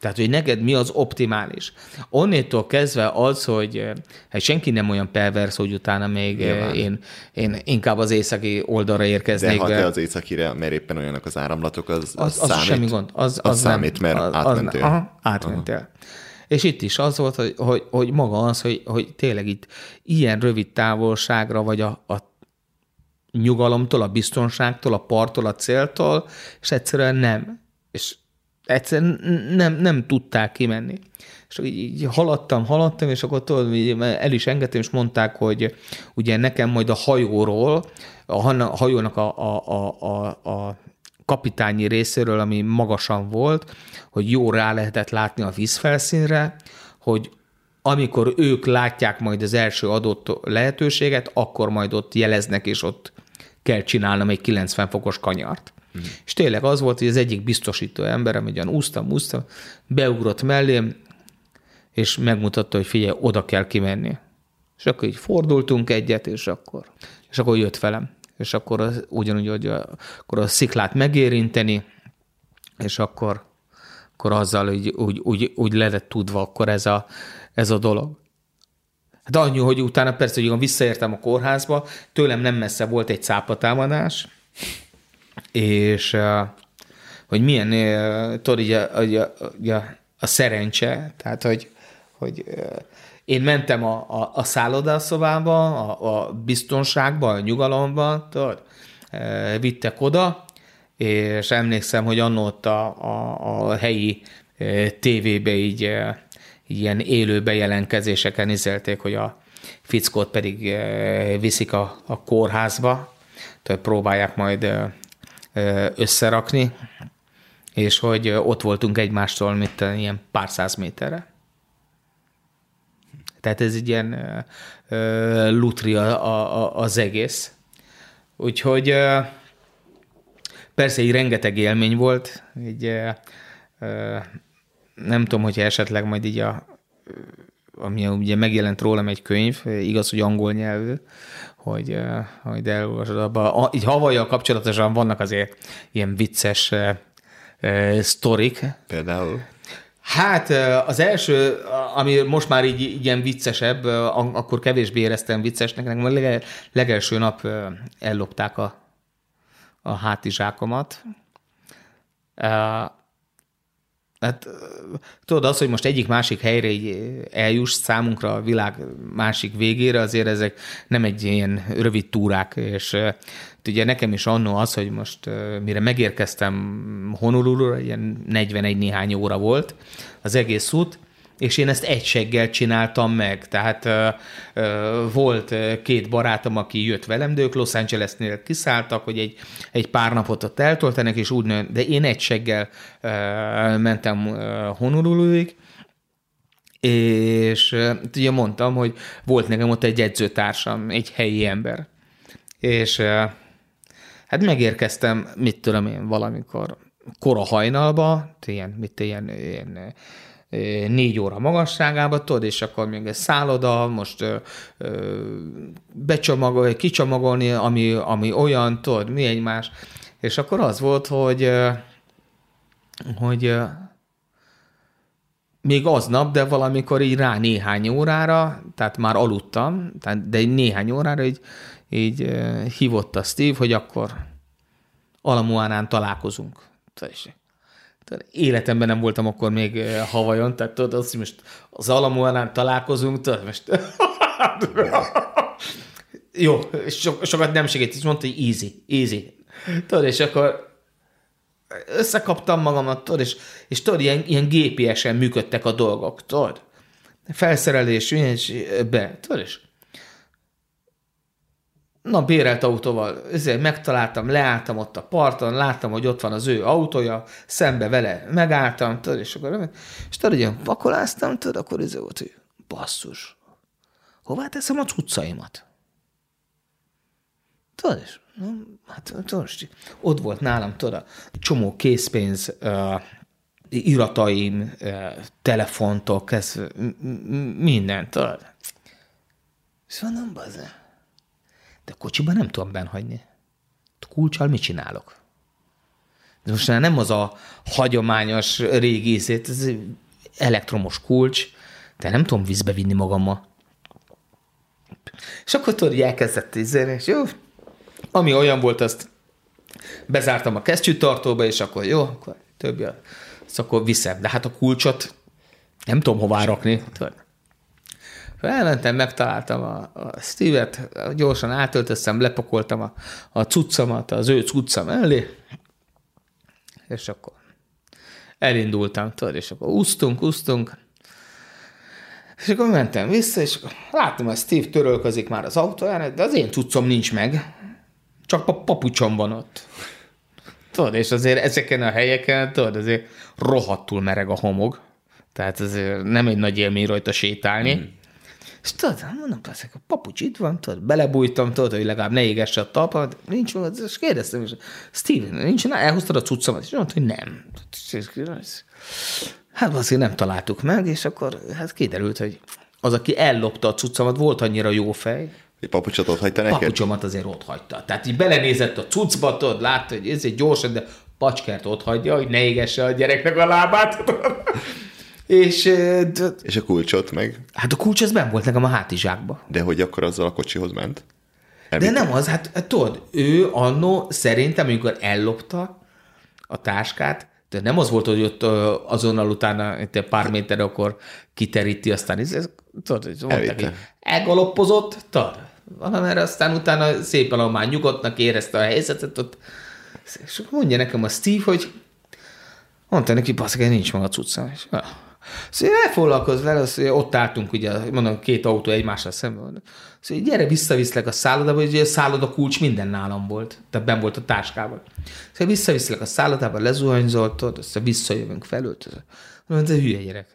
Tehát, hogy neked mi az optimális. Onnétól kezdve az, hogy hát senki nem olyan pervers, hogy utána még Nyilván. én, én inkább az északi oldalra érkeznék. De ha te az északire, mert éppen olyanok az áramlatok, az, az, az, az számít. semmi gond. Az, az, az számít, nem, mert az, átmentél. Az, aha, átmentél. Aha. És itt is az volt, hogy, hogy, hogy maga az, hogy, hogy tényleg itt ilyen rövid távolságra, vagy a, a nyugalomtól, a biztonságtól, a parttól, a céltól, és egyszerűen nem. És egyszerűen nem, nem tudták kimenni. És így, így haladtam, haladtam, és akkor tudod, el is engedtem, és mondták, hogy ugye nekem majd a hajóról, a hajónak a, a, a, a, a kapitányi részéről, ami magasan volt, hogy jó rá lehetett látni a vízfelszínre, hogy amikor ők látják majd az első adott lehetőséget, akkor majd ott jeleznek, és ott kell csinálnom egy 90 fokos kanyart. Mm. És tényleg az volt, hogy az egyik biztosító ember, ami ugyan úsztam, úsztam, beugrott mellém, és megmutatta, hogy figyelj, oda kell kimenni. És akkor így fordultunk egyet, és akkor, és akkor jött velem. És akkor az, ugyanúgy, hogy a, akkor a sziklát megérinteni, és akkor, akkor azzal úgy, úgy, úgy, úgy le lett tudva akkor ez a, ez a dolog. Hát annyi, hogy utána persze, hogy visszaértem a kórházba, tőlem nem messze volt egy cápatámadás, és hogy milyen, tudod, így a, a, a, a szerencse, tehát hogy, hogy én mentem a, a, a szállodaszobába, a, a biztonságba, a nyugalomba, tudod, vittek oda, és emlékszem, hogy annó ott a, a, a helyi tévébe így ilyen élő bejelentkezéseken izelték, hogy a fickót pedig viszik a, a kórházba, tehát próbálják majd összerakni, és hogy ott voltunk egymástól, mint ilyen pár száz méterre. Tehát ez egy ilyen lutri az egész. Úgyhogy persze egy rengeteg élmény volt, így nem tudom, hogyha esetleg majd így a ami ugye megjelent rólam egy könyv, igaz, hogy angol nyelvű, hogy, hogy elolvasod abban. Így Havajjal kapcsolatosan vannak azért ilyen vicces uh, sztorik. Például? Hát az első, ami most már így ilyen viccesebb, akkor kevésbé éreztem viccesnek, nekem a legel, legelső nap ellopták a, a hátizsákomat. Hát tudod, az, hogy most egyik-másik helyre így eljuss számunkra a világ másik végére, azért ezek nem egy ilyen rövid túrák, és ugye nekem is annó az, hogy most mire megérkeztem Honolulu, ilyen 41 néhány óra volt az egész út, és én ezt egyseggel csináltam meg. Tehát ö, ö, volt két barátom, aki jött velem, de ők Los Angelesnél kiszálltak, hogy egy, egy pár napot ott eltöltenek, és úgy de én egyseggel ö, mentem Honoluluig, és ugye mondtam, hogy volt nekem ott egy edzőtársam, egy helyi ember. És hát megérkeztem, mit tudom én, valamikor kora hajnalba, ilyen, mit ilyen, ilyen négy óra magasságába, tudod, és akkor még egy szálloda, most ö, ö, becsomagolni, kicsomagolni, ami, ami olyan, tudod, mi egymás. És akkor az volt, hogy, hogy még aznap, de valamikor így rá néhány órára, tehát már aludtam, tehát, de egy néhány órára így, így hívott a Steve, hogy akkor Alamuánán találkozunk. Életemben nem voltam akkor még Havajon, tehát tudod, azt, hogy most az Alamoanán találkozunk, tudod, most... Jó, so, sokat nem segít, és mondta, hogy easy, easy. Tudod, és akkor összekaptam magamat, tudod, és, és tudod, ilyen, ilyen GPS-en működtek a dolgok, tudod. Felszerelés, és be, tudod, és Na, bérelt autóval, ezért megtaláltam, leálltam ott a parton, láttam, hogy ott van az ő autója, szembe vele megálltam, tudod, és akkor, és tudod, ilyen pakoláztam, tudod, akkor ez volt, hogy basszus, hová teszem a cuccaimat? Tudod, és hát tudod, ott volt nálam, tudod, a csomó készpénz, uh, irataim, uh, telefontok, ez mindent, tudod. És mondom, bazdmeg, de kocsiban nem tudom benhagyni. Kulcsal mit csinálok? De most már nem az a hagyományos régi szét, ez elektromos kulcs, de nem tudom vízbe vinni magammal. És akkor tudod, elkezdett izélni, és jó, ami olyan volt, azt bezártam a kesztyűtartóba, és akkor jó, akkor többi, azt akkor viszem. De hát a kulcsot nem tudom hová rakni. Tudod? Elmentem, megtaláltam a, a Steve-et, gyorsan átöltöztem, lepakoltam a, a cuccamat, az ő cuccam elé, és akkor elindultam, tudod, és akkor úsztunk, úsztunk, és akkor mentem vissza, és láttam, hogy Steve törölközik már az autóján, de az én cuccom nincs meg, csak a papucsom van ott. Tudod, és azért ezeken a helyeken, tudod, azért rohadtul mereg a homog, tehát azért nem egy nagy élmény rajta sétálni, mm. És tudod, hát mondom, persze, a papucs itt van, tudod, belebújtam, tudod, hogy legalább ne égesse a talpa, nincs van, és kérdeztem, és Steven, nincs, na, elhoztad a cuccomat, és mondta, hogy nem. Hát azért nem találtuk meg, és akkor hát kiderült, hogy az, aki ellopta a cuccomat, volt annyira jó fej, egy papucsot ott hagyta neked? Papucsomat azért ott hagyta. Tehát így belenézett a cuccba, tudod, látta, hogy ez egy gyorsan, de pacskert ott hagyja, hogy ne égesse a gyereknek a lábát. És, és a kulcsot meg? Hát a kulcs az ben volt nekem a hátizsákba. De hogy akkor azzal a kocsihoz ment? Elvitte? De nem az, hát, hát tudod, ő annó szerintem, amikor ellopta a táskát, de nem az volt, hogy ott azonnal utána egy pár méter akkor kiteríti, aztán ez, ez tudod, mondták, hogy elgaloppozott, tudod, valamerre aztán utána szépen a már nyugodtnak érezte a helyzetet, ott, és mondja nekem a Steve, hogy mondta neki, baszeg, nincs maga cucca. És, ja. Szóval elfoglalkozz vele, azt, hogy ott álltunk, ugye, mondom, két autó egymással szemben. Szóval gyere, visszaviszlek a szállodába, hogy a szálloda kulcs minden nálam volt, tehát ben volt a táskában. Szóval visszaviszlek a szállodába, lezuhanyzoltod, aztán visszajövünk felült. Mondom, ez hülye gyerek.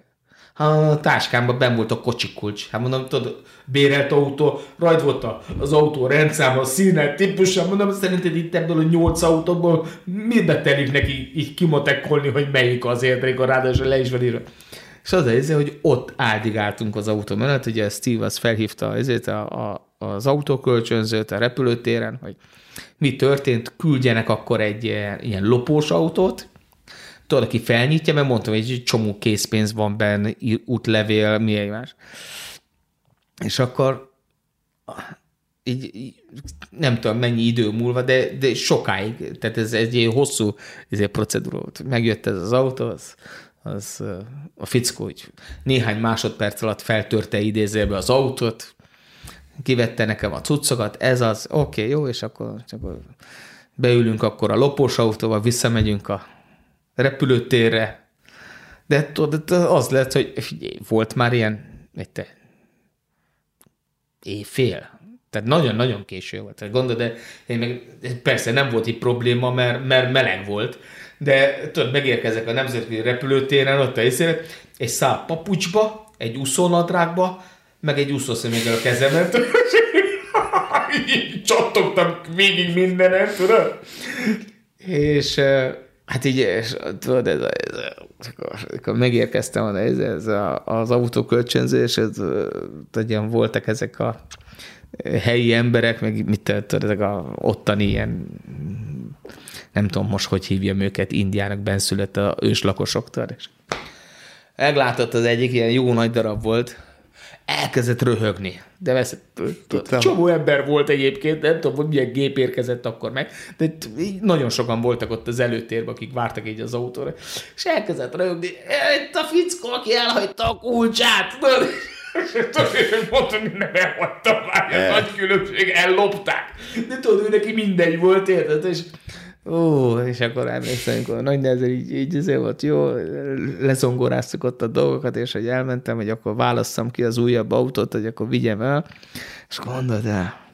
A táskámban ben volt a kocsi kulcs. Hát mondom, tudod, bérelt autó, rajt volt az autó rendszáma, színe, típusa, mondom, szerinted itt ebből a nyolc autóból mibe telik neki így kimotekolni, hogy melyik az érdek, a ráadásul le is van írva. És az az, hogy ott áldigáltunk az autó mellett, ugye Steve az felhívta azért a, a, az autókölcsönzőt a repülőtéren, hogy mi történt, küldjenek akkor egy ilyen lopós autót, tudod, aki felnyitja, mert mondtam, hogy egy csomó készpénz van benne, útlevél, mi más. És akkor így, így, nem tudom mennyi idő múlva, de, de sokáig, tehát ez egy hosszú ez egy procedúra volt. Megjött ez az autó, az, az a fickó, hogy néhány másodperc alatt feltörte idézőbe az autót, kivette nekem a cuccokat, ez az, oké, okay, jó, és akkor, akkor beülünk akkor a lopós autóval, visszamegyünk a repülőtérre, de tudod, az lett, hogy volt már ilyen, egy te, éjfél. Tehát nagyon-nagyon késő volt. Tehát gondolod, de én meg, persze nem volt itt probléma, mert, mert meleg volt, de tudod, megérkezek a nemzetközi repülőtéren, ott a észre, egy szál papucsba, egy úszónadrágba, meg egy úszószeméggel a kezemet. csattogtam végig mindenen, tudod? És hát így, és, tudod, ez, ez, akkor, akkor megérkeztem ez, ez a, az autókölcsönzés, ez, tudod, ilyen voltak ezek a helyi emberek, meg mit tudod, ezek a ottani ilyen nem tudom most, hogy hívjam őket, Indiának benszülött a őslakosoktól, és meglátott az egyik, ilyen jó nagy darab volt, elkezdett röhögni. De vesz, csomó ember volt egyébként, nem tudom, hogy milyen gép érkezett akkor meg, de nagyon sokan voltak ott az előtérben, akik vártak így az autóra, és elkezdett röhögni, itt a fickó, aki elhagyta a kulcsát, Mondtam, hogy nem elhagytam már, nagy különbség, ellopták. De tudod, ő neki mindegy volt, érted? És Ó, és akkor emlékszem, amikor nagy nehezen így, így azért volt jó, lezongoráztuk ott a dolgokat, és hogy elmentem, hogy akkor válasszam ki az újabb autót, hogy akkor vigyem el, és mondod el,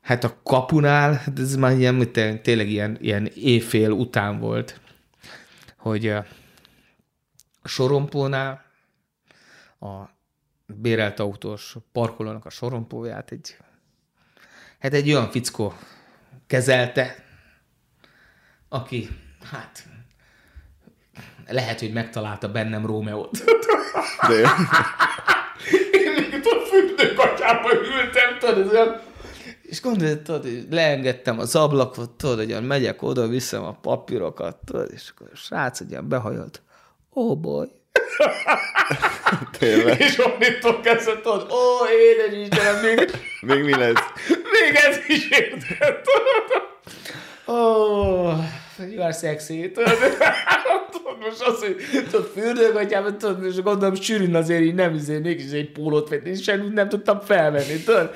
hát a kapunál, ez már ilyen, tényleg ilyen, ilyen éjfél után volt, hogy a sorompónál a bérelt autós parkolónak a sorompóját egy, hát egy olyan fickó kezelte, aki, hát, lehet, hogy megtalálta bennem Rómeót. De Én még a fürdőkatyába ültem, tudod, ez olyan, és gondolod, tudod, hogy leengedtem az ablakot, tudod, hogy megyek oda, viszem a papírokat, tudod, és akkor a srác egy ilyen behajolt. Ó, oh boy. Tényleg. És onnitól kezdve tudod, ó, édes Istenem, még... még mi lesz? Még ez is érted, Ó, oh, you are sexy, tudod? most az, hogy tudod, fürdőgatjában, tudod, és gondolom sűrűn azért így nem, azért mégis egy pólót venni, és semmit nem tudtam felvenni, tudod?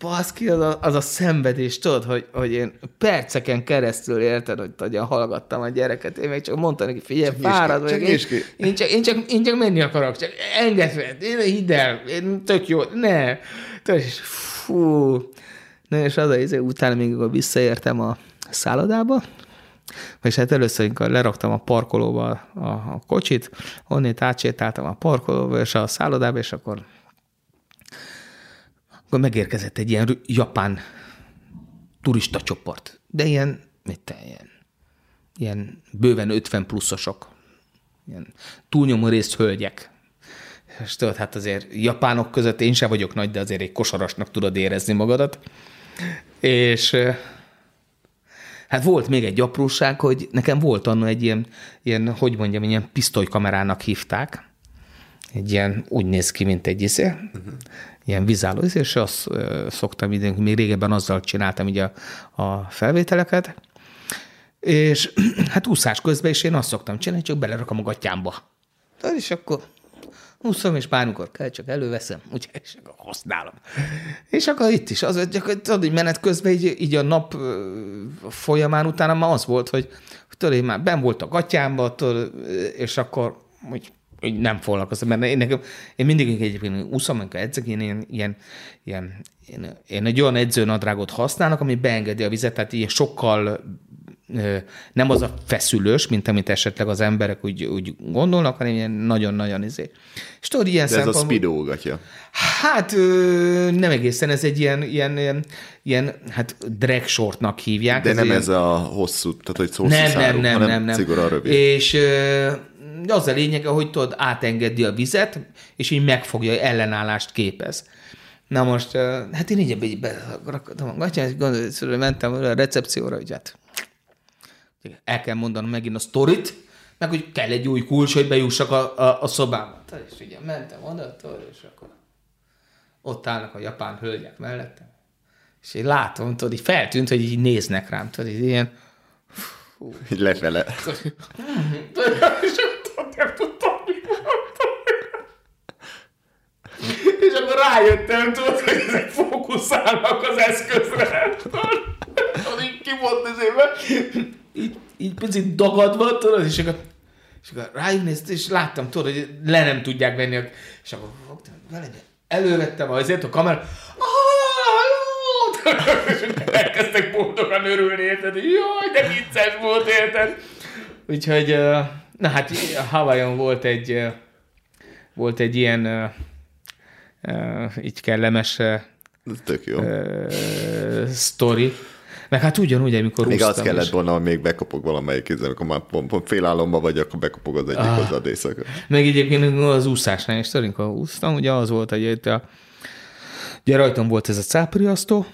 Baszki, az a, az a szenvedés, tudod, hogy, hogy én perceken keresztül érted, hogy tudja, hallgattam a gyereket, én még csak mondtam neki, figyelj, csak fárad vagyok, én, én, csak, én, csak, én csak menni akarok, csak engedd fel, én hidd el, én tök jó, ne, tudod, és fú, na és az a izé, utána még visszaértem a szállodába, és hát először amikor leraktam a parkolóba a, a kocsit, onnét átsétáltam a parkolóba és a szállodába, és akkor akkor megérkezett egy ilyen japán turista csoport, de ilyen, mit te, ilyen, ilyen bőven 50 pluszosok, ilyen túlnyomó részt hölgyek. És tudod, hát azért japánok között én sem vagyok nagy, de azért egy kosarasnak tudod érezni magadat. És hát volt még egy apróság, hogy nekem volt annó egy ilyen, ilyen hogy mondjam, ilyen pisztolykamerának hívták, egy ilyen, úgy néz ki, mint egy iszé, uh-huh ilyen vizálló, és azt szoktam időnk, még régebben azzal csináltam így a, a felvételeket, és hát úszás közben is én azt szoktam csinálni, csak belerakom a gatyámba. És akkor úszom, és bármikor kell, csak előveszem, úgyhogy és akkor használom. És akkor itt is, az, hogy tudod, hogy menet közben így, így a nap folyamán utána már az volt, hogy tudod, én már ben volt a gatyámba, és akkor hogy így nem foglalkoztam, mert én, nekem, én mindig egyébként úszom, amikor edzek, én ilyen, ilyen, ilyen én, én egy olyan edzőnadrágot használok, ami beengedi a vizet, tehát ilyen sokkal nem az a feszülős, mint amit esetleg az emberek úgy, úgy gondolnak, hanem ilyen nagyon-nagyon izé. És tudod, ilyen De ez a speedo gatya. Hát nem egészen, ez egy ilyen, ilyen, ilyen, ilyen hát drag shortnak hívják. De ez nem ilyen... ez a hosszú, tehát hogy hosszú nem, nem, nem, nem, nem. szigorúan rövid. És az a lényege, hogy tudod, átengedi a vizet, és így megfogja, ellenállást képez. Na most, hát én így berakadtam a gatyán, és mentem a recepcióra, hogy hát el kell mondanom megint a sztorit, meg hogy kell egy új kulcs, hogy bejussak a, a, a szobába. És ugye mentem oda, és akkor ott állnak a japán hölgyek mellettem. És én látom, tudod, így feltűnt, hogy így néznek rám, tudod, így ilyen... Fú. Így lefele. és nem tudtam, mondtam. És akkor rájöttem, tudod, hogy ezek fókuszálnak az eszközre. Tudod, így ki volt ezébe. Így, így picit dagadva, tudod, és akkor, és akkor nézt, és láttam, tudod, hogy le nem tudják venni. És akkor fogtam, vele, elővettem azért a kamerát, és elkezdtek boldogan örülni, érted? Jaj, de vicces volt, érted? Úgyhogy Na hát Hawaiion volt egy, volt egy ilyen így kellemes Tök jó. Sztori. Meg hát ugyanúgy, amikor Még azt kellett is. volna, hogy még bekapok valamelyik kézzel, akkor már pont, pont félállomba vagy, akkor bekapok az egyik ah. hozzád éjszaka. Meg egyébként az úszásnál is, amikor úsztam, ugye az volt, hogy itt a, ugye rajtam volt ez a cápriasztó,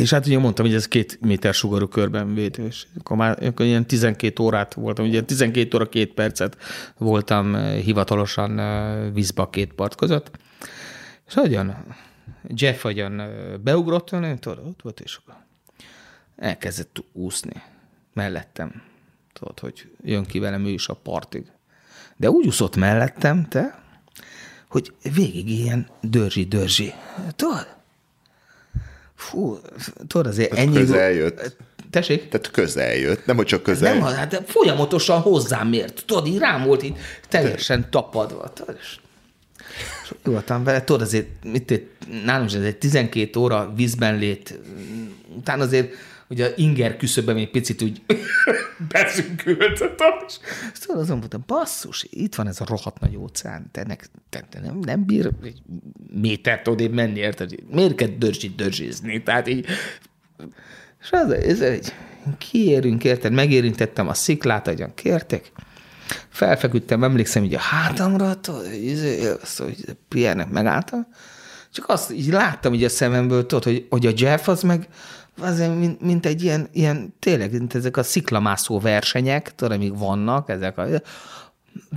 és hát ugye mondtam, hogy ez két méter sugarú körben véd, és akkor már akkor ilyen 12 órát voltam, ugye 12 óra két percet voltam eh, hivatalosan eh, vízbe két part között, és hogyan Jeff hogyan eh, beugrott, tudod, ott volt, és akkor elkezdett úszni mellettem. Tudod, hogy jön ki velem ő is a partig. De úgy úszott mellettem, te, hogy végig ilyen dörzsi-dörzsi. Tudod? Fú, tudod, azért Tehát ennyi... közel jött. Tessék? Tehát közel jött, nem hogy csak közel. Nem, hát folyamatosan hozzám mért. Tudod, így rám volt így teljesen tapadva. Tudod, és és voltam vele, tudod, azért mit, nálunk ez egy 12 óra vízben lét, utána azért ugye a inger küszöbben még picit úgy beszűkült, és tudod, azon voltam, basszus, itt van ez a rohadt nagy óceán, te, nek, te, te nem, nem bír egy métert odébb menni, érted? Miért kell dörzsit dörzsizni? Tehát így, és az, ez egy, kiérünk, érted? Megérintettem a sziklát, ahogyan kértek, felfeküdtem, emlékszem így a hátamra, tudod, izé, azt, hogy pihenek, megálltam, csak azt így láttam így a szememből, tudod, hogy, hogy a Jeff az meg azért, mint, mint egy ilyen, ilyen, tényleg, mint ezek a sziklamászó versenyek, tudod, amíg vannak, ezek a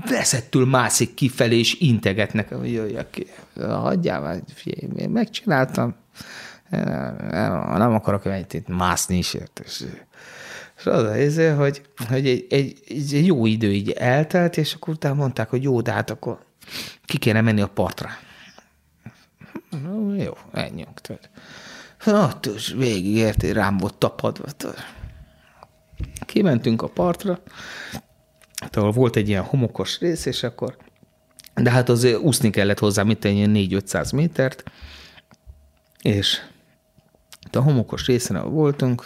veszettül mászik kifelé, és integetnek, hogy jöjjek ki. Hagyjál már, figyelj, én megcsináltam, nem, nem akarok itt mászni is, érted? És az a helyzet, hogy, hogy egy, egy, egy, jó idő így eltelt, és akkor utána mondták, hogy jó, de hát akkor ki kéne menni a partra. Jó, menjünk. Ott is végig érti, rám volt tapadva. Kimentünk a partra, hát, ahol volt egy ilyen homokos rész, és akkor, de hát azért úszni kellett hozzá, mint egy ilyen 4-500 métert, és a homokos részen, ahol voltunk,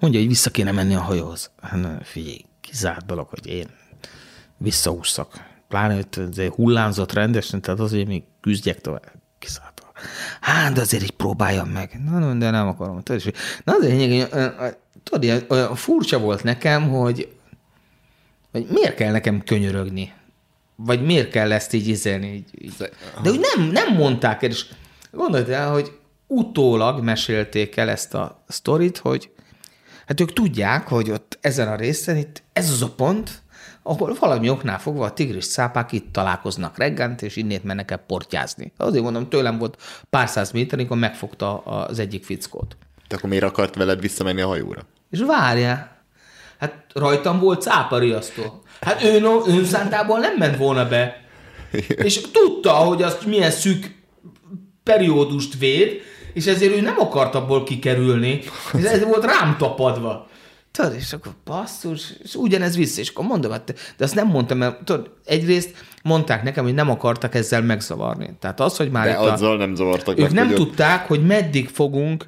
Mondja, hogy vissza kéne menni a hajóhoz. Hát figyelj, kizárt dolog, hogy én visszaúszak. Pláne, hogy hullámzott rendesen, tehát az, hogy még küzdjek tovább. Kizárt Hát, de azért így próbáljam meg. Na, de nem akarom. Na, az lényeg, tudod, olyan furcsa volt nekem, hogy, hogy miért kell nekem könyörögni? Vagy miért kell ezt így izelni? Így, így. De úgy nem, nem mondták el, és gondold el, hogy utólag mesélték el ezt a sztorit, hogy Hát ők tudják, hogy ott ezen a részen, itt ez az a pont, ahol valami oknál fogva a tigris szápák itt találkoznak reggent, és innét mennek el portyázni. Azért mondom, tőlem volt pár száz méter, amikor megfogta az egyik fickót. Te akkor miért akart veled visszamenni a hajóra? És várja, hát rajtam volt cápariasztó. Hát ő önszántából nem ment volna be. És tudta, hogy azt milyen szűk periódust véd, és ezért ő nem akart abból kikerülni, és ez volt rám tapadva. Tudod, és akkor basszus, és ugyanez vissza, és akkor mondom, hát, de azt nem mondtam, mert tudod, egyrészt mondták nekem, hogy nem akartak ezzel megzavarni. Tehát az, hogy már de itt azzal a, nem zavartak Ők nem tudták, hogy meddig fogunk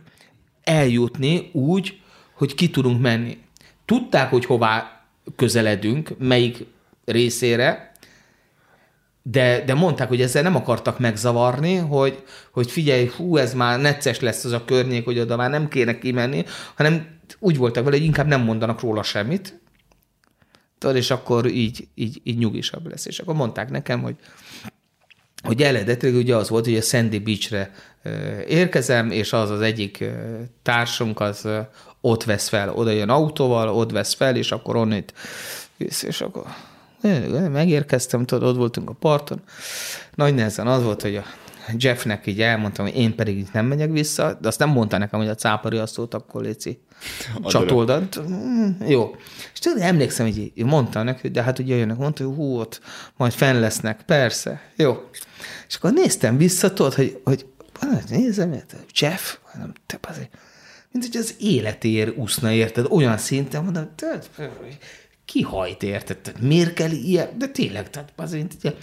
eljutni úgy, hogy ki tudunk menni. Tudták, hogy hová közeledünk, melyik részére, de, de mondták, hogy ezzel nem akartak megzavarni, hogy, hogy figyelj, hú, ez már necces lesz az a környék, hogy oda már nem kéne kimenni, hanem úgy voltak vele, hogy inkább nem mondanak róla semmit, tudod, és akkor így, így, így nyugisabb lesz. És akkor mondták nekem, hogy, hogy eredetileg ugye az volt, hogy a Sandy Beachre érkezem, és az az egyik társunk az ott vesz fel, oda jön autóval, ott vesz fel, és akkor onnit és akkor megérkeztem, tudod, ott voltunk a parton. Nagy nehezen az volt, hogy a Jeffnek így elmondtam, hogy én pedig itt nem megyek vissza, de azt nem mondta nekem, hogy a cápari asztót akkor léci csatoldat. Mm, jó. És tudod, emlékszem, hogy így mondtam neki, de hát ugye jönnek, mondta, hogy hú, ott majd fenn lesznek, persze, jó. És akkor néztem vissza, tudod, hogy, hogy nézem, Jeff, nem, te azért, mint hogy az életéért úszna, érted? Olyan szinten mondom, kihajt, érted? Miért kell ilyen? De tényleg, tehát azért,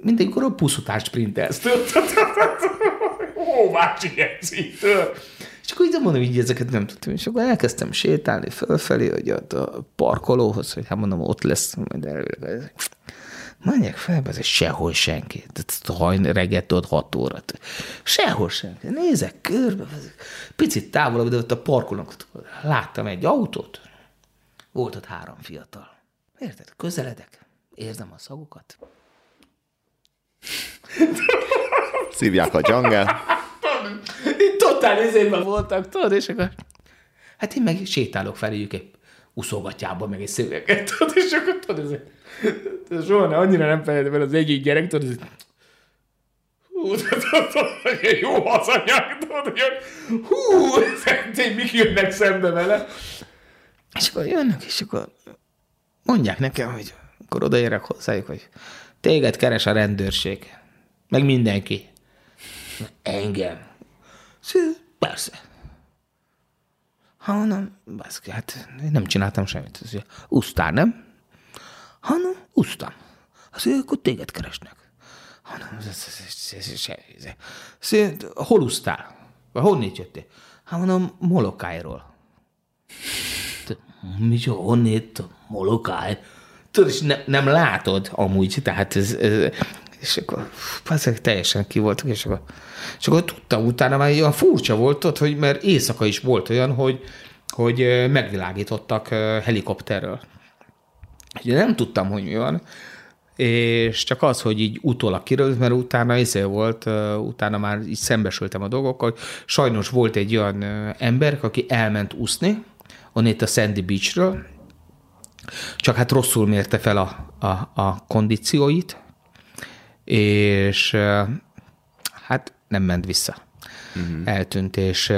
mindenkor a puszutás sprintelsz. Óvácsi edzítől. És akkor így mondom, hogy ezeket nem tudtam. És akkor elkezdtem sétálni fölfelé, hogy ott a parkolóhoz, hogy hát mondom, ott lesz majd elvileg. Menjek fel, ez sehol senki. Hajn reggel ott 6 órat. Sehol senki. Nézek körbe, picit távolabb, de ott a parkolónak láttam egy autót, volt ott három fiatal. Érted? Közeledek, érzem a szagukat. Szívják a dzsangel. Itt totál izében voltak, tudod, és akkor... Hát én meg sétálok feléjük egy uszolgatjába, meg egy szöveket, tudod, és akkor tudod, ez, ez soha ne, annyira nem felejtem el az egyik gyerek, tudod, ez, hú, tudod, jó hazanyag, tudod, hogy hú, mik jönnek szembe vele. És akkor jönnek, és akkor mondják nekem, hogy akkor odaérek hozzájuk, hogy téged keres a rendőrség. Meg mindenki. Engem. Persze. Ha mondom, baszki, hát nem csináltam semmit. Úsztál, nem? Ha nem, úsztam. Azt mondja, akkor téged keresnek. Ha nem, ez, ez, ez, ez, ez, ez, ez. Azt mondja, hol úsztál? Honnét jöttél? Hát mondom, Molokájról. Mi honnét Molokáj? Tudod, és ne, nem látod amúgy, tehát ez, ez és akkor ezek teljesen ki voltak, és akkor, és akkor tudtam utána, már olyan furcsa volt ott, hogy mert éjszaka is volt olyan, hogy, hogy megvilágítottak helikopterről. Ugye nem tudtam, hogy mi van, és csak az, hogy így utólag kirőlt, mert utána izé volt, utána már így szembesültem a dolgokkal, sajnos volt egy olyan ember, aki elment úszni, onnét a Sandy Beachről, csak hát rosszul mérte fel a, a, a kondícióit, és hát nem ment vissza. Uh-huh. Eltűnt, és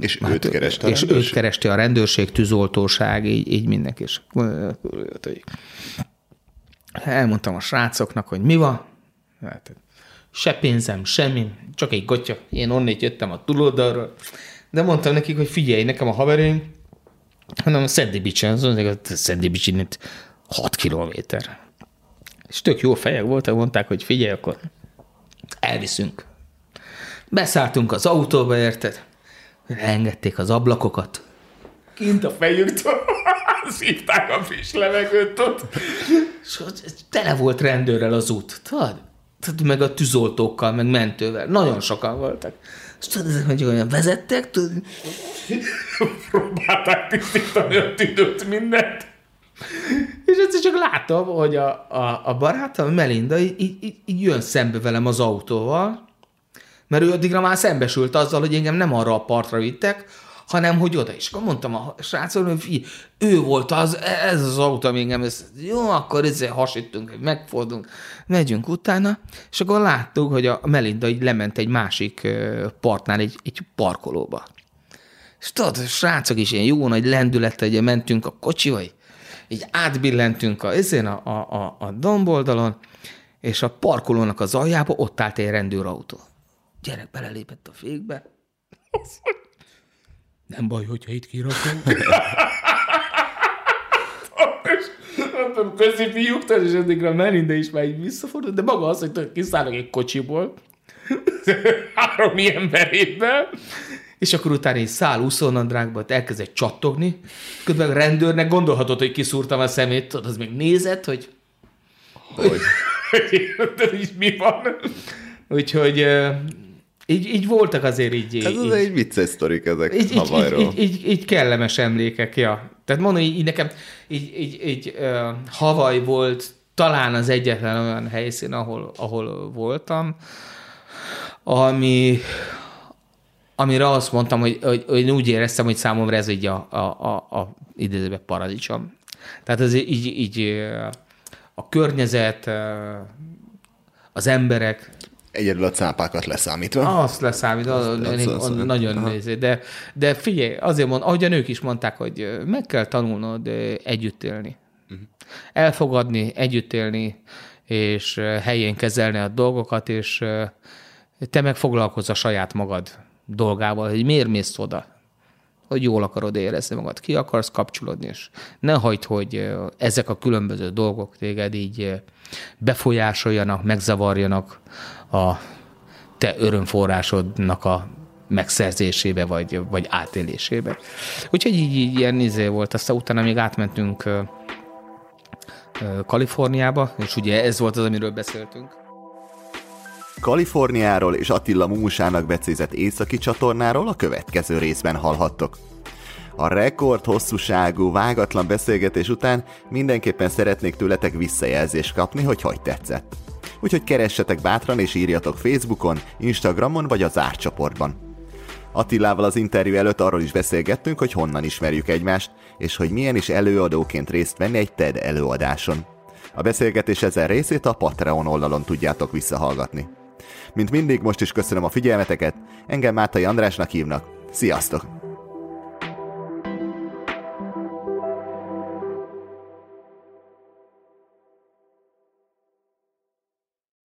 és hát, őt kereste a És rendőrség? őt kereste a rendőrség, tűzoltóság, így, így mindenki. És elmondtam a srácoknak, hogy mi van. Hát, se pénzem, semmi, csak egy gotya. Én onnét jöttem a túloldalról. De mondtam nekik, hogy figyelj, nekem a haverőim, hanem a Sandy Beach-en, az a Sandy Beach 6 kilométer. És tök jó fejek voltak, mondták, hogy figyelj, akkor elviszünk. Beszálltunk az autóba, érted? Engedték az ablakokat. Kint a fejüktől szívták a friss levegőt ott. És tele volt rendőrrel az út, tudod? Meg a tűzoltókkal, meg mentővel. Nagyon sokan voltak. És tudod, hogy olyan vezettek, tudod? Próbálták tisztítani a tüdőt, mindent. És egyszer csak láttam, hogy a, a, a barátom, Melinda így, így, így jön szembe velem az autóval, mert ő addigra már szembesült azzal, hogy engem nem arra a partra vittek, hanem hogy oda is. Akkor mondtam a srácok, hogy figyelj, ő volt az, ez az autó, ami engem, ez, jó, akkor ezzel hasítunk, megfordulunk, megyünk utána, és akkor láttuk, hogy a Melinda így lement egy másik partnál, egy, egy parkolóba. És tudod, a srácok is ilyen jó nagy lendülettel, ugye mentünk a kocsival, így átbillentünk a, ezén a, a, a, a domboldalon, és a parkolónak az aljába ott állt egy rendőrautó. Gyerek belelépett a fékbe. Nem baj, hogyha itt kirakom. Közi fiúk, és eddigre a Melinda is már így visszafordult, de maga az, hogy kiszállok egy kocsiból, három ilyen emberében, és akkor utána egy szál úszónadrágba elkezdett csattogni, közben a rendőrnek gondolhatod, hogy kiszúrtam a szemét, tudod, az még nézett, hogy hogy, hogy mi van. Úgyhogy így, így voltak azért így... Ez így, az egy vicces sztorik ezek így, Havajról. Így, így, így, így, kellemes emlékek, ja. Tehát mondom, így, így nekem így, így, így uh, Havaj volt talán az egyetlen olyan helyszín, ahol, ahol voltam, ami, amire azt mondtam, hogy, hogy, hogy úgy éreztem, hogy számomra ez így a, a, a, a idézőben paradicsom. Tehát ez így, így a környezet, az emberek. Egyedül a cápákat leszámítva. Azt leszámítva, azt, azt, nagyon nézé. De, de figyelj, azért mond, ahogy a nők is mondták, hogy meg kell tanulnod együtt élni. Uh-huh. Elfogadni, együtt élni, és helyén kezelni a dolgokat, és te meg foglalkozz a saját magad dolgával, hogy miért mész oda, hogy jól akarod érezni magad, ki akarsz kapcsolódni, és ne hagyd, hogy ezek a különböző dolgok téged így befolyásoljanak, megzavarjanak a te örömforrásodnak a megszerzésébe, vagy, vagy átélésébe. Úgyhogy így, így ilyen izé volt, aztán utána még átmentünk Kaliforniába, és ugye ez volt az, amiről beszéltünk. Kaliforniáról és Attila Músának becézett északi csatornáról a következő részben hallhattok. A rekord hosszúságú, vágatlan beszélgetés után mindenképpen szeretnék tőletek visszajelzést kapni, hogy hogy tetszett. Úgyhogy keressetek bátran és írjatok Facebookon, Instagramon vagy az árcsoportban. Attilával az interjú előtt arról is beszélgettünk, hogy honnan ismerjük egymást, és hogy milyen is előadóként részt venni egy TED előadáson. A beszélgetés ezen részét a Patreon oldalon tudjátok visszahallgatni. Mint mindig, most is köszönöm a figyelmeteket, engem Mátai Andrásnak hívnak. Sziasztok!